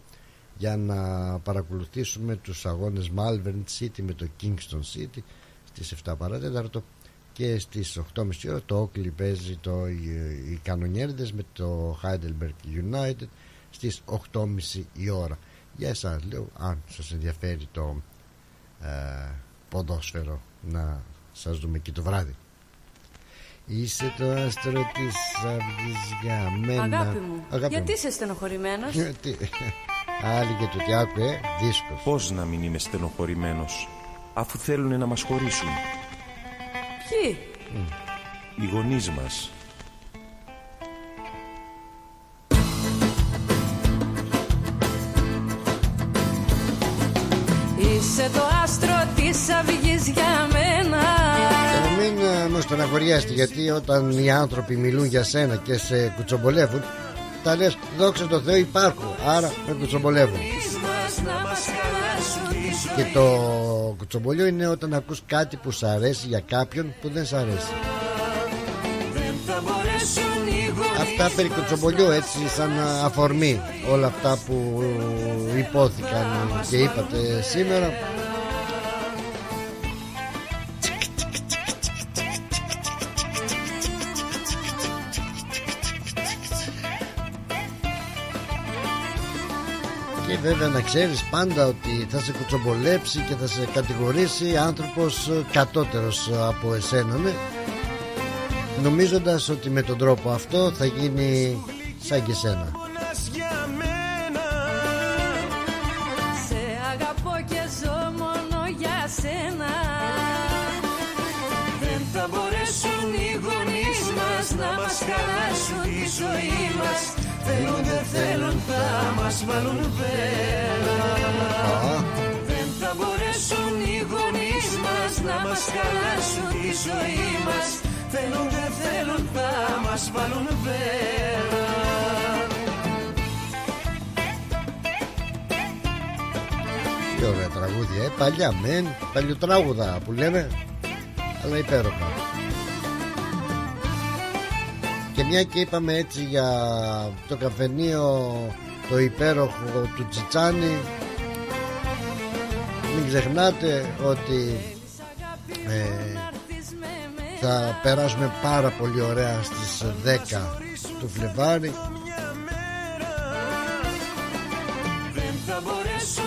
για να παρακολουθήσουμε τους αγώνες Malvern City με το Kingston City στις 7 παρατέταρτο και στις 8.30 ώρα το Oakley παίζει το, οι, οι κανονιέριδες με το Heidelberg United στις 8.30 η ώρα. Για εσάς λέω αν σας ενδιαφέρει το ε, ποδόσφαιρο να σας δούμε και το βράδυ. Είσαι το άστρο της αυγής για μένα. Αγάπη μου, Αγάπη γιατί μου. είσαι στενοχωρημένος; Τι, Άλλη και το τι άκουε δίσκος. Πώς να μην είμαι στενοχωρημένος Αφού θέλουν να μας χωρίσουν. Ποιοι; Οι γονείς μας. Είσαι το άστρο της αυγής για μένα. Και να μην ε, με στεναχωριέστε γιατί όταν οι άνθρωποι μιλούν για σένα και σε κουτσομπολεύουν τα λες δόξα τω Θεώ υπάρχω. Άρα με κουτσομπολεύουν Μας να μας χαλάσουν τη ζωή Και το κουτσομπολιό είναι όταν ακούς κάτι που σ' αρέσει για κάποιον που δεν σ' αρέσει. Δεν θα μπορέσουν οι γονείς Αυτά περί κουτσομπολιού έτσι σαν αφορμή Όλα αυτά που υπόθηκαν και είπατε σήμερα Και βέβαια να ξέρεις πάντα ότι θα σε κουτσομπολέψει και θα σε κατηγορήσει άνθρωπος ε, κατώτερος από εσένα ναι. Νομίζοντας ότι με τον τρόπο αυτό θα γίνει σαν και σένα Θέλουν δεν θέλουν θα μας βάλουν βέρα Δεν θα μπορέσουν οι γονείς μας να μας χαλάσουν τη ζωή μας. Θέλουν δεν θέλουν θα μας βάλουν βέρα Τι ωραία τραγούδια ε, Παλιά μεν Παλιοτράγουδα που λέμε Αλλά υπέροχα Και μια και είπαμε έτσι για το καφενείο Το υπέροχο του Τσιτσάνι Μην ξεχνάτε ότι ε, θα περάσουμε πάρα πολύ ωραία στις 10 του Φλεβάρι.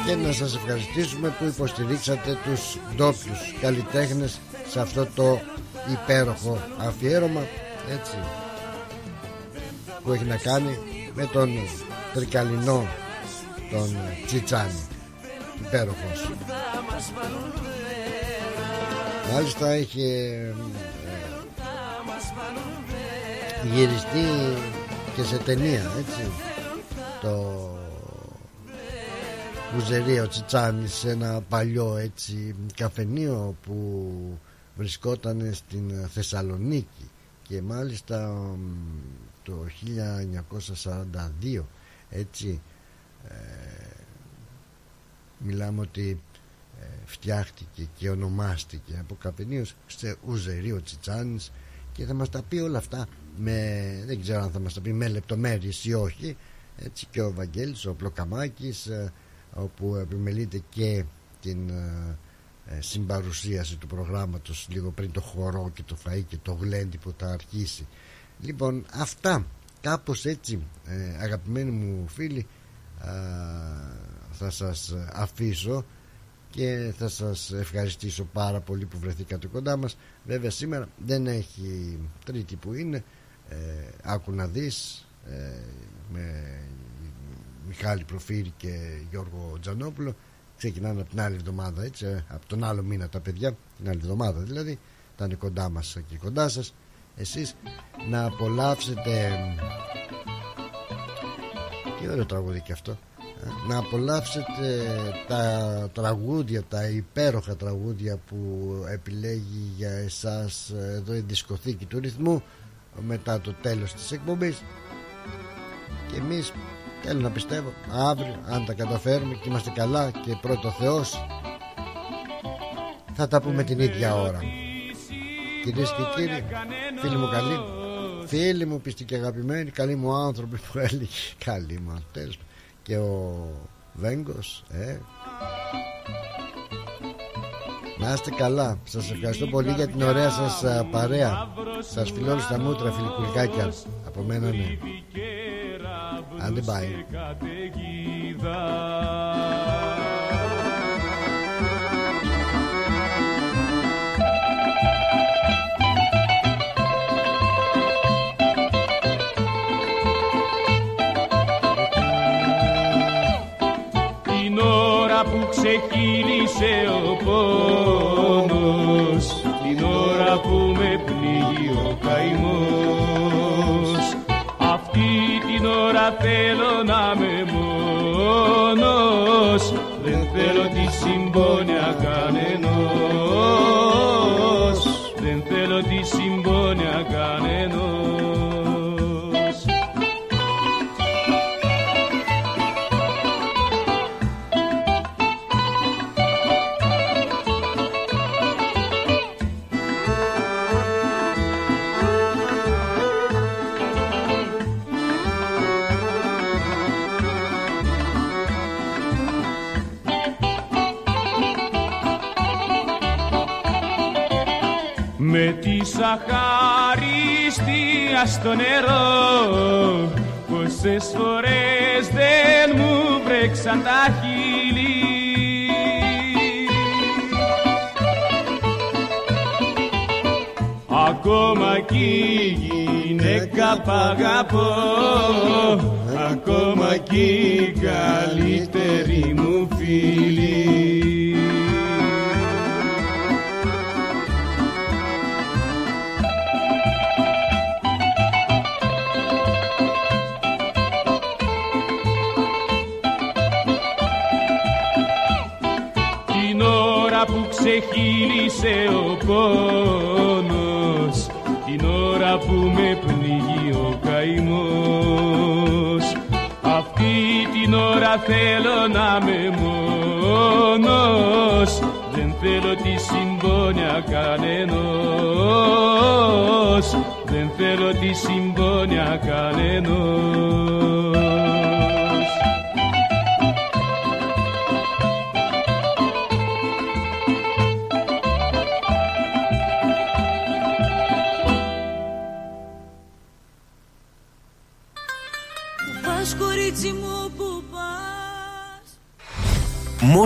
Και να σας ευχαριστήσουμε που υποστηρίξατε τους ντόπιους καλλιτέχνες σε αυτό το υπέροχο αφιέρωμα έτσι που έχει να κάνει με τον τρικαλινό τον Τσιτσάνι υπέροχος. Μάλιστα είχε ε, γυριστεί και σε ταινία έτσι. Το Βουζερία ο Τσιτσάνης σε ένα παλιό έτσι καφενείο που βρισκόταν στην Θεσσαλονίκη. Και μάλιστα μ, το 1942 έτσι ε, μιλάμε ότι ε, φτιάχτηκε και ονομάστηκε από καφενείος σε Ουζερίο Τσιτσάνης και θα μας τα πει όλα αυτά με, δεν ξέρω αν θα μας τα πει με λεπτομέρειες ή όχι έτσι και ο Βαγγέλης, ο Πλοκαμάκης ε, όπου επιμελείται και την ε, ε, συμπαρουσίαση του προγράμματος λίγο πριν το χορό και το φαΐ και το γλέντι που θα αρχίσει λοιπόν αυτά. Κάπως έτσι ε, αγαπημένοι μου φίλοι α, θα σας αφήσω και θα σας ευχαριστήσω πάρα πολύ που βρεθήκατε κοντά μας. Βέβαια σήμερα δεν έχει τρίτη που είναι. Ε, άκου να δεις ε, με Μιχάλη Προφύρη και Γιώργο Τζανόπουλο. Ξεκινάνε από την άλλη εβδομάδα έτσι, ε, από τον άλλο μήνα τα παιδιά την άλλη εβδομάδα δηλαδή θα είναι κοντά μας και κοντά σας εσείς να απολαύσετε τι ωραίο τραγούδι και αυτό ε, να απολαύσετε τα τραγούδια τα υπέροχα τραγούδια που επιλέγει για εσάς ε, εδώ η δισκοθήκη του ρυθμού μετά το τέλος της εκπομπής. Και εμείς θέλω να πιστεύω αύριο αν τα καταφέρουμε και είμαστε καλά και πρώτο Θεός θα τα πούμε την ίδια ώρα κυρίες και κύριοι φίλοι μου καλοί φίλοι μου πιστοί και αγαπημένοι καλοί μου άνθρωποι που έλεγε. Καλοί μου τέλος. Πάντων. και ο Βέγκος ε. να είστε καλά. Σας ευχαριστώ πολύ για την ωραία σας α, παρέα. Σας φιλώνω στα μούτρα φιλικουλκάκια Από μένα ναι. Άντε bye ώρα που ξεχύλισε ο πόνος. Την ώρα που με πνίγει ο καημός. Αυτή την ώρα θέλω να με μόνος. Δεν θέλω τη συμπόνια κανενός τη σαχαριστία στο νερό. Πόσες φορές δεν μου βρέξαν τα χείλη. Ακόμα κι η γυναίκα που αγαπώ. Ακόμα κι η καλύτερη μου φίλη ξεχύλισε ο πόνος την ώρα που με πνίγει ο καημός. Αυτή την ώρα θέλω να με μόνος δεν θέλω τη συμπόνια κανενός δεν θέλω τη συμπόνια κανενός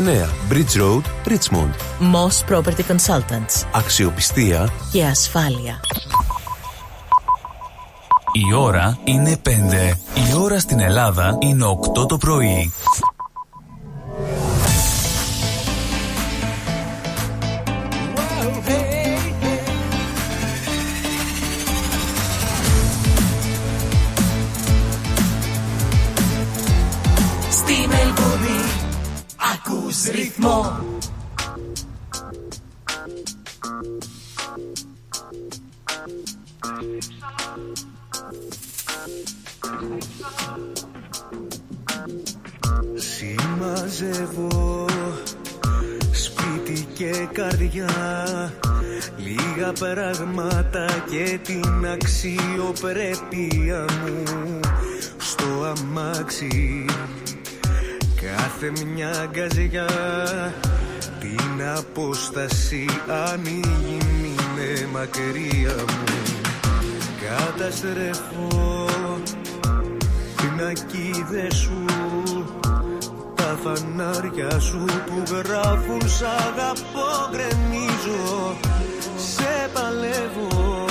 Bridge Road, Richmond. Moss Property Consultants. Αξιοπιστία Και ασφάλεια. Η ώρα είναι 5. Η ώρα στην Ελλάδα είναι 8 το πρωί. Ρυθμό. Συμμαζεύω σπίτι και καρδιά Λίγα πράγματα και την αξιοπρέπεια μου Στο αμάξι Κάθε μια αγκαζιά. Την απόσταση ανοίγει είναι μακριά μου. Καταστρέφω πινακίδες σου Τα φανάρια σου που γράφουν σ' αγαπώ γκρεμίζω Σε παλεύω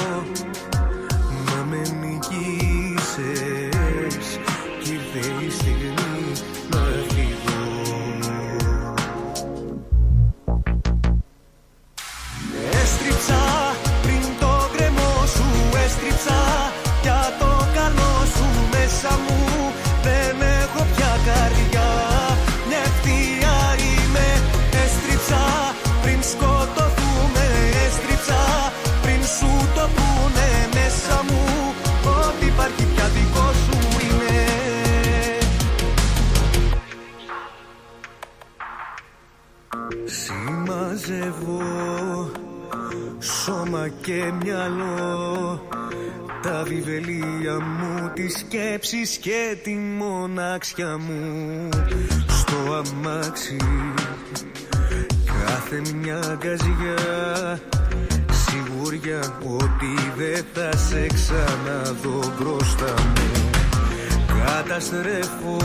και μυαλό. Τα βιβελία μου, τις σκέψεις και τη μοναξιά μου. Στο αμάξι κάθε μια αγκαζιά. Σιγουριά ότι δεν θα σε ξαναδώ μπροστά μου. Καταστρέφω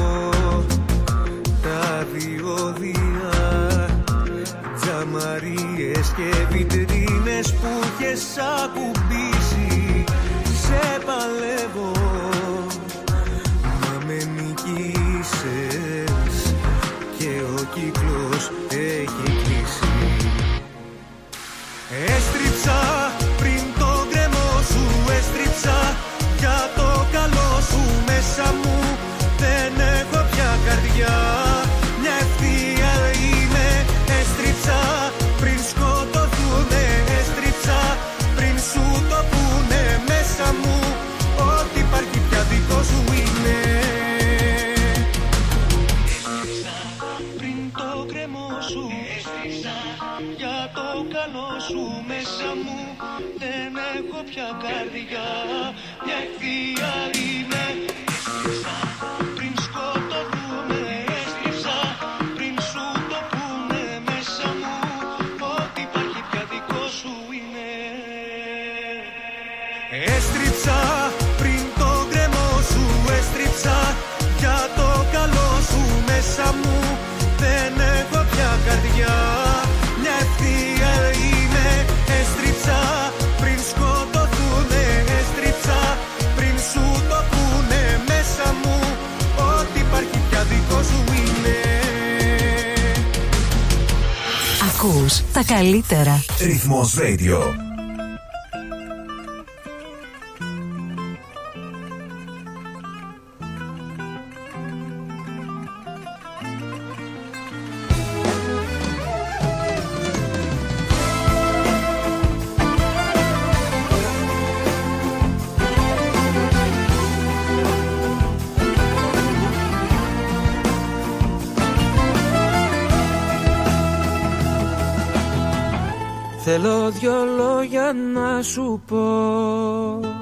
τα διόδια Τζαμαρίες και βιτρίνες που είχες ακουμπήσει. Σε παλεύω να με νικήσεις Ακούς τα καλύτερα. Ρυθμός Radio. Να σου πω